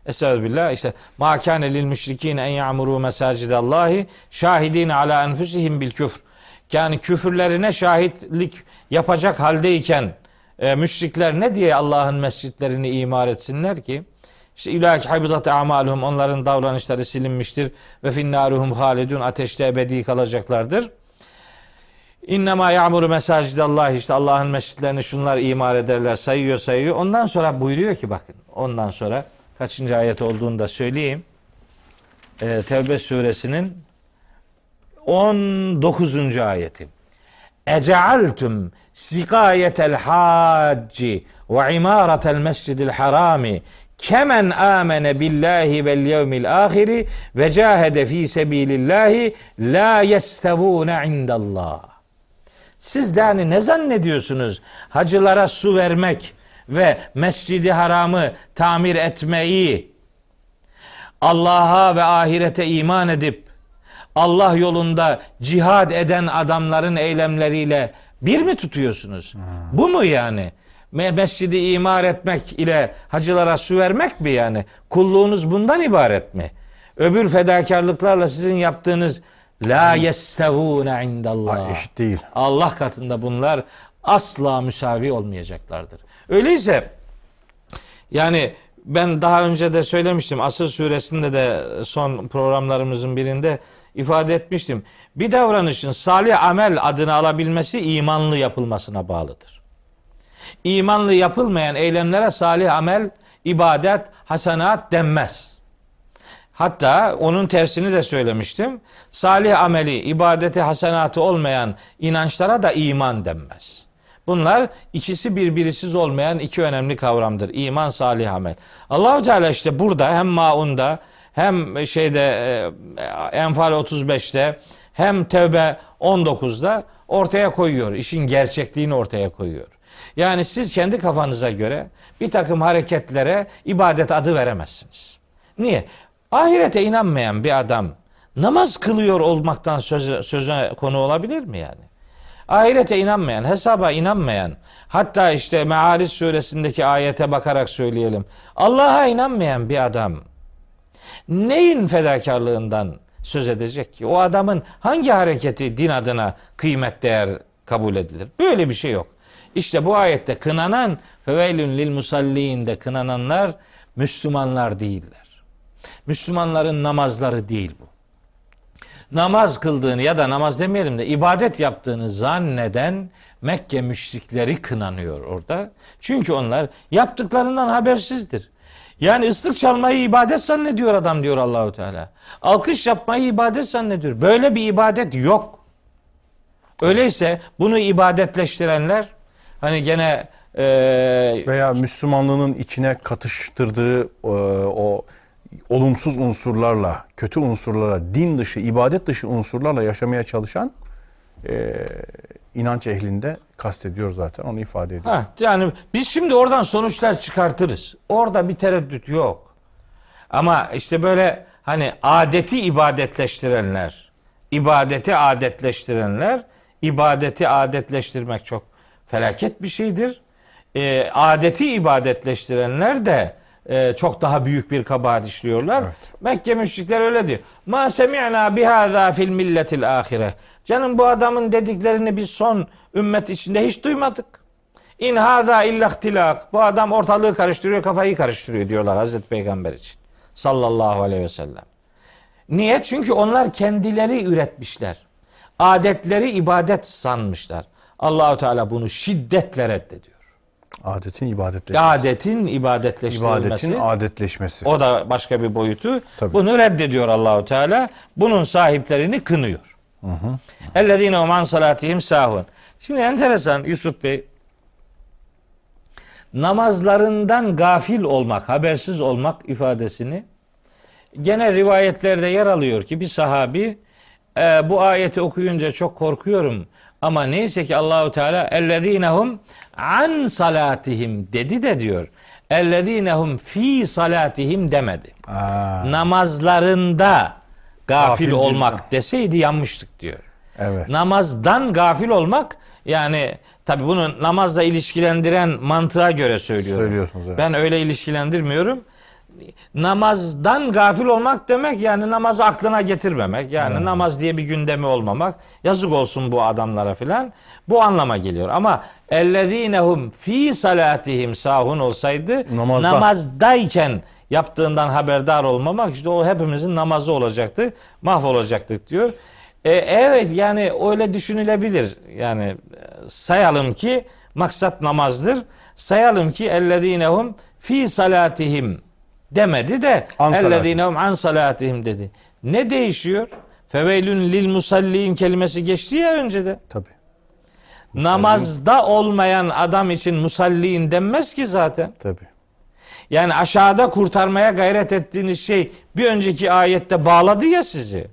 Estağfirullah işte ma kâne lil müşrikîn en ya'muru mesacidallahi şahidin ala enfusihim bil küfr. Yani küfürlerine şahitlik yapacak haldeyken e, müşrikler ne diye Allah'ın mescitlerini imar etsinler ki? İşte ilaki habidat amaluhum onların davranışları silinmiştir ve finnaruhum halidun ateşte ebedi kalacaklardır. İnnemâ ya'muru mesacidallah işte Allah'ın mescitlerini şunlar imar ederler sayıyor sayıyor. Ondan sonra buyuruyor ki bakın ondan sonra kaçıncı ayet olduğunu da söyleyeyim. Ee, Tevbe suresinin 19. ayeti. Ecealtum sikayetel hacci ve imaratel mescidil harami kemen amene billahi vel yevmil ahiri ve cahede fi sebilillahi la yestevune indallah. Siz de hani ne zannediyorsunuz? Hacılara su vermek ve mescidi haramı tamir etmeyi Allah'a ve ahirete iman edip Allah yolunda cihad eden adamların eylemleriyle bir mi tutuyorsunuz? Hmm. Bu mu yani? Mescidi imar etmek ile hacılara su vermek mi yani? Kulluğunuz bundan ibaret mi? Öbür fedakarlıklarla sizin yaptığınız la yestevune indallah. Eşit değil. Allah katında bunlar asla müsavi olmayacaklardır. Öyleyse yani ben daha önce de söylemiştim. Asır suresinde de son programlarımızın birinde ifade etmiştim. Bir davranışın salih amel adını alabilmesi imanlı yapılmasına bağlıdır. İmanlı yapılmayan eylemlere salih amel, ibadet, hasenat denmez. Hatta onun tersini de söylemiştim. Salih ameli, ibadeti, hasenatı olmayan inançlara da iman denmez. Bunlar ikisi birbirisiz olmayan iki önemli kavramdır. İman, salih amel. Allahu Teala işte burada hem Maun'da hem şeyde e, Enfal 35'te hem Tevbe 19'da ortaya koyuyor. İşin gerçekliğini ortaya koyuyor. Yani siz kendi kafanıza göre bir takım hareketlere ibadet adı veremezsiniz. Niye? Ahirete inanmayan bir adam namaz kılıyor olmaktan söze, söze konu olabilir mi yani? Ahirete inanmayan, hesaba inanmayan, hatta işte Meariz suresindeki ayete bakarak söyleyelim. Allah'a inanmayan bir adam neyin fedakarlığından söz edecek ki? O adamın hangi hareketi din adına kıymet değer kabul edilir? Böyle bir şey yok. İşte bu ayette kınanan feveylün lil musallinde kınananlar Müslümanlar değiller. Müslümanların namazları değil bu. Namaz kıldığını ya da namaz demeyelim de ibadet yaptığını zanneden Mekke müşrikleri kınanıyor orada. Çünkü onlar yaptıklarından habersizdir. Yani ıslık çalmayı ibadet zannediyor adam diyor Allahu Teala. Alkış yapmayı ibadet zannediyor. Böyle bir ibadet yok. Öyleyse bunu ibadetleştirenler hani gene e, veya Müslümanlığının içine katıştırdığı e, o olumsuz unsurlarla, kötü unsurlarla, din dışı, ibadet dışı unsurlarla yaşamaya çalışan e, inanç ehlinde kastediyor zaten. Onu ifade ediyor. Ha, yani biz şimdi oradan sonuçlar çıkartırız. Orada bir tereddüt yok. Ama işte böyle hani adeti ibadetleştirenler, ibadeti adetleştirenler ibadeti adetleştirmek çok felaket bir şeydir. E, adeti ibadetleştirenler de e, çok daha büyük bir kabahat işliyorlar. Evet. Mekke müşrikler öyle diyor. Ma semi'na bihâzâ fil milletil ahire. Canım bu adamın dediklerini biz son ümmet içinde hiç duymadık. İn hâzâ illa ihtilâk. Bu adam ortalığı karıştırıyor, kafayı karıştırıyor diyorlar Hazreti Peygamber için. Sallallahu aleyhi ve sellem. Niye? Çünkü onlar kendileri üretmişler. Adetleri ibadet sanmışlar. Allahu Teala bunu şiddetle reddediyor. Adetin ibadetleşmesi. Adetin ibadetleştirilmesi. İbadetin adetleşmesi. O da başka bir boyutu. Tabii. Bunu reddediyor Allahu Teala. Bunun sahiplerini kınıyor. Ellezine hum an salatihim sahun. Şimdi enteresan Yusuf Bey. Namazlarından gafil olmak, habersiz olmak ifadesini gene rivayetlerde yer alıyor ki bir sahabi e, bu ayeti okuyunca çok korkuyorum ama neyse ki Allahu Teala ellezinehum an salatihim dedi de diyor. Ellezinehum fi salatihim demedi. Aa, Namazlarında gafil Gafil olmak değil. deseydi yanmıştık diyor. evet. Namazdan gafil olmak yani tabi bunu namazla ilişkilendiren mantığa göre söylüyorum. Söylüyorsunuz, evet. Ben öyle ilişkilendirmiyorum. Namazdan gafil olmak demek yani namazı aklına getirmemek. Yani namaz diye bir gündemi olmamak. Yazık olsun bu adamlara filan. Bu anlama geliyor. Ama ellezinehum fi salatihim sahun olsaydı Namazda. namazdayken yaptığından haberdar olmamak işte o hepimizin namazı olacaktı. Mahvolacaktık diyor. E, evet yani öyle düşünülebilir. Yani e, sayalım ki maksat namazdır. Sayalım ki ellezinehum fi salatihim demedi de ellezinehum an salatihim dedi. Ne değişiyor? Feveylün lil musallin kelimesi geçti ya önceden. Tabii. Namazda olmayan adam için musallin denmez ki zaten. Tabii. Yani aşağıda kurtarmaya gayret ettiğiniz şey bir önceki ayette bağladı ya sizi.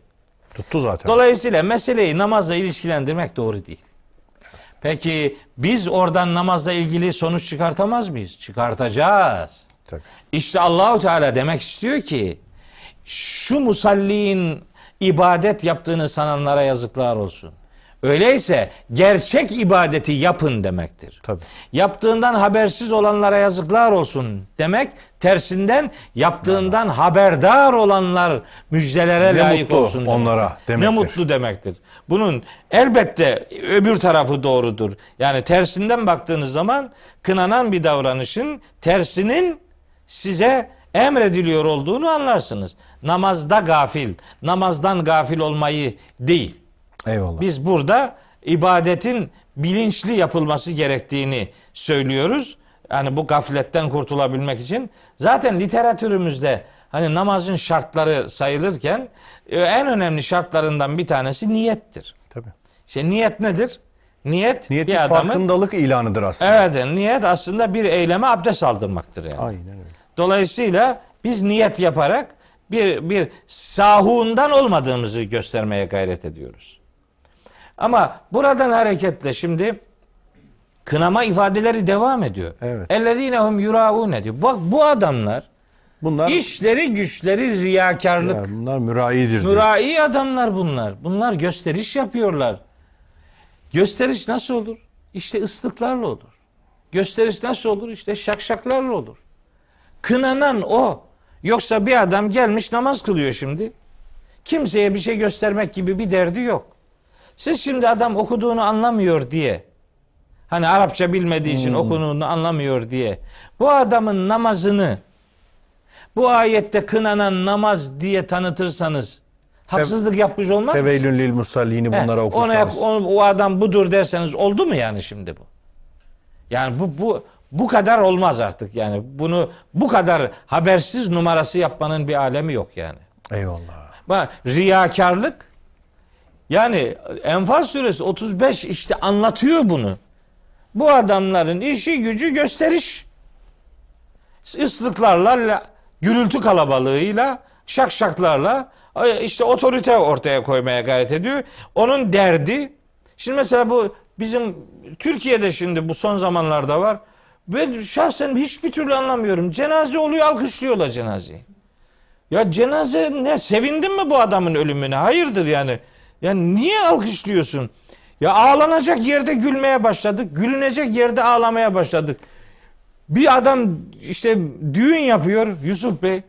Tuttu zaten. Dolayısıyla meseleyi namazla ilişkilendirmek doğru değil. Peki biz oradan namazla ilgili sonuç çıkartamaz mıyız? Çıkartacağız. Tabii. İşte Allahu Teala demek istiyor ki şu musalliğin ibadet yaptığını sananlara yazıklar olsun. Öyleyse gerçek ibadeti yapın demektir. Tabii. Yaptığından habersiz olanlara yazıklar olsun demek tersinden yaptığından haberdar olanlar müjdelere Ne layık mutlu olsun demek. onlara Ne demektir. mutlu demektir. Bunun elbette öbür tarafı doğrudur. Yani tersinden baktığınız zaman kınanan bir davranışın tersinin size emrediliyor olduğunu anlarsınız. Namazda gafil, namazdan gafil olmayı değil. Eyvallah. Biz burada ibadetin bilinçli yapılması gerektiğini söylüyoruz. Yani bu gafletten kurtulabilmek için zaten literatürümüzde hani namazın şartları sayılırken e, en önemli şartlarından bir tanesi niyettir. Tabii. İşte niyet nedir? Niyet, Niyet bir bir adamın farkındalık ilanıdır aslında. Evet, niyet aslında bir eyleme abdest aldırmaktır yani. Aynen öyle. Dolayısıyla biz niyet yaparak bir bir sahundan olmadığımızı göstermeye gayret ediyoruz. Ama buradan hareketle şimdi kınama ifadeleri devam ediyor. Evet. Ellezinehum yuraun ediyor. Bak bu adamlar Bunlar işleri güçleri riyakarlık. ya bunlar müraidir diyor. Mürai adamlar bunlar. Bunlar gösteriş yapıyorlar. Gösteriş nasıl olur? İşte ıslıklarla olur. Gösteriş nasıl olur? İşte şakşaklarla olur. Kınanan o. Yoksa bir adam gelmiş namaz kılıyor şimdi. Kimseye bir şey göstermek gibi bir derdi yok. Siz şimdi adam okuduğunu anlamıyor diye hani Arapça bilmediği için okuduğunu anlamıyor diye bu adamın namazını bu ayette kınanan namaz diye tanıtırsanız haksızlık yapmış olmaz mısınız? Feveylün lil musallini bunlara ona, okursanız. o, o adam budur derseniz oldu mu yani şimdi bu? Yani bu bu bu kadar olmaz artık yani. Bunu bu kadar habersiz numarası yapmanın bir alemi yok yani. Eyvallah. Bak riyakarlık yani Enfal suresi 35 işte anlatıyor bunu. Bu adamların işi gücü gösteriş. Islıklarla, la- gürültü kalabalığıyla, şakşaklarla e, işte otorite ortaya koymaya gayret ediyor. Onun derdi şimdi mesela bu bizim Türkiye'de şimdi bu son zamanlarda var. Ben şahsen hiçbir türlü anlamıyorum. Cenaze oluyor alkışlıyorlar cenazeyi. Ya cenaze ne? Sevindin mi bu adamın ölümüne? Hayırdır yani. Yani niye alkışlıyorsun? Ya ağlanacak yerde gülmeye başladık. Gülünecek yerde ağlamaya başladık. Bir adam işte düğün yapıyor Yusuf Bey.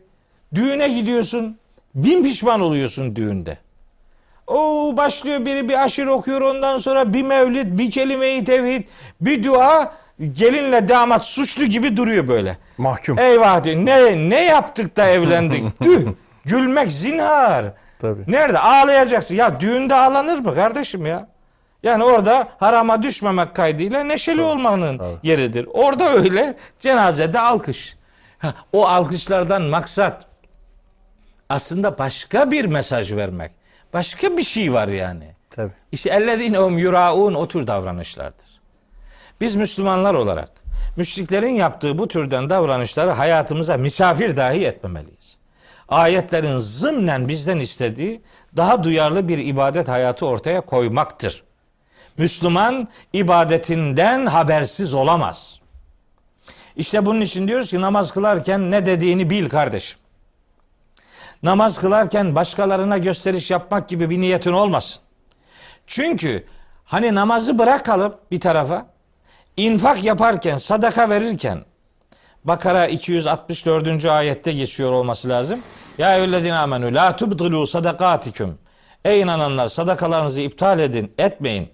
Düğüne gidiyorsun. Bin pişman oluyorsun düğünde. O başlıyor biri bir aşır okuyor ondan sonra bir mevlid, bir kelime-i tevhid, bir dua gelinle damat suçlu gibi duruyor böyle. Mahkum. Eyvah diyor. Ne ne yaptık da evlendik? Tüh. Gülmek zinhar. Tabii. Nerede? Ağlayacaksın. Ya düğünde ağlanır mı kardeşim ya? Yani orada harama düşmemek kaydıyla neşeli olmanın yeridir. Orada öyle, cenazede alkış. Ha, o alkışlardan maksat aslında başka bir mesaj vermek. Başka bir şey var yani. Tabii. İşte ellezînehum yuraun o tür davranışlardır. Biz Müslümanlar olarak müşriklerin yaptığı bu türden davranışları hayatımıza misafir dahi etmemeliyiz. Ayetlerin zımnen bizden istediği daha duyarlı bir ibadet hayatı ortaya koymaktır. Müslüman ibadetinden habersiz olamaz. İşte bunun için diyoruz ki namaz kılarken ne dediğini bil kardeşim. Namaz kılarken başkalarına gösteriş yapmak gibi bir niyetin olmasın. Çünkü hani namazı bırakalım bir tarafa. İnfak yaparken, sadaka verirken Bakara 264. ayette geçiyor olması lazım. Ya eyyühellezine amenü la tubdilu sadakatikum. Ey inananlar sadakalarınızı iptal edin, etmeyin.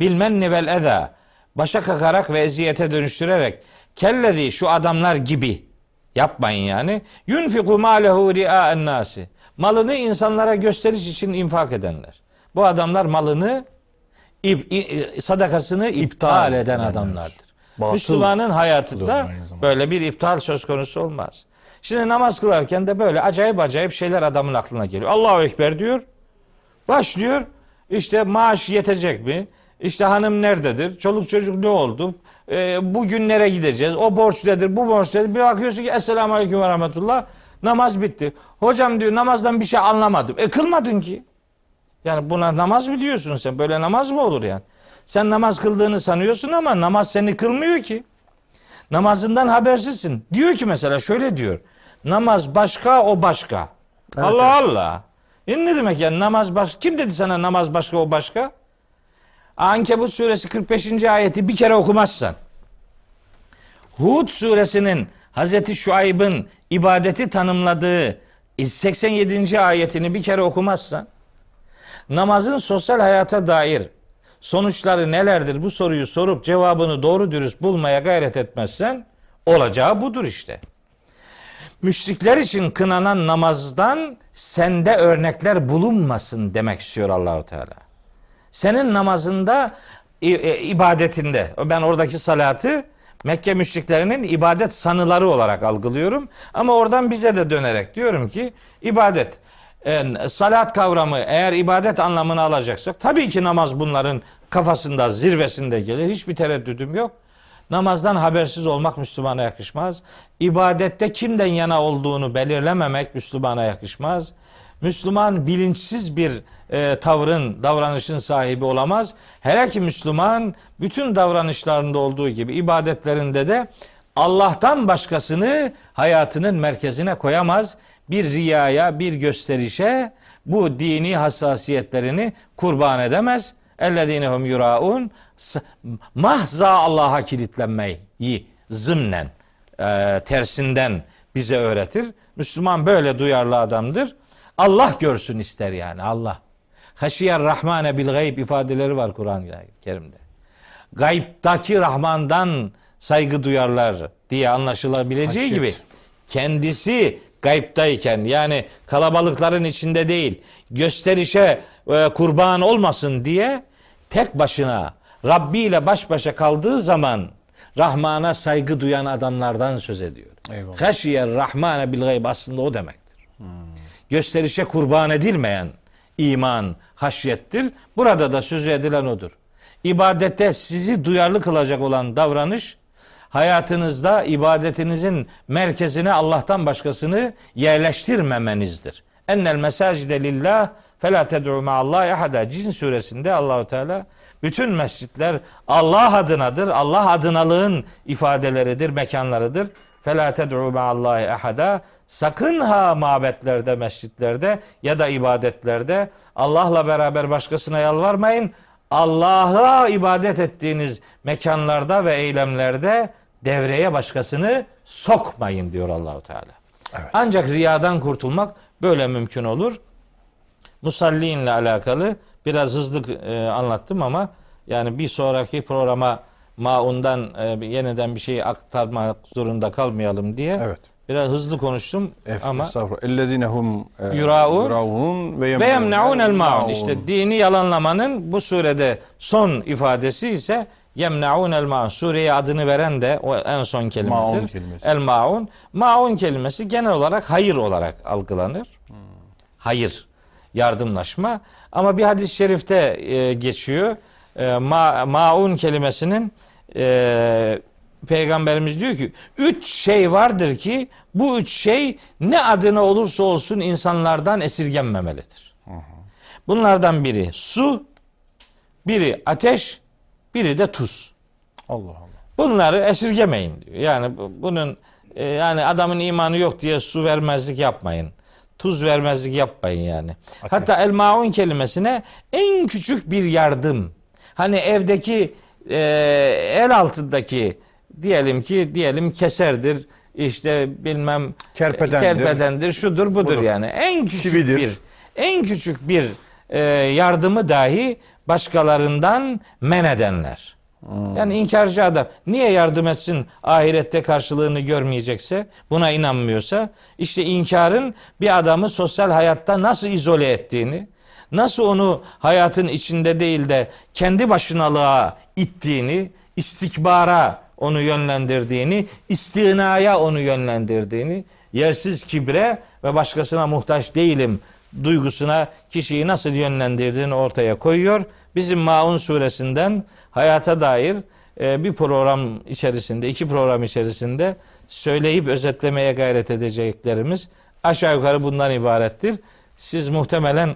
Bilmenni vel eda. Başa kakarak ve eziyete dönüştürerek kellezi şu adamlar gibi yapmayın yani. Yunfiku malehu ria'en nasi. Malını insanlara gösteriş için infak edenler. Bu adamlar malını ip- i- sadakasını iptal eden adamlardır. Batıl Müslümanın hayatında böyle bir iptal söz konusu olmaz. Şimdi namaz kılarken de böyle acayip acayip şeyler adamın aklına geliyor. Allahu Ekber diyor. Başlıyor. İşte maaş yetecek mi? İşte hanım nerededir? Çoluk çocuk ne oldu? Ee, bugün nereye gideceğiz? O borç nedir? Bu borç nedir? Bir bakıyorsun ki Esselamu Aleyküm ve Rahmetullah. Namaz bitti. Hocam diyor namazdan bir şey anlamadım. E kılmadın ki. Yani buna namaz mı diyorsun sen? Böyle namaz mı olur yani? Sen namaz kıldığını sanıyorsun ama namaz seni kılmıyor ki. Namazından habersizsin. Diyor ki mesela şöyle diyor. Namaz başka o başka. Allah Allah. E ne demek yani namaz başka? Kim dedi sana namaz başka o başka? Ankebut suresi 45. ayeti bir kere okumazsan. Hud suresinin Hazreti Şuayb'ın ibadeti tanımladığı 87. ayetini bir kere okumazsan namazın sosyal hayata dair sonuçları nelerdir bu soruyu sorup cevabını doğru dürüst bulmaya gayret etmezsen olacağı budur işte. Müşrikler için kınanan namazdan sende örnekler bulunmasın demek istiyor Allahu Teala. Senin namazında e, ibadetinde ben oradaki salatı Mekke müşriklerinin ibadet sanıları olarak algılıyorum. Ama oradan bize de dönerek diyorum ki ibadet e, salat kavramı eğer ibadet anlamını alacaksak tabii ki namaz bunların kafasında zirvesinde gelir. Hiçbir tereddüdüm yok. Namazdan habersiz olmak Müslümana yakışmaz. İbadette kimden yana olduğunu belirlememek Müslümana yakışmaz. Müslüman bilinçsiz bir e, tavrın, davranışın sahibi olamaz. Hele ki Müslüman bütün davranışlarında olduğu gibi ibadetlerinde de Allah'tan başkasını hayatının merkezine koyamaz. Bir riyaya, bir gösterişe bu dini hassasiyetlerini kurban edemez. Ellezinehum yuraun mahza Allah'a kilitlenmeyi zımnen e, tersinden bize öğretir. Müslüman böyle duyarlı adamdır. Allah görsün ister yani Allah. Haşiyer Rahmane bil gayb ifadeleri var Kur'an-ı Kerim'de. Gaybdaki Rahman'dan saygı duyarlar diye anlaşılabileceği Haşyet. gibi kendisi gaybdayken yani kalabalıkların içinde değil gösterişe e, kurban olmasın diye tek başına Rabbi ile baş başa kaldığı zaman Rahman'a saygı duyan adamlardan söz ediyor. Haşiyer Rahmane bil gayb aslında o demektir. Gösterişe kurban edilmeyen iman haşyettir. Burada da sözü edilen odur. İbadette sizi duyarlı kılacak olan davranış hayatınızda ibadetinizin merkezine Allah'tan başkasını yerleştirmemenizdir. Ennel mesacide lillah felâ ted'u ma'allahi ahada. Cin suresinde Allahu Teala bütün mescitler Allah adınadır. Allah adınalığın ifadeleridir, mekanlarıdır. Felâ ted'u ma'allahi ahada. Sakın ha mabetlerde, mescitlerde ya da ibadetlerde Allah'la beraber başkasına yalvarmayın. Allah'a ibadet ettiğiniz mekanlarda ve eylemlerde devreye başkasını sokmayın diyor Allahu Teala. Ancak riyadan kurtulmak böyle mümkün olur. Musalliinle alakalı biraz hızlı e, anlattım ama yani bir sonraki programa maundan e, yeniden bir şey aktarmak zorunda kalmayalım diye Evet. biraz hızlı konuştum Ef, ama estağfurullah. Ellezine hum e, Yuraun ve yemnaun el maun. İşte dini yalanlamanın bu surede son ifadesi ise yemnaun el maun. Sureye adını veren de o en son Maun kelimedir. kelimesi. El maun. Maun kelimesi genel olarak hayır olarak algılanır. Hayır. Yardımlaşma. Ama bir hadis-i şerifte e, geçiyor. E, ma, maun kelimesinin e, Peygamberimiz diyor ki üç şey vardır ki bu üç şey ne adına olursa olsun insanlardan esirgenmemelidir. Bunlardan biri su, biri ateş, biri de tuz. Allah Allah. Bunları esirgemeyin diyor. Yani bu- bunun e, yani adamın imanı yok diye su vermezlik yapmayın. Tuz vermezlik yapmayın yani. Hatta el maun kelimesine en küçük bir yardım. Hani evdeki e, el altındaki diyelim ki diyelim keserdir işte bilmem Kerpedendir. kerpedendir şudur budur Budur. yani. En küçük Çividir. bir en küçük bir e, yardımı dahi başkalarından men edenler. Yani inkarcı adam niye yardım etsin ahirette karşılığını görmeyecekse buna inanmıyorsa işte inkarın bir adamı sosyal hayatta nasıl izole ettiğini nasıl onu hayatın içinde değil de kendi başınalığa ittiğini istikbara onu yönlendirdiğini istinaya onu yönlendirdiğini yersiz kibre ve başkasına muhtaç değilim duygusuna kişiyi nasıl yönlendirdiğini ortaya koyuyor. Bizim Maun suresinden hayata dair e, bir program içerisinde, iki program içerisinde söyleyip özetlemeye gayret edeceklerimiz aşağı yukarı bundan ibarettir. Siz muhtemelen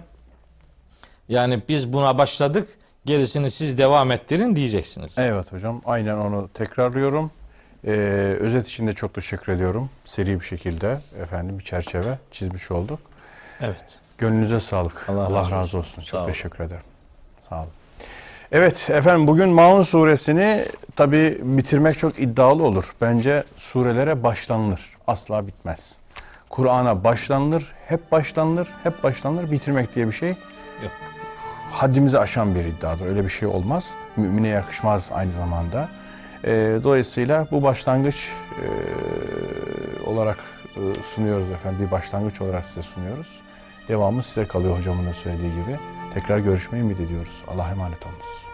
yani biz buna başladık, gerisini siz devam ettirin diyeceksiniz. Evet hocam. Aynen onu tekrarlıyorum. Ee, özet için de çok teşekkür ediyorum. Seri bir şekilde efendim bir çerçeve çizmiş olduk. Evet. Gönlünüze sağlık. Allah Allah, razı razı, olsun. olsun. Sağ Çok olun. teşekkür ederim. Sağ olun. Evet efendim bugün Maun suresini tabi bitirmek çok iddialı olur. Bence surelere başlanılır. Asla bitmez. Kur'an'a başlanılır, hep başlanılır, hep başlanılır. Bitirmek diye bir şey Yok. haddimizi aşan bir iddiadır. Öyle bir şey olmaz. Mümine yakışmaz aynı zamanda. Ee, dolayısıyla bu başlangıç e, olarak e, sunuyoruz efendim. Bir başlangıç olarak size sunuyoruz. Devamı size kalıyor hocamın da söylediği gibi. Tekrar görüşmeyi ümit ediyoruz. Allah'a emanet olunuz.